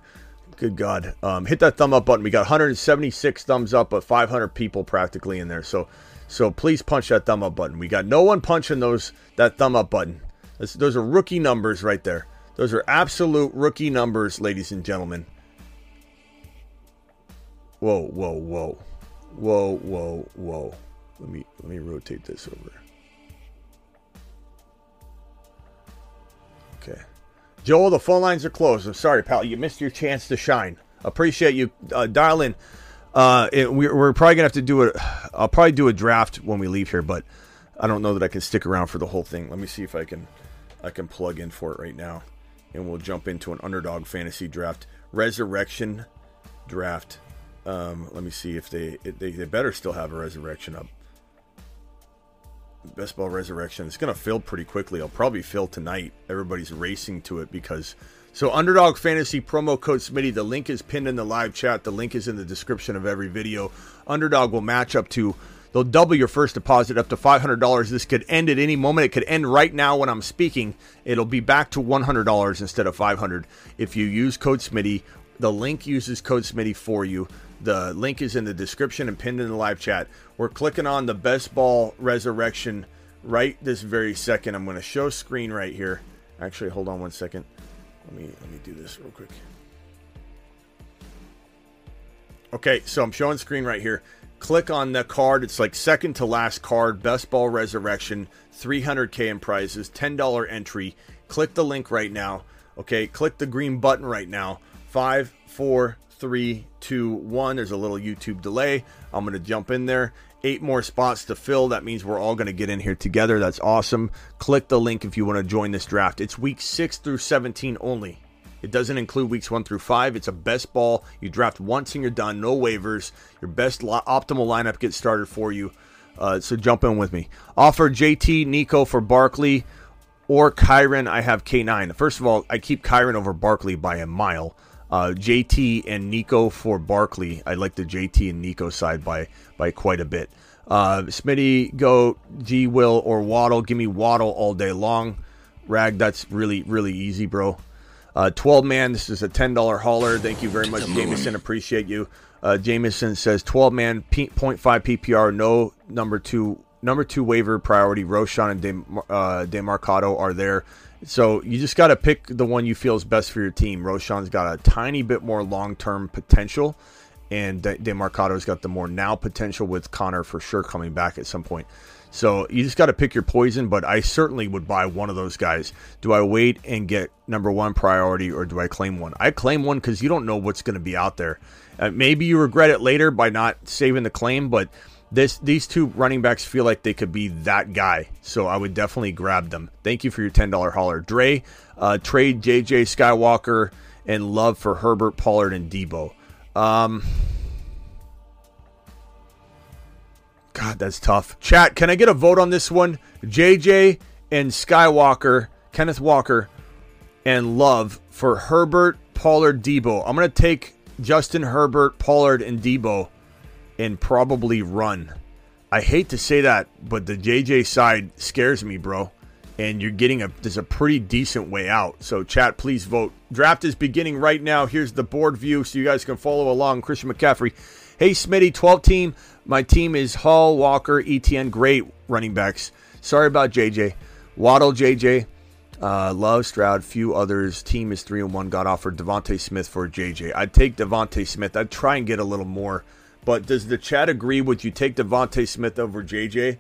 good God. Um, hit that thumb up button. We got 176 thumbs up, but 500 people practically in there. So, so please punch that thumb up button. We got no one punching those that thumb up button. That's, those are rookie numbers right there. Those are absolute rookie numbers, ladies and gentlemen. Whoa, whoa, whoa. Whoa, whoa, whoa. Let me let me rotate this over. Okay. Joel, the phone lines are closed. I'm sorry, pal. You missed your chance to shine. Appreciate you. Uh, dial in. Uh, it, we're, we're probably gonna have to do a. I'll probably do a draft when we leave here, but I don't know that I can stick around for the whole thing. Let me see if I can. I can plug in for it right now, and we'll jump into an underdog fantasy draft, resurrection draft. Um, let me see if they, they they better still have a resurrection up. Best ball resurrection. It's gonna fill pretty quickly. I'll probably fill tonight. Everybody's racing to it because so underdog fantasy promo code Smitty. The link is pinned in the live chat. The link is in the description of every video. Underdog will match up to. They'll double your first deposit up to $500. This could end at any moment. It could end right now when I'm speaking. It'll be back to $100 instead of 500 if you use code Smitty. The link uses code Smitty for you. The link is in the description and pinned in the live chat. We're clicking on the best ball resurrection right this very second. I'm going to show screen right here. Actually, hold on one second. Let me let me do this real quick. Okay, so I'm showing screen right here. Click on the card. It's like second to last card. Best ball resurrection. 300k in prizes. $10 entry. Click the link right now. Okay, click the green button right now. Five, four, three, two, one. There's a little YouTube delay. I'm going to jump in there. Eight more spots to fill. That means we're all going to get in here together. That's awesome. Click the link if you want to join this draft. It's week 6 through 17 only. It doesn't include weeks 1 through 5. It's a best ball. You draft once and you're done. No waivers. Your best lo- optimal lineup gets started for you. Uh, so jump in with me. Offer JT, Nico for Barkley or Kyren. I have K9. First of all, I keep Kyren over Barkley by a mile. Uh, JT and Nico for Barkley. I like the JT and Nico side by by quite a bit. Uh, Smitty, go G Will or Waddle. Give me Waddle all day long. Rag, that's really really easy, bro. Uh, 12 man, this is a $10 hauler. Thank you very much, Jameson. Appreciate you. Uh, Jameson says 12 man, P- 0.5 PPR, no number two number two waiver priority. Roschon and De, uh, Demercado are there So you just got to pick the one you feel is best for your team. Roschon's got a tiny bit more long term potential, and De- Demercado's got the more now potential with Connor for sure coming back at some point. So you just got to pick your poison, but I certainly would buy one of those guys. Do I wait and get number one priority or do I claim one? I claim one because you don't know what's going to be out there. Uh, maybe you regret it later by not saving the claim, but this these two running backs feel like they could be that guy. So I would definitely grab them. Thank you for your $10 hauler. Dre, uh, trade JJ Skywalker and love for Herbert, Pollard, and Deebo. Um, God, that's tough. Chat, can I get a vote on this one? JJ and Skywalker, Kenneth Walker, and Love for Herbert, Pollard, Deebo. I'm to take Justin Herbert, Pollard, and Deebo and probably run. I hate to say that, but the JJ side scares me, bro. And you're getting a there's a pretty decent way out. So chat, please vote. Draft is beginning right now. Here's the board view so you guys can follow along. Christian McCaffrey. Hey Smitty, 12 team. My team is Hall, Walker, ETN. Great running backs. Sorry about JJ. Waddle, JJ. Uh, Love, Stroud, few others. Team is three and one. Got offered DeVonta Smith for JJ. I'd take DeVonta Smith. I'd try and get a little more. But does the chat agree? Would you take DeVonta Smith over JJ?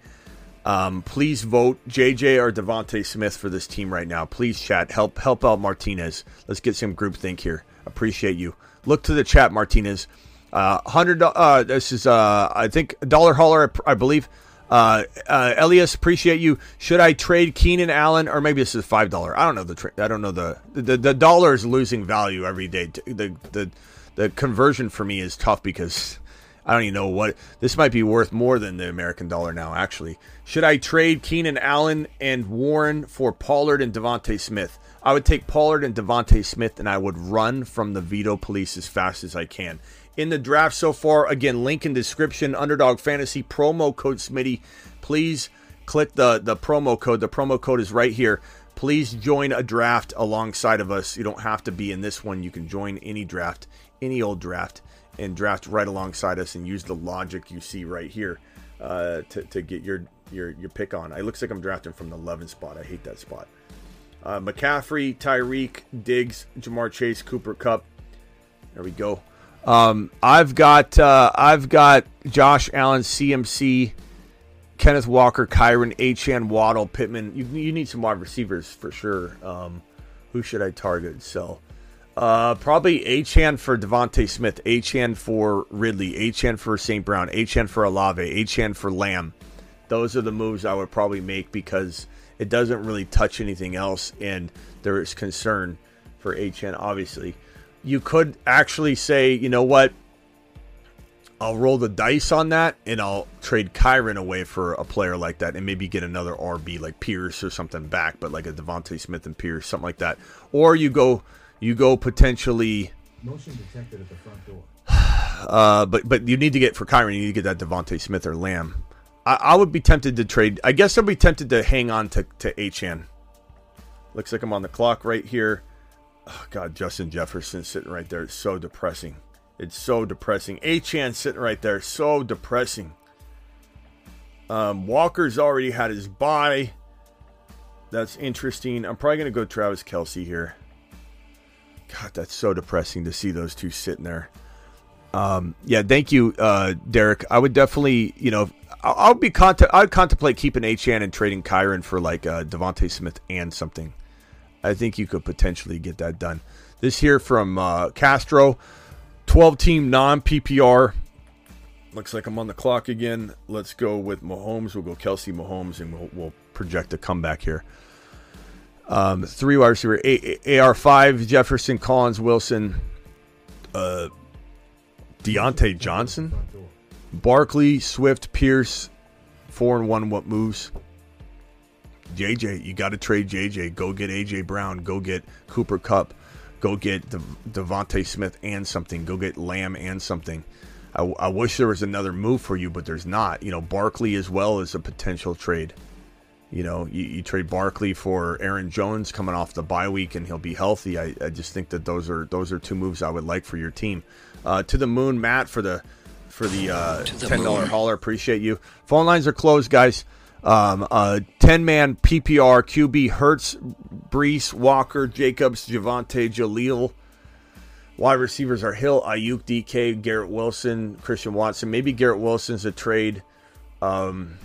Um, please vote JJ or DeVonta Smith for this team right now. Please chat. Help help out Martinez. Let's get some group think here. Appreciate you. Look to the chat, Martinez. Uh, hundred. Uh, this is uh, I think dollar hauler. I, I believe. Uh, uh, Elias, appreciate you. Should I trade Keenan Allen, or maybe this is five dollar? I don't know the. Tra- I don't know the, the the dollar is losing value every day. The the the conversion for me is tough because I don't even know what this might be worth more than the American dollar now. Actually, should I trade Keenan Allen and Warren for Pollard and DeVonta Smith? I would take Pollard and DeVonta Smith, and I would run from the veto police as fast as I can. In the draft so far, again, link in description. Underdog Fantasy promo code Smitty. Please click the the promo code. The promo code is right here. Please join a draft alongside of us. You don't have to be in this one. You can join any draft, any old draft and draft right alongside us and use the logic you see right here uh, to, to get your, your your pick on. It looks like I'm drafting from the 11 spot. I hate that spot. Uh, McCaffrey, Tyreek, Diggs, Ja'Marr Chase, Cooper Kupp. There we go. Um, I've got uh, I've got Josh Allen, CMC, Kenneth Walker, Kyren, Achane, Waddle, Pittman. You, you need some wide receivers for sure. Um, who should I target? So uh, probably Achane for DeVonta Smith, Achane for Ridley, Achane for St. Brown, Achane for Olave, Achane for Lamb. Those are the moves I would probably make because it doesn't really touch anything else, and there is concern for Achane. Obviously, you could actually say, you know what? I'll roll the dice on that, and I'll trade Kyren away for a player like that, and maybe get another RB like Pierce or something back, but like a DeVonta Smith and Pierce, something like that. Or you go you go potentially. Motion detected at the front door. [sighs] Uh, but but you need to get for Kyren, you need to get that DeVonta Smith or Lamb. I, I, would be tempted to trade. I guess I'd be tempted to hang on to to Achane. Looks like I'm on the clock right here. Oh, God, Justin Jefferson sitting right there. It's so depressing. It's so depressing. Achane sitting right there. So depressing. Um, Walker's already had his bye. That's interesting. I'm probably going to go Travis Kelce here. God, that's so depressing to see those two sitting there. Um, yeah, thank you, uh, Derek. I would definitely, you know, I'll, I'll be cont- I'd contemplate keeping Achane and trading Kyren for like uh, DeVonta Smith and something. I think you could potentially get that done. This here from uh, Castro, twelve team non PPR. Looks like I'm on the clock again. Let's go with Mahomes. We'll go Kelce Mahomes, and we'll, we'll project a comeback here. Um, three wide receiver, AR five, Jefferson, Collins, Wilson, uh, Diontae Johnson, Barkley, Swift, Pierce, four and one. What moves? JJ, you got to trade JJ. Go get AJ Brown. Go get Cooper Kupp. Go get De- DeVonta Smith and something. Go get Lamb and something. I, I wish there was another move for you, but there's not. You know, Barkley as well is a potential trade. You know, you, you, trade Barkley for Aaron Jones coming off the bye week, and he'll be healthy. I, I just think that those are those are two moves I would like for your team. Uh, to the moon, Matt, for the for the uh, ten dollar hauler. Appreciate you. Phone lines are closed, guys. Um, uh, 10 man PPR QB Hurts, Breece, Walker, Jacobs, Javonte, Jaleel. Wide receivers are Hill, Aiyuk, DK, Garrett Wilson, Christian Watson. Maybe Garrett Wilson's a trade. Um,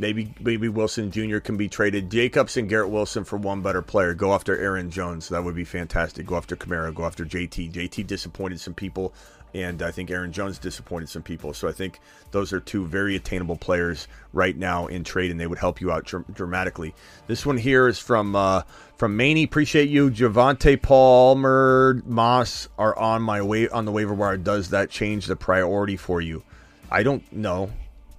maybe maybe Wilson Jr. can be traded. Jacobs and Garrett Wilson for one better player. Go after Aaron Jones. That would be fantastic. Go after Kamara. Go after JT. JT disappointed some people, and I think Aaron Jones disappointed some people. So I think those are two very attainable players right now in trade, and they would help you out dr- dramatically. This one here is from uh, from Maney. Appreciate you, Javonte Palmer, Moss are on my way on the waiver wire. Does that change the priority for you? I don't know.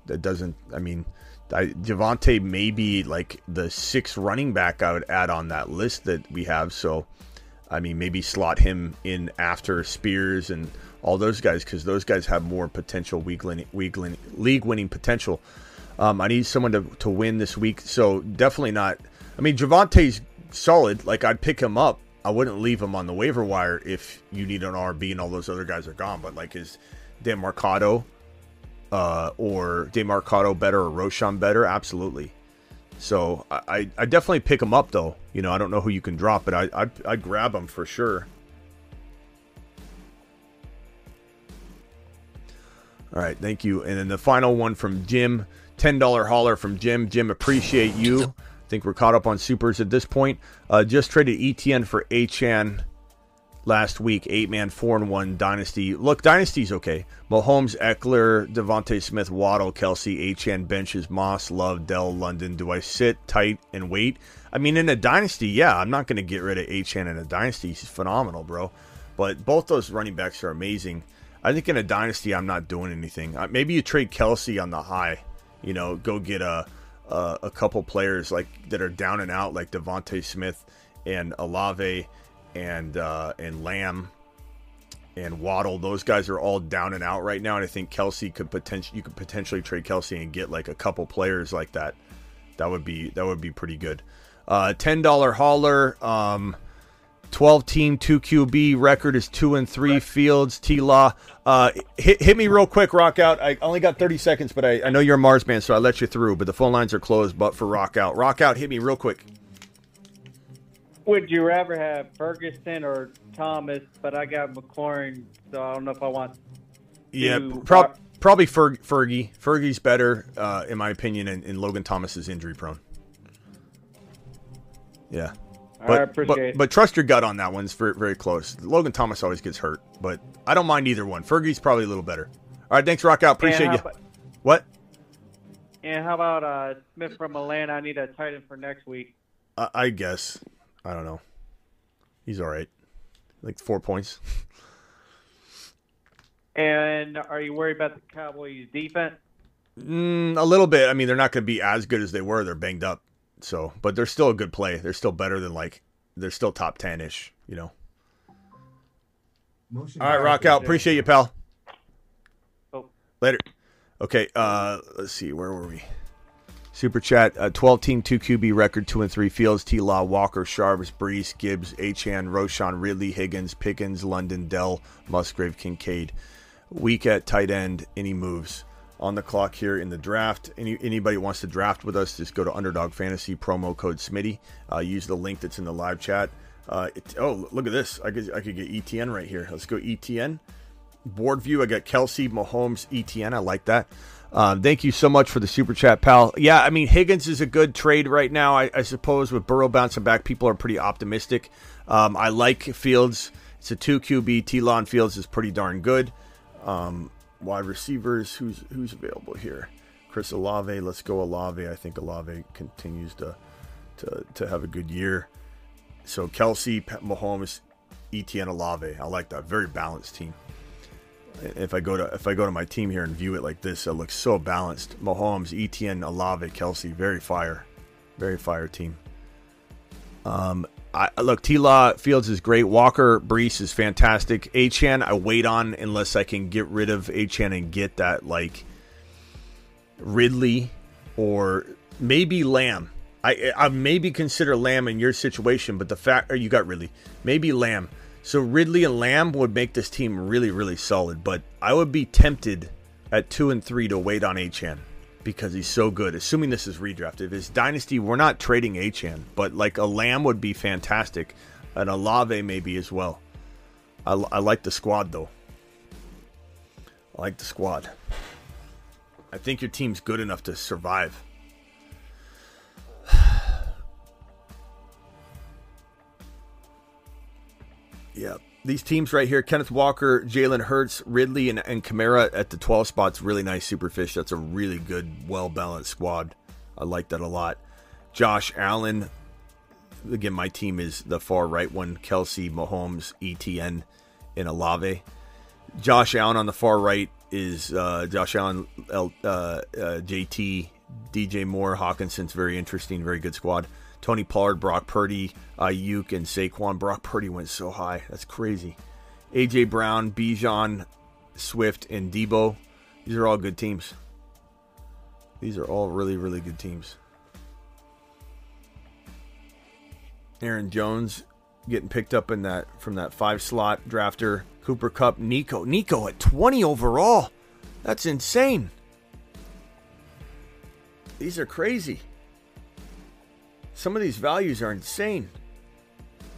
That doesn't. I mean. I, Javonte may be like the sixth running back I would add on that list that we have. So, I mean, maybe slot him in after Spears and all those guys because those guys have more potential week league winning potential. Um, I need someone to, to win this week. So, definitely not. I mean, Javonte's solid. Like, I'd pick him up. I wouldn't leave him on the waiver wire if you need an RB and all those other guys are gone. But, like, is Demercado uh, or Demercado better or Roschon better? Absolutely. So I, I definitely pick him up though. You know I don't know who you can drop, but I I I grab him for sure. All right, thank you. And then the final one from Jim, ten dollar hauler from Jim. Jim, appreciate you. [laughs] I think we're caught up on supers at this point. Uh, just traded ETN for Achane last week, eight man, four and one dynasty. Look, dynasty's okay. Mahomes, Ekeler, DeVonta Smith, Waddle, Kelce, HN benches, Moss, Love, Dell, London. Do I sit tight and wait? I mean, in a dynasty, yeah, I'm not going to get rid of HN in a dynasty. He's phenomenal, bro. But both those running backs are amazing. I think in a dynasty, I'm not doing anything. Uh, maybe you trade Kelce on the high. You know, go get a a, a couple players like that are down and out, like DeVonta Smith and Olave and uh, and Lamb and Waddle. Those guys are all down and out right now, and I think Kelce could potentially you could potentially trade Kelce and get like a couple players like that. That would be that would be pretty good. Uh, Ten dollar hauler. Um, 12 team 2 QB record is 2 and 3 Fields T Law uh, hit, hit me real quick rock out I only got 30 seconds but I, I know you're a Mars man so I let you through but the phone lines are closed but for rock out rock out hit me real quick Would you rather have Ferguson or Thomas? But I got McLaurin, so I don't know if I want. Yeah, prob- probably Fer- Fergie. Fergie's better, uh, in my opinion, and, and Logan Thomas is injury prone. Yeah. But, but, but trust your gut on that one. It's very, very close. Logan Thomas always gets hurt, but I don't mind either one. Fergie's probably a little better. All right, thanks, Rock Out. Appreciate you. about- What? And how about uh, Smith from Atlanta? I need a tight end for next week. I, I guess. I don't know. He's all right. Like four points. And are you worried about the Cowboys' defense? Mm, a little bit. I mean, they're not going to be as good as they were. They're banged up. So, but they're still a good play. They're still better than like they're still top ten ish. You know. All right, rock out. Appreciate you, pal. Oh. Later. Okay. Uh, let's see. Where were we? Super chat. Uh, Twelve team two QB record two and three. Fields, T. Law, Walker, Sharps, Breece, Gibbs, Achane, Roschon, Ridley, Higgins, Pickens, London, Dell, Musgrave, Kincaid. Week at tight end. Any moves? on the clock here in the draft. Any anybody wants to draft with us, just go to Underdog Fantasy promo code Smitty. Uh, use the link that's in the live chat. Uh, it, oh, look at this! I could I could get ETN right here. Let's go ETN. Board view. I got Kelce, Mahomes, ETN. I like that. Um, thank you so much for the super chat, pal. Yeah, I mean Higgins is a good trade right now. I, I suppose with Burrow bouncing back, people are pretty optimistic. Um, I like Fields. It's a two QB. T. Fields is pretty darn good. Um, wide receivers. Who's who's available here? Chris Olave. Let's go Olave. I think Olave continues to to, to have a good year. So Kelce, Pat Mahomes, Etn Olave. I like that. Very balanced team. If I go to if I go to my team here and view it like this, it looks so balanced. Mahomes, Etn, Olave, Kelce. Very fire. Very fire team. Um, I look, T Law Fields is great. Walker Brees is fantastic. Achane I wait on unless I can get rid of Achane and get that like Ridley or maybe Lamb. I I maybe consider Lamb in your situation, but the fact or you got Ridley, maybe Lamb. So Ridley and Lamb would make this team really really solid. But I would be tempted at two and three to wait on Achane. because he's so good. Assuming this is redraft. If it's dynasty, we're not trading Achane, but like a Lamb would be fantastic, and a Lave maybe as well. I, I like the squad though. I like the squad. I think your team's good enough to survive. Yeah, these teams right here: Kenneth Walker, Jalen Hurts, Ridley, and, and Kamara at the 12 spots. Really nice superfish. That's a really good, well balanced squad. I like that a lot. Josh Allen. Again, my team is the far right one: Kelce, Mahomes, ETN, and Olave. Josh Allen on the far right is uh, Josh Allen, L, uh, uh, JT, DJ Moore, Hockenson's very interesting, very good squad. Tony Pollard, Brock Purdy, uh, Aiyuk, and Saquon. Brock Purdy went so high. That's crazy. AJ Brown, Bijan, Swift, and Deebo. These are all good teams. These are all really, really good teams. Aaron Jones getting picked up in that from that five slot drafter. Cooper Kupp, Nico. Nico at 20 overall. That's insane. These are crazy. Some of these values are insane.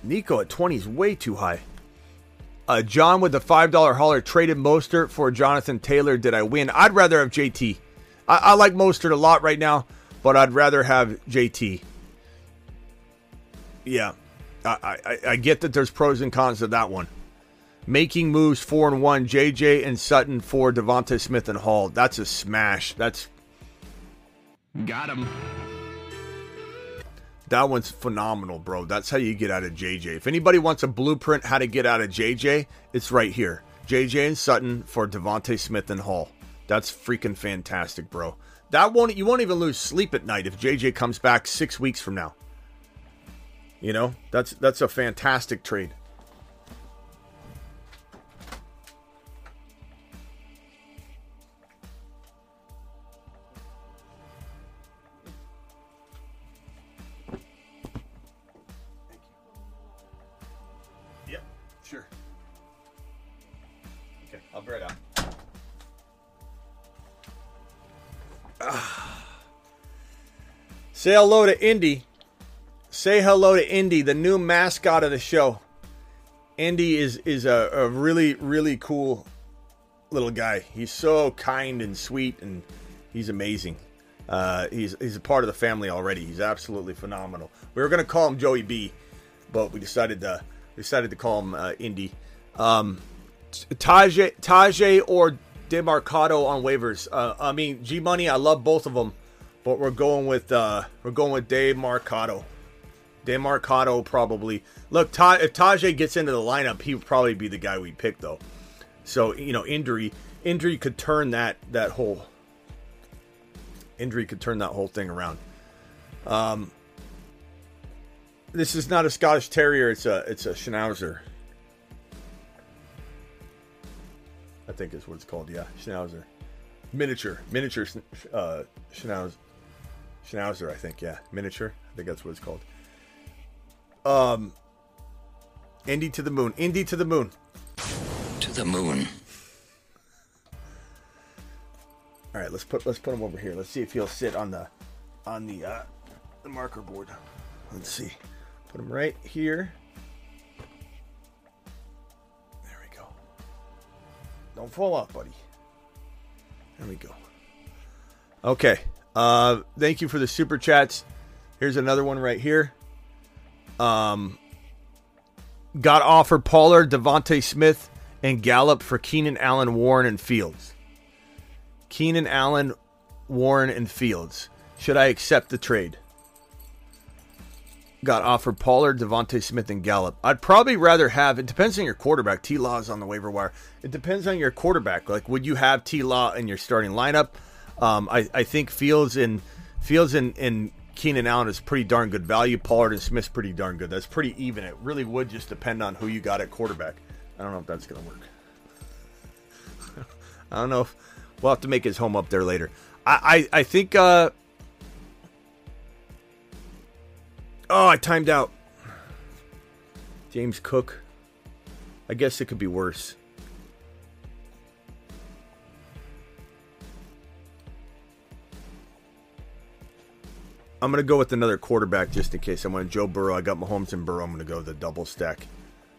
Nico at 20 is way too high. Uh, John with the $5 hauler traded Mostert for Jonathan Taylor. Did I win? I'd rather have JT. I, I like Mostert a lot right now, but I'd rather have JT. Yeah, I, I, I get that there's pros and cons to that one. Making moves four and one. JJ and Sutton for Devonta Smith and Hall. That's a smash. That's got him. That one's phenomenal, bro. That's how you get out of JJ. If anybody wants a blueprint how to get out of JJ, it's right here. JJ and Sutton for DeVonta Smith and Hall. That's freaking fantastic, bro. That won't you won't even lose sleep at night if JJ comes back six weeks from now. You know, that's that's a fantastic trade. Say hello to Indy. Say hello to Indy, the new mascot of the show. Indy is is a, a really really cool little guy. He's so kind and sweet, and he's amazing. Uh, he's he's a part of the family already. He's absolutely phenomenal. We were gonna call him Joey B, but we decided to decided to call him uh, Indy. Um, Tyjae Tyjae or Demercado on waivers. Uh, I mean G Money. I love both of them, but we're going with uh, we're going with Demercado. Demercado probably. Look, Ta- if Tyjae gets into the lineup, he would probably be the guy we pick though. So you know, injury injury could turn that that whole injury could turn that whole thing around. Um, this is not a Scottish Terrier; it's a it's a Schnauzer. I think is what it's called. Yeah, Schnauzer, miniature, miniature uh, Schnauzer, Schnauzer. I think. Yeah, miniature. I think that's what it's called. Um, Indy to the moon. Indy to the moon. To the moon. All right, let's put let's put him over here. Let's see if he'll sit on the on the uh, the marker board. Let's see. Put him right here. There we go. Don't fall off, buddy. There we go. Okay. Uh, thank you for the super chats. Here's another one right here. Um, got offered Pollard, DeVonta Smith, and Gallup for Keenan Allen, Warren, and Fields. Keenan Allen, Warren, and Fields. Should I accept the trade? Got offered Pollard, DeVonta Smith, and Gallup. I'd probably rather have. It depends on your quarterback. T Law is on the waiver wire. It depends on your quarterback. Like, would you have T Law in your starting lineup? Um, I, I think Fields and Fields and, and Keenan Allen is pretty darn good value. Pollard and Smith's pretty darn good. That's pretty even. It really would just depend on who you got at quarterback. I don't know if that's going to work. [laughs] I don't know if we'll have to make his home up there later. I I, I think. Uh, oh, I timed out. James Cook. I guess it could be worse. I'm gonna go with another quarterback just in case. I'm going to Joe Burrow. I got Mahomes and Burrow. I'm gonna go the double stack.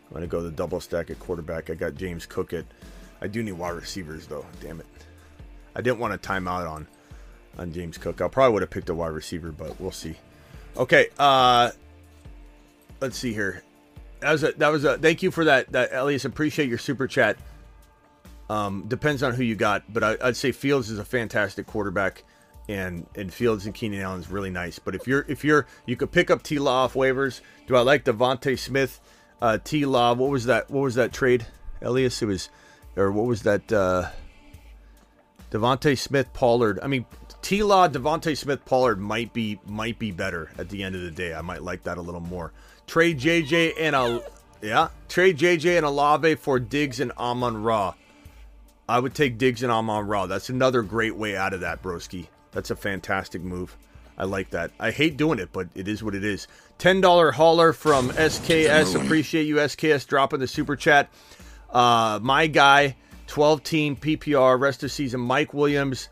I'm gonna go the double stack at quarterback. I got James Cook at. I do need wide receivers though. Damn it. I didn't want to time out on on James Cook. I probably would have picked a wide receiver, but we'll see. Okay, uh let's see here. That was a that was a thank you for that that Elias. Appreciate your super chat. Um, depends on who you got, but I, I'd say Fields is a fantastic quarterback, and and Fields and Keenan Allen is really nice. But if you're if you're you could pick up T Law off waivers. Do I like DeVonta Smith? Uh, T Law. What was that? What was that trade, Elias? It was, or what was that? Uh, DeVonta Smith Pollard. I mean, T Law, DeVonta Smith Pollard might be might be better at the end of the day. I might like that a little more. Trade JJ and a yeah, trade JJ and Olave for Diggs and Amon Ra. I would take Diggs and Amon Ra. That's another great way out of that, broski. That's a fantastic move. I like that. I hate doing it, but it is what it is. Ten dollar hauler from SKS. Appreciate you, SKS, dropping the super chat. Uh, my guy, twelve team PPR rest of season. Mike Williams,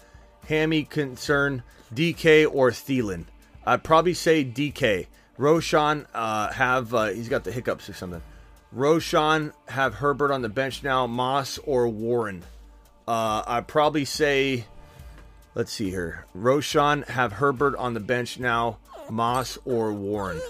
hammy concern, DK or Thielen. I'd probably say DK. Roschon uh, have uh, he's got the hiccups or something. Roschon have Herbert on the bench now. Moss or Warren. Uh, I'd probably say, let's see here. Roschon have Herbert on the bench now. Moss or Warren.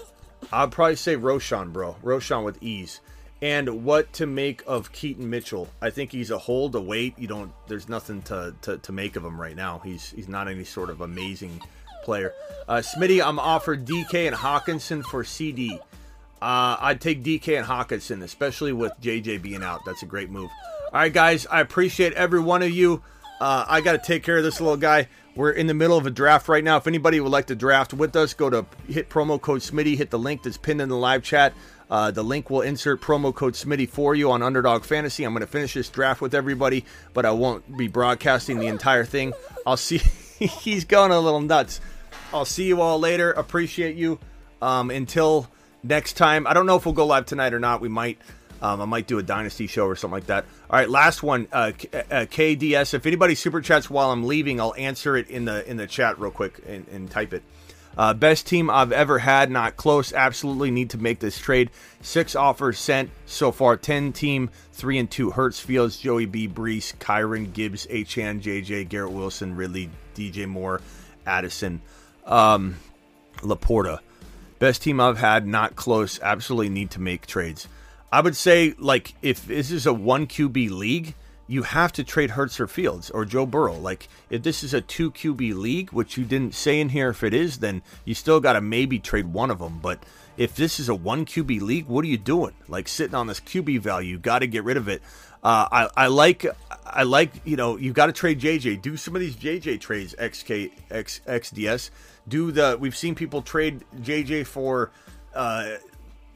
I'd probably say Roschon, bro. Roschon with ease. And what to make of Keaton Mitchell? I think he's a hold, a wait. You don't. There's nothing to, to, to make of him right now. He's he's not any sort of amazing player. Uh, Smitty, I'm offered DK and Hockenson for CeeDee. Uh, I'd take DK and Hockenson, especially with JJ being out. That's a great move. All right, guys, I appreciate every one of you. Uh, I got to take care of this little guy. We're in the middle of a draft right now. If anybody would like to draft with us, go to hit promo code Smitty, hit the link that's pinned in the live chat. Uh, the link will insert promo code Smitty for you on Underdog Fantasy. I'm going to finish this draft with everybody, but I won't be broadcasting the entire thing. I'll see. [laughs] He's going a little nuts. I'll see you all later. Appreciate you. Um, until next time. I don't know if we'll go live tonight or not. We might. Um, I might do a dynasty show or something like that. All right, last one. Uh, K- uh, KDS. If anybody super chats while I'm leaving, I'll answer it in the in the chat real quick and, and type it. Uh, best team I've ever had. Not close. Absolutely need to make this trade. Six offers sent so far. Ten team. Three and two. Hurts, Fields, Joey B, Breece, Kyren, Gibbs, Achane, JJ, Garrett Wilson, Ridley, DJ Moore, Addison, um, Laporta. Best team I've had, not close. Absolutely need to make trades. I would say, like, if this is a one QB league, you have to trade Hurts or Fields or Joe Burrow. Like, if this is a two QB league, which you didn't say in here, if it is, then you still got to maybe trade one of them. But if this is a one QB league, what are you doing? Like sitting on this QB value, got to get rid of it. Uh, I, I like I like you know you got to trade JJ. Do some of these JJ trades XK X XDS. Do the we've seen people trade JJ for uh,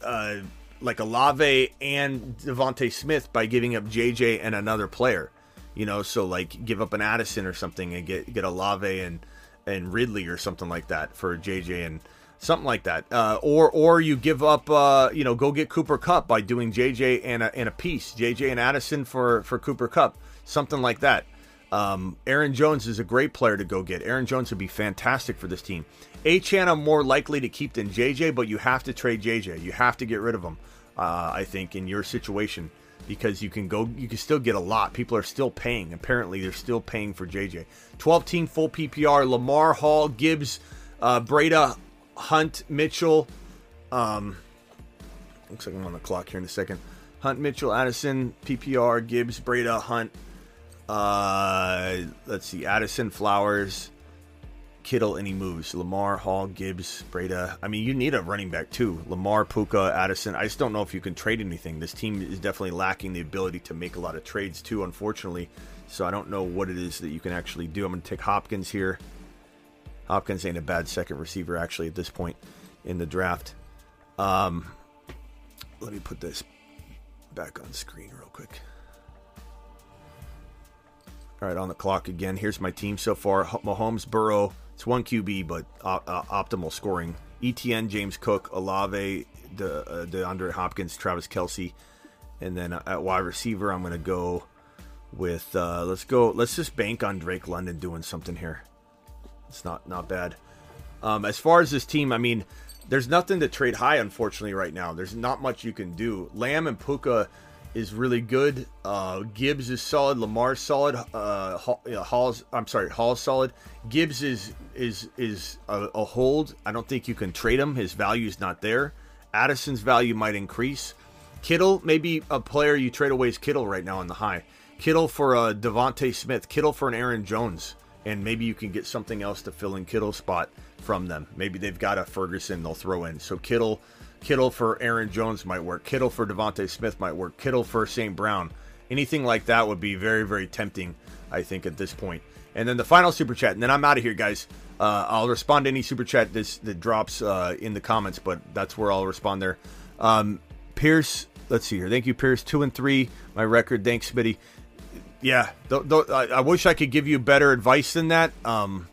uh, like Olave and DeVonta Smith by giving up JJ and another player. You know, so like give up an Addison or something and get get Olave and and Ridley or something like that for JJ and something like that. Uh, or or you give up, uh, you know, go get Cooper Kupp by doing JJ and a, and a piece, JJ and Addison for for Cooper Kupp, something like that. Um, Aaron Jones is a great player to go get. Aaron Jones would be fantastic for this team. Achane I'm more likely to keep than JJ, but you have to trade JJ. You have to get rid of him. Uh, I think in your situation because you can go, you can still get a lot. People are still paying. Apparently, they're still paying for JJ. 12 team full PPR: Lamar, Hall, Gibbs, uh, Breda, Hunt, Mitchell. Um, looks like I'm on the clock here in a second. Hunt, Mitchell, Addison, PPR, Gibbs, Breda, Hunt. Uh, let's see, Addison, Flowers, Kittle, he moves. Lamar, Hall, Gibbs, Breda. I mean, you need a running back too. Lamar, Puka, Addison. I just don't know if you can trade anything. This team is definitely lacking the ability to make a lot of trades too, unfortunately. So I don't know what it is that you can actually do. I'm going to take Hopkins here. Hopkins ain't a bad second receiver actually at this point in the draft. Um, let me put this back on screen real quick. All right, on the clock again. Here's my team so far: Mahomes, Burrow. It's one QB, but uh, uh, optimal scoring. ETN, James Cook, Olave, De, uh, DeAndre Hopkins, Travis Kelce, and then at wide receiver, I'm going to go with. Uh, let's go. Let's just bank on Drake London doing something here. It's not not bad. Um, as far as this team, I mean, there's nothing to trade high, unfortunately, right now. There's not much you can do. Lamb and Puka is really good. Uh, Gibbs is solid. Lamar's solid. Uh, Hall, know, Hall's I'm sorry, Hall's solid. Gibbs is is is a, a hold. I don't think you can trade him. His value is not there. Addison's value might increase. Kittle, maybe a player you trade away is Kittle right now in the high. Kittle for a DeVonta Smith. Kittle for an Aaron Jones, and maybe you can get something else to fill in Kittle's spot from them. Maybe they've got a Ferguson they'll throw in. So Kittle, Kittle for Aaron Jones might work. Kittle for DeVonta Smith might work. Kittle for St. Brown. Anything like that would be very, very tempting, I think, at this point. And then the final super chat, and then I'm out of here, guys. Uh, I'll respond to any super chat this, that drops uh, in the comments, but that's where I'll respond there. Um, Pierce, let's see here. Thank you, Pierce. Two and three, my record. Thanks, Smitty. Yeah, th- th- I, I wish I could give you better advice than that. Um,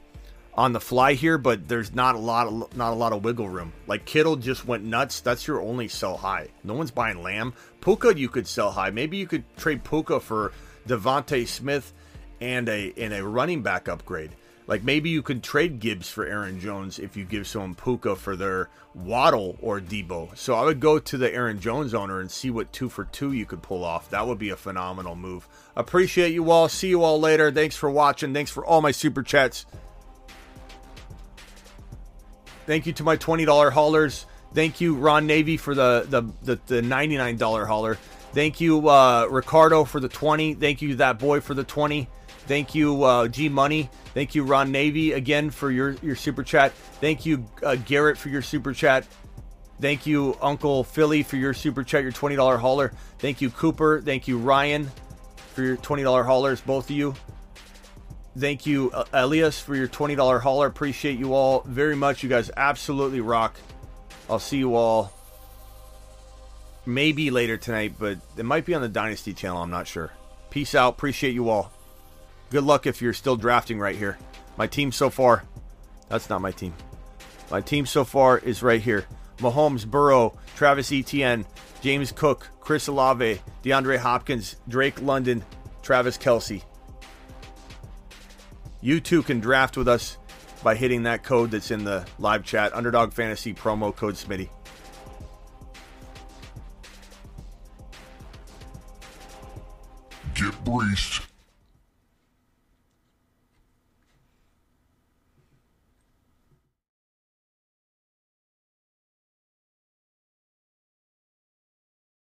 on the fly here, but there's not a lot of not a lot of wiggle room. Like Kittle just went nuts. That's your only sell high. No one's buying Lamb. Puka you could sell high. Maybe you could trade Puka for DeVonta Smith and a and a running back upgrade. Like maybe you could trade Gibbs for Aaron Jones if you give someone Puka for their Waddle or Deebo. So I would go to the Aaron Jones owner and see what two for two you could pull off. That would be a phenomenal move. Appreciate you all. See you all later. Thanks for watching. Thanks for all my super chats. Thank you to my twenty dollar haulers. Thank you, Ron Navy, for the the the, the ninety nine dollar hauler. Thank you, uh, Ricardo, for the twenty. Thank you, that boy, for the twenty. Thank you, uh, G Money. Thank you, Ron Navy, again for your your super chat. Thank you, uh, Garrett, for your super chat. Thank you, Uncle Philly, for your super chat, your twenty dollar hauler. Thank you, Cooper. Thank you, Ryan, for your twenty dollar haulers, both of you. Thank you, Elias, for your $20 hauler. Appreciate you all very much. You guys absolutely rock. I'll see you all maybe later tonight, but it might be on the Dynasty channel. I'm not sure. Peace out. Appreciate you all. Good luck if you're still drafting right here. My team so far, that's not my team. My team so far is right here Mahomes, Burrow, Travis Etienne, James Cook, Chris Olave, DeAndre Hopkins, Drake London, Travis Kelce. You too can draft with us by hitting that code that's in the live chat Underdog Fantasy promo code Smitty. Get breached.